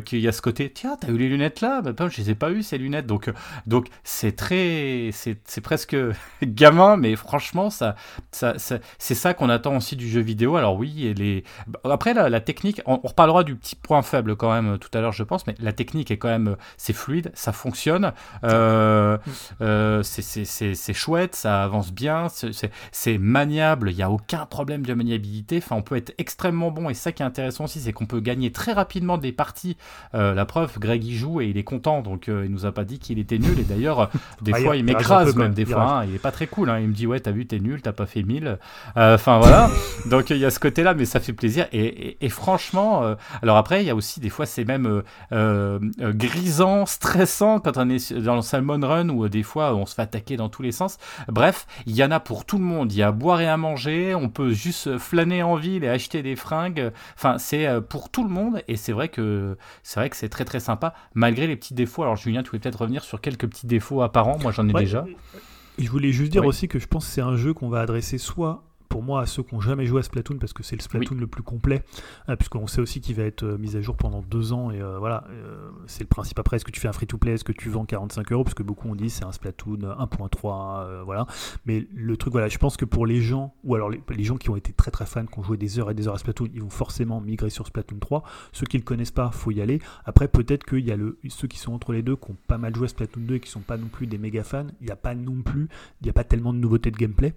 qu'il y a ce côté tiens t'as eu les lunettes là? Bah, putain, je les ai pas eu ces lunettes donc euh, donc c'est très c'est presque gamin mais franchement ça, ça, c'est ça qu'on attend aussi du jeu vidéo. Alors oui les après la, la technique on, on reparlera du petit point faible quand même euh, tout à l'heure je pense mais la technique est quand même euh, c'est fluide ça fonctionne euh, euh, c'est- chouette ça avance bien c'est- maniable il y a aucun problème de maniabilité enfin on peut être extrêmement bon et ça qui est intéressant aussi c'est qu'on peut gagner très rapidement des parties. Euh, la preuve Greg y joue et il est content donc il nous a pas dit qu'il était nul et d'ailleurs des Ah, fois il m'écrase même des il fois hein, il est pas très cool hein. il me dit ouais t'as vu t'es nul t'as pas fait 1000 Euh, enfin voilà. Donc il y a ce côté là mais ça fait plaisir et, et- et franchement euh, alors après il y a aussi des fois c'est même euh, euh, grisant stressant quand on est dans le Salmon Run où des fois on se fait attaquer dans tous les sens. Bref il y en a pour tout le monde. Il y a à boire et à manger. On peut juste flâner en ville et acheter des fringues. Enfin c'est pour tout le monde. Et c'est vrai que c'est vrai que c'est très très sympa malgré les petits défauts. Alors Julien tu voulais peut-être revenir sur quelques petits défauts apparents? Moi j'en ai Ouais. déjà. Je voulais juste dire Oui. aussi que je pense que c'est un jeu qu'on va adresser soit pour moi à ceux qui n'ont jamais joué à Splatoon parce que c'est le Splatoon le plus complet euh, puisqu'on sait aussi qu'il va être euh, mis à jour pendant deux ans et euh, voilà euh, c'est le principe. Après est-ce que tu fais un free to play est-ce que tu vends 45 euros parce que beaucoup ont dit c'est un Splatoon 1.3 euh, voilà. Mais le truc voilà je pense que pour les gens ou alors les, les gens qui ont été très très fans qui ont joué des heures et des heures à Splatoon ils vont forcément migrer sur Splatoon 3 ceux qui le connaissent pas faut y aller. Après peut-être qu'il y a le, ceux qui sont entre les deux qui ont pas mal joué à Splatoon 2 et qui sont pas non plus des méga fans il n'y a pas non plus il n'y a pas tellement de nouveautés de gameplay.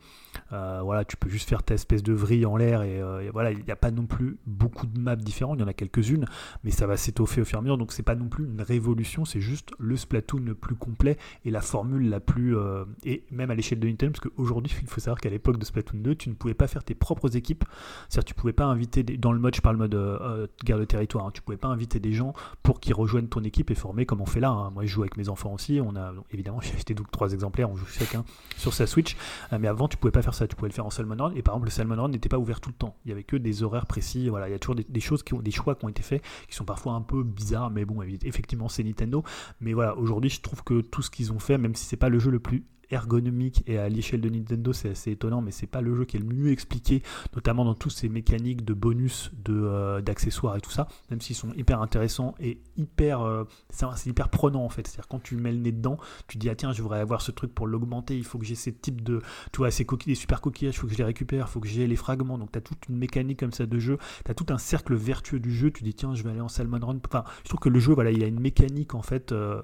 Voilà, tu peux juste faire ta espèce de vrille en l'air et, euh, voilà, il n'y a pas non plus beaucoup de maps différentes, il y en a quelques-unes, mais ça va s'étoffer au fur et à mesure, donc c'est pas non plus une révolution, c'est juste le Splatoon le plus complet et la formule la plus euh, et même à l'échelle de Nintendo, parce qu'aujourd'hui, il faut savoir qu'à l'époque de Splatoon 2, tu ne pouvais pas faire tes propres équipes, c'est-à-dire tu pouvais pas inviter des- dans le mode, je parle mode euh, euh, guerre de territoire, hein, tu pouvais pas inviter des gens pour qu'ils rejoignent ton équipe et former comme on fait là. hein. Moi, je joue avec mes enfants aussi, on a évidemment j'ai acheté donc trois exemplaires, on joue chacun sur sa Switch. Mais avant, tu pouvais pas faire ça. Tu pouvais le faire en Salmon Et par exemple, le Salmon Run n'était pas ouvert tout le temps. Il y avait que des horaires précis. Voilà, il y a toujours des, choses qui ont des choix qui ont été faits, qui sont parfois un peu bizarres. Mais bon, effectivement, c'est Nintendo. Mais voilà, aujourd'hui, je trouve que tout ce qu'ils ont fait, même si c'est pas le jeu le plus ergonomique et à l'échelle de Nintendo c'est assez étonnant mais c'est pas le jeu qui est le mieux expliqué notamment dans tous ces mécaniques de bonus de euh, d'accessoires et tout ça même s'ils sont hyper intéressants et hyper euh, c'est hyper prenant en fait. C'est à dire quand tu mets le nez dedans tu dis ah tiens je voudrais avoir ce truc pour l'augmenter il faut que j'ai ces types de tu vois ces coquilles des super coquillages il faut que je les récupère il faut que j'ai les fragments. Donc tu as toute une mécanique comme ça de jeu tu as tout un cercle vertueux du jeu tu dis tiens je vais aller en Salmon Run. Enfin je trouve que le jeu voilà il a une mécanique en fait euh,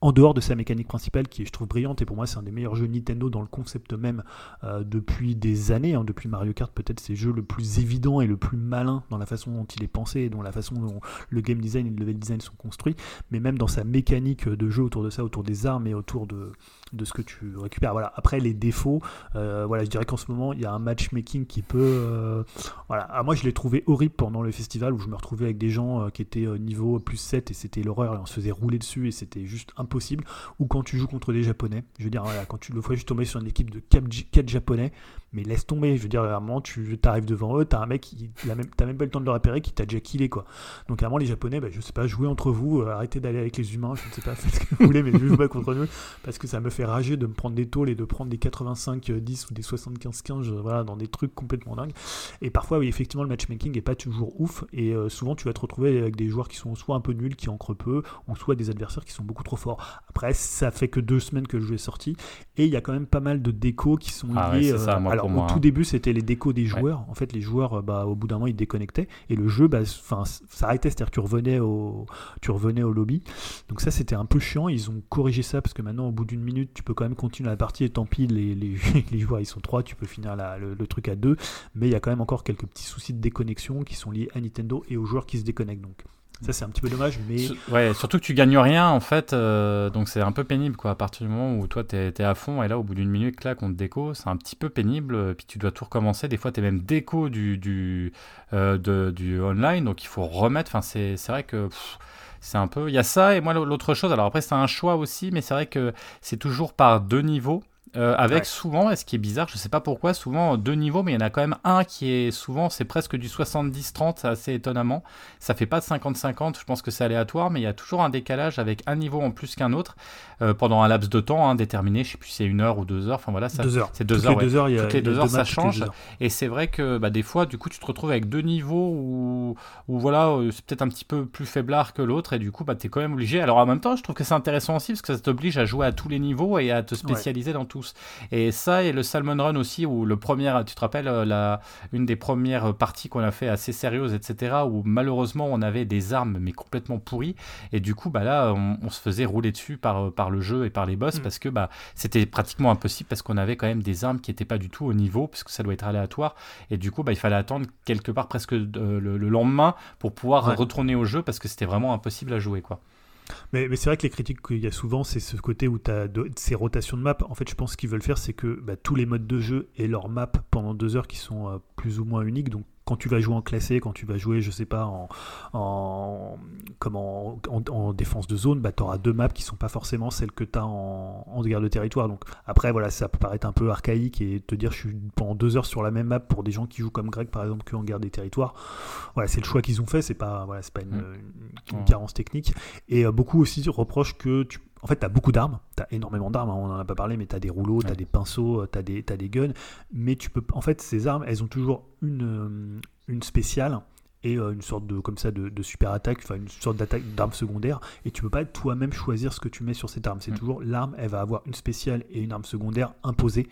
en dehors de sa mécanique principale qui est je trouve brillante et pour moi c'est un des meilleurs jeux Nintendo dans le concept même euh, depuis des années hein. depuis Mario Kart peut-être c'est le jeu le plus évident et le plus malin dans la façon dont il est pensé et dans la façon dont le game design et le level design sont construits mais même dans sa mécanique de jeu autour de ça autour des armes et autour de, de ce que tu récupères voilà après les défauts euh, voilà je dirais qu'en ce moment il y a un matchmaking qui peut euh, voilà ah, moi je l'ai trouvé horrible pendant le festival où je me retrouvais avec des gens qui étaient niveau plus 7 et c'était l'horreur et on se faisait rouler dessus et c'était juste un possible, ou quand tu joues contre des Japonais. Je veux dire, quand tu le fois juste tomber sur une équipe de 4 Japonais, mais laisse tomber. Je veux dire, à un moment, tu arrives devant eux, t'as un mec, qui, t'as même pas le temps de le repérer, qui t'a déjà killé, quoi. Donc, à un moment, les Japonais, bah, je sais pas, jouez entre vous, euh, arrêtez d'aller avec les humains, je ne sais pas, faites ce que vous voulez, mais ne jouez pas contre nous, parce que ça me fait rager de me prendre des tôles et de prendre des 85-10 ou des 75-15, voilà, dans des trucs complètement dingues. Et parfois, oui, effectivement, le matchmaking est pas toujours ouf, et euh, souvent, tu vas te retrouver avec des joueurs qui sont soit un peu nuls, qui ancrent peu, ou soit des adversaires qui sont beaucoup trop forts. Après, ça fait que deux semaines que le jeu est sorti, et il y a quand même pas mal de décos qui sont ah liés. ça, euh, alors, au tout début, c'était les décos des joueurs. En fait, les joueurs, bah, au bout d'un moment, ils déconnectaient, et le jeu, bah, ça arrêtait, c'est-à-dire tu revenais au, tu revenais au lobby. Donc ça, c'était un peu chiant. Ils ont corrigé ça parce que maintenant, au bout d'une minute, tu peux quand même continuer la partie. Et tant pis, les, les, joueurs, ils sont trois, tu peux finir le, le, truc à deux. Mais il y a quand même encore quelques petits soucis de déconnexion qui sont liés à Nintendo et aux joueurs qui se déconnectent. Donc ça, c'est un petit peu dommage, mais. Ouais, surtout que tu gagnes rien, en fait, euh, donc c'est un peu pénible, quoi. À partir du moment où toi, t'es es à fond, et là, au bout d'une minute, là, on te déco, c'est un petit peu pénible, puis tu dois tout recommencer. Des fois, t'es même déco du, du, euh, de, du online, donc il faut remettre. Enfin, c'est vrai que. C'est un peu. Il y a ça, et moi, l'autre chose, alors après, c'est un choix aussi, mais c'est vrai que c'est toujours par deux niveaux. Euh, avec souvent, et ce qui est bizarre, je sais pas pourquoi, souvent deux niveaux, mais il y en a quand même un qui est souvent, c'est presque du 70-30, assez étonnamment. Ça fait pas de 50-50, je pense que c'est aléatoire, mais il y a toujours un décalage avec un niveau en plus qu'un autre euh, pendant un laps de temps hein, déterminé. Je sais plus si c'est une heure ou deux heures. Enfin voilà, ça, deux heures. C'est deux, heures. Les deux heures, toutes les deux heures, ça change. Et c'est vrai que bah, des fois, du coup, tu te retrouves avec deux niveaux où, où voilà, euh, c'est peut-être un petit peu plus faiblard que l'autre, et du coup, bah, tu es quand même obligé. Alors en même temps, je trouve que c'est intéressant aussi parce que ça t'oblige à jouer à tous les niveaux et à te spécialiser dans tous. Et ça, et le Salmon Run aussi, où le premier, tu te rappelles, euh, la, une des premières parties qu'on a fait assez sérieuses, etc., où malheureusement on avait des armes mais complètement pourries, et du coup, bah là, on, se faisait rouler dessus par, par le jeu et par les boss, mm. parce que bah, c'était pratiquement impossible, parce qu'on avait quand même des armes qui n'étaient pas du tout au niveau, puisque ça doit être aléatoire, et du coup, bah, il fallait attendre quelque part presque euh, le, lendemain pour pouvoir retourner au jeu, parce que c'était vraiment impossible à jouer, quoi. Mais, c'est vrai que les critiques qu'il y a souvent, c'est ce côté où tu as ces rotations de maps. En fait, je pense qu'ils veulent faire, c'est que bah, tous les modes de jeu et leurs maps pendant deux heures qui sont euh, plus ou moins uniques. Donc, quand tu vas jouer en classé, quand tu vas jouer, je sais pas, en, en, en, défense de zone, bah, tu auras deux maps qui sont pas forcément celles que tu as en, en, guerre de territoire. Donc après, voilà, ça peut paraître un peu archaïque et te dire je suis pendant deux heures sur la même map pour des gens qui jouent comme Greg par exemple que en guerre des territoires. Voilà, c'est le choix qu'ils ont fait, c'est pas, voilà, c'est pas une, mm. carence technique. Et euh, beaucoup aussi reprochent que tu en fait, tu as beaucoup d'armes, tu as énormément d'armes, hein, on n'en a pas parlé, mais tu as des rouleaux, tu as des pinceaux, tu as des, as des guns. Mais tu peux. En fait, ces armes, elles ont toujours une, euh, une spéciale et euh, une sorte de comme ça de, super attaque, enfin une sorte d'attaque d'arme secondaire, et tu peux pas toi-même choisir ce que tu mets sur cette arme. C'est mm. toujours l'arme, elle va avoir une spéciale et une arme secondaire imposée.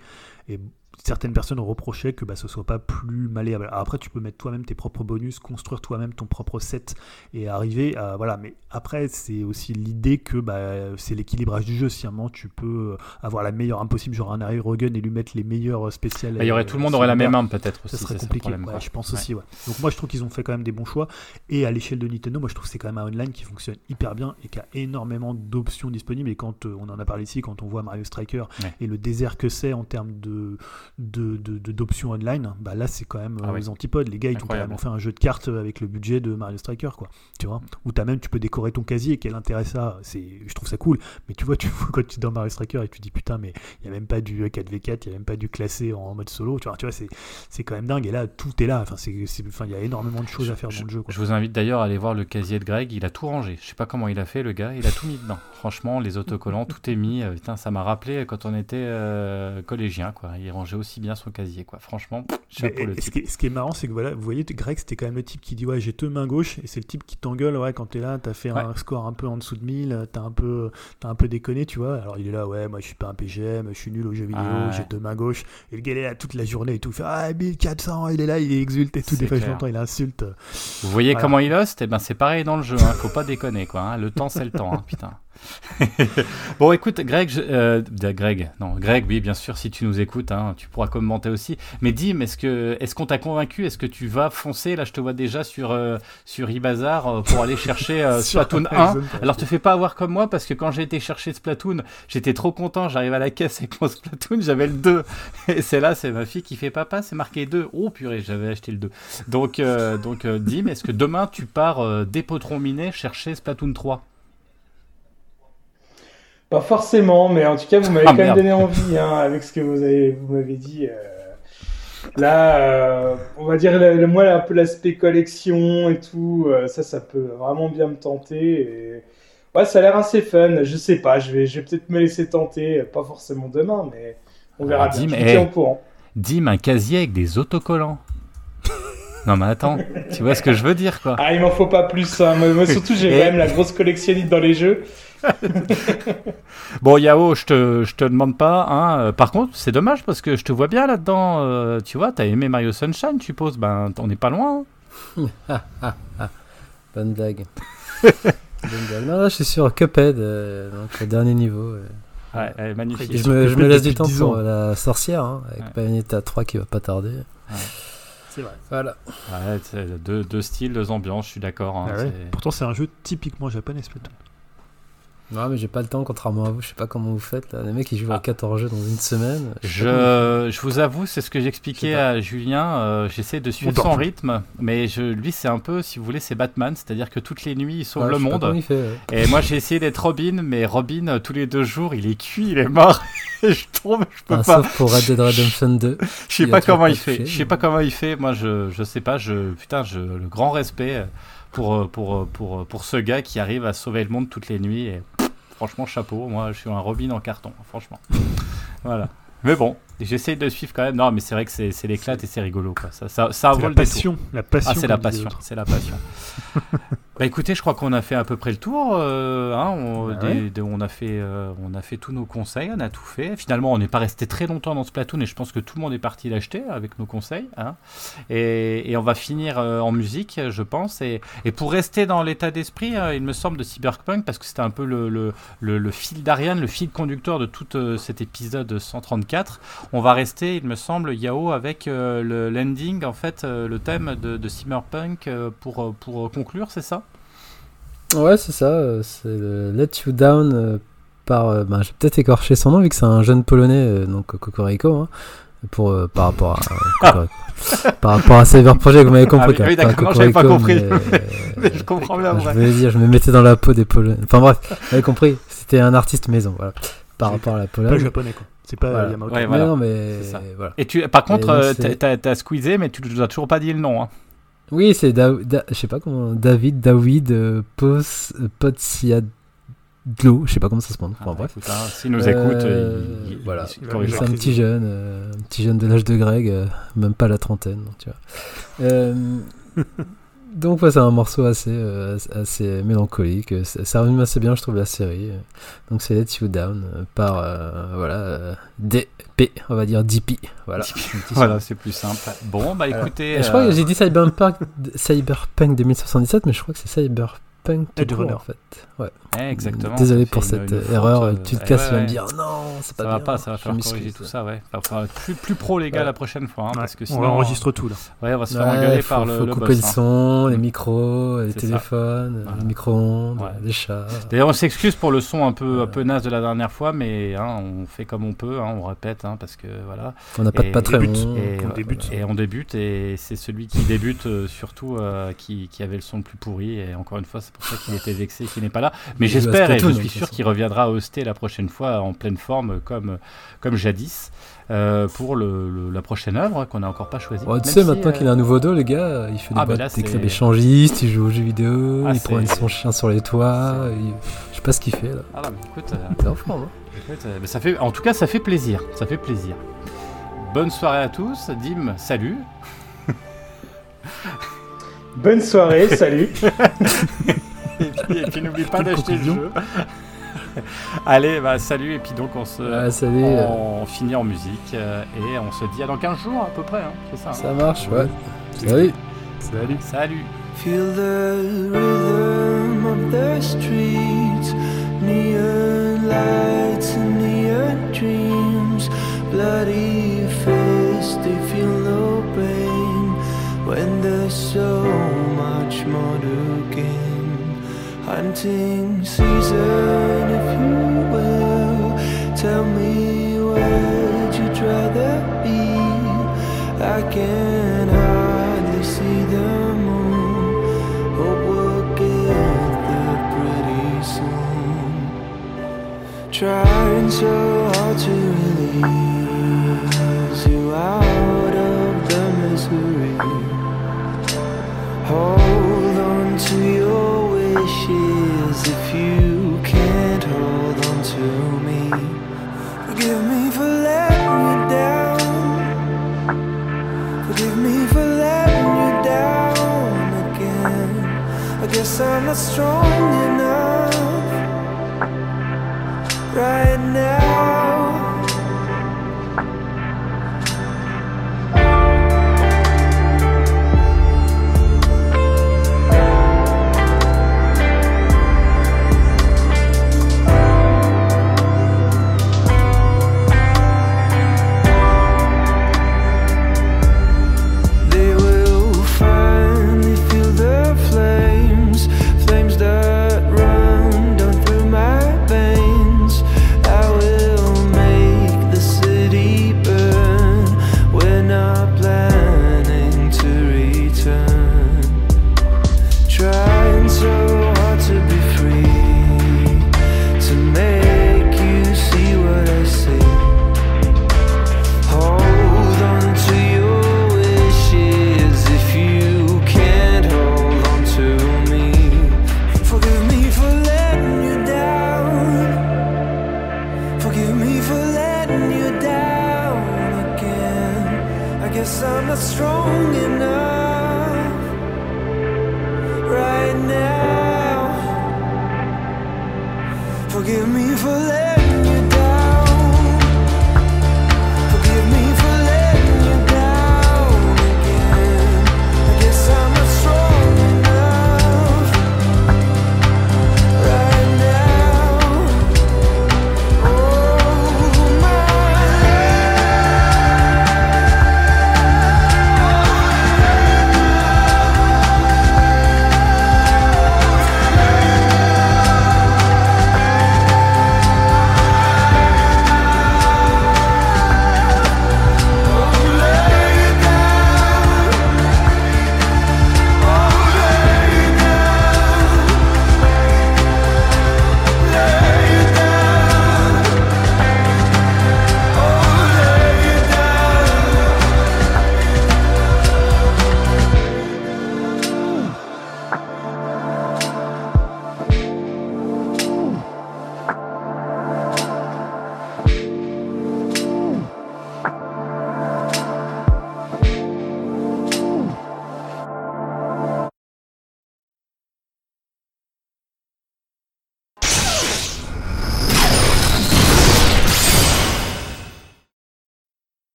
Et certaines personnes reprochaient que bah, ce soit pas plus malléable. après, tu peux mettre toi-même tes propres bonus, construire toi-même ton propre set et arriver à. Voilà, mais après, c'est aussi l'idée que bah, c'est l'équilibrage du jeu. Si à un moment tu peux avoir la meilleure impossible, genre un Harry Rogan et lui mettre les meilleures spéciales. Bah, il y aurait tout le monde aurait la même arme peut-être aussi. Ça serait compliqué. je pense aussi, ouais. Donc moi, je trouve qu'ils ont fait quand même des bons choix. Et à l'échelle de Nintendo, moi, je trouve que c'est quand même un online qui fonctionne hyper bien et qui a énormément d'options disponibles. Et quand euh, on en a parlé ici, quand on voit Mario Striker et le désert que c'est en termes de d'options de, online, bah là c'est quand même ah euh, les antipodes. Les gars ils ont carrément fait un jeu de cartes avec le budget de Mario Striker, quoi. Tu vois? Où as même, tu peux décorer ton casier, quel intérêt ça c'est Je trouve ça cool. Mais tu vois, tu quand tu es dans Mario Striker et tu dis putain, mais il n'y a même pas du 4v4, il n'y a même pas du classé en mode solo. Tu vois, tu vois c'est quand même dingue. Et là, tout est là. Enfin, il y a énormément de choses à faire dans le jeu. Je vous invite d'ailleurs à aller voir le casier de Greg. Il a tout rangé. Je sais pas comment il a fait, le gars. Il a tout mis dedans. Franchement, les autocollants, tout est mis. Euh, putain, ça m'a rappelé quand on était euh, collégien, quoi. Il rangeait aussi bien son casier, quoi. Franchement, chapeau le ce, qui est, ce, qui est, marrant, c'est que voilà, vous voyez, Greg, c'était quand même le type qui dit ouais, j'ai deux mains gauche, et c'est le type qui t'engueule, ouais, quand t'es là, t'as fait un score un peu en dessous de 1000, t'as un peu, as un peu déconné, tu vois. Alors il est là, ouais, moi je suis pas un PGM, je suis nul aux jeux vidéo, ah, j'ai deux mains gauche. Et le gars il est là toute la journée et tout, il fait ah 1400, il est là, il exulte et tout, des fois je l'entends, il insulte. Vous voyez comment il hoste, et eh ben c'est pareil dans le jeu, hein, faut pas déconner, quoi. Hein. Le temps c'est le temps, hein, putain. bon, écoute, Greg, je- euh, Greg, non, Greg, oui, bien sûr, si tu nous écoutes, hein, tu pourras commenter aussi. Mais Dim, est-ce que, est-ce qu'on t'a convaincu? Est-ce que tu vas foncer? Là, je te vois déjà sur euh, sur eBazaar euh, pour aller chercher euh, Splatoon 1. Amazon, pour Alors, te fais pas avoir comme moi parce que quand j'ai été chercher Splatoon, j'étais trop content. J'arrive à la caisse avec mon Splatoon, j'avais le 2. Et c'est là, c'est ma fille qui fait papa, c'est marqué 2. Oh purée, j'avais acheté le 2. Donc, donc Dim, est-ce que demain tu pars des potrons minés chercher Splatoon 3 Pas forcément, mais en tout cas, vous m'avez Ah, quand même donné envie hein, avec ce que vous avez, vous m'avez dit. euh. Là, euh, on va dire le, le- moi un peu l'aspect collection et tout, euh, ça, ça peut vraiment bien me tenter. Et... Ouais, ça a l'air assez fun. Je sais pas, je vais, je vais peut-être me laisser tenter, pas forcément demain, mais on verra Ah, bien. Je hey. au courant. Dim, un casier avec des autocollants. non mais attends, tu vois ce que je veux dire quoi Ah, il m'en faut pas plus. hein. Surtout, j'ai quand même la grosse collectionniste dans les jeux. Bon Yao, je te, je te demande pas. Hein. Par contre, c'est dommage parce que je te vois bien là-dedans. euh, tu vois, t'as aimé Mario Sunshine, tu suppose. Ben, on n'est pas loin. hein. Bonne blague. Bonne blague. Non, là, je suis sur Cuphead, euh, donc le dernier niveau. euh. Ouais, ouais, magnifique. Et je me, je me Cuphead laisse du temps 10 pour la sorcière, hein, avec Ouais. Bayonetta 3 qui va pas tarder. C'est vrai. Voilà. Ouais, deux, deux styles, deux ambiances, je suis d'accord. hein, Ah Pourtant, c'est un jeu typiquement japonais, Splatoon. Non, mais j'ai pas le temps, contrairement à vous. Je sais pas comment vous faites là. Les mecs, ils jouent Ah. à 14 jeux dans une semaine. Je Je, vous avoue, c'est ce que Je j'expliquais à Julien. euh, J'essaie de suivre son rythme, mais je, lui, c'est un peu, si vous voulez, c'est Batman, c'est-à-dire que toutes les nuits, il sauve. Ouais, le monde. fait, ouais. Et moi, j'ai essayé d'être Robin, mais Robin, euh, tous les deux jours, il est cuit, il est mort. Et je trouve, je peux Ah, pas. sauf pour Red Dead Redemption 2. Je sais pas comment pas il fait. Je sais pas comment il fait. Moi, je, je sais pas. Je, putain, je, le grand respect pour, pour, pour, pour ce gars qui arrive à sauver le monde toutes les nuits. Et, franchement, chapeau. Moi, je suis un Robin en carton, franchement. voilà. Mais bon, j'essaye de suivre quand même. Non, mais c'est vrai que c'est l'éclate et c'est rigolo. Quoi. Ça, ça, ça C'est la passion. La passion. Ah, c'est la passion, c'est la passion. bah écoutez, je crois qu'on a fait à peu près le tour. euh, hein, on, Bah des- ouais. des- on a fait, euh, on a fait tous nos conseils, on a tout fait. Finalement, on n'est pas resté très longtemps dans ce plateau, et je pense que tout le monde est parti l'acheter avec nos conseils. hein. Et, et on va finir euh, en musique, je pense. Et, et pour rester dans l'état d'esprit, euh, il me semble de Cyberpunk, parce que c'était un peu le, le, le- le fil d'Ariane, le fil conducteur de tout euh, cet épisode 134. On va rester, il me semble, Yao, avec euh, le l'ending, en fait, le thème de, de Cyberpunk pour, pour conclure, c'est ça? Ouais, c'est ça. euh, C'est le Let You Down euh, par. ben, J'ai peut-être écorché son nom vu que c'est un jeune polonais, donc Cocorico. Hein, pour, euh, par, rapport à, euh, par rapport à Cyber Project, vous m'avez compris. Ah oui. Pas d'accord, non, j'avais pas compris. mais, Mais je comprends bien, je voulais dire, je me mettais dans la peau des Polonais. Enfin bref, vous avez compris. C'était un artiste maison, voilà. Par rapport à la Pas Pologne. japonais, quoi. C'est pas Voilà. Yamamoto. Ouais, Mais voilà. non, mais ça. voilà. Et tu, par contre, t'as squeezé, mais tu nous as toujours pas dit le nom. Hein. Oui, c'est Da- Da- je sais pas comment David David euh, Pos euh, Potsiadlo, je sais pas comment ça se prononce. Enfin, Ah, bref. écoute, hein, S'il nous Euh, écoute, il, il- voilà. C'est un petit jeune, euh, un petit jeune de l'âge de Greg, euh, même pas la trentaine, donc tu vois. Donc ouais, c'est un morceau assez, euh, assez mélancolique. Ça, ça résume assez bien, je trouve, la série. Donc c'est Let You Down euh, par euh, voilà euh, DP, on va dire DP. Voilà. Voilà, c'est plus simple. Bon, bah écoutez. Je crois que j'ai dit Cyberpunk, Cyberpunk 2077, mais je crois que c'est Cyberpunk tout Edge court, Runner. en fait. Ouais. eh, exactement. Désolé ça pour cette une- une faute, erreur. euh, tu te casses, ouais, tu vas me dire non, c'est pas Ça bien. va pas, ça va falloir corriger tout ça, ouais. Enfin, plus, plus pro les gars Ouais. la prochaine fois, hein, Ouais, parce que on sinon, enregistre tout, là. ouais, on va se faire Ouais, engueuler faut, par le, faut le couper boss. le hein. son, les Mm. micros, les ça. téléphones, Voilà. les micro-ondes, Ouais. les chats. D'ailleurs, on s'excuse pour le son un peu, un peu naze de la dernière fois, mais hein, on fait comme on peut, hein, on répète, hein, parce que voilà. On n'a pas de. Et, On débute. et on débute, et c'est celui qui débute euh, surtout euh, qui, qui avait le son le plus pourri. Et encore une fois, c'est pour ça qu'il était vexé qu'il n'est pas là. Mais j'espère et je suis sûr qu'il reviendra hoster la prochaine fois en pleine forme, comme, comme jadis, euh, pour le, le- la prochaine œuvre qu'on n'a encore pas choisie. Ouais, tu sais, si, maintenant euh, qu'il a un nouveau dos, le gars, il fait des Ah, bah boîtes là, des clubs échangistes, il joue aux jeux vidéo, Ah, il promène son chien sur les toits, il- je sais pas ce qu'il fait là. Ah, là, mais écoute, euh, en forme, hein. écoute, euh, mais ça fait, en tout cas, ça fait plaisir. Ça fait plaisir. Bonne soirée à tous. Dim, salut. Bonne soirée, salut. Et puis, n'oublie pas d'acheter le jeu. Allez, bah salut, et puis donc on se Ah, salut, euh, on finit en musique euh, et on se dit à dans 15 jours à peu près, hein, c'est ça. hein. ça marche, ouais. Salut. Salut. Salut. Feel the rhythm of the streets Neon lights and neon dreams, bloody there's so much more to gain. Hunting season, if you will, tell me where'd you rather be? I can hardly see the moon. Hope we'll get there pretty soon. Trying so hard to release you out of the misery. Hold on to your wishes if you can't hold on to me. Forgive me for letting you down. Forgive me for letting you down again. I guess I'm not strong enough right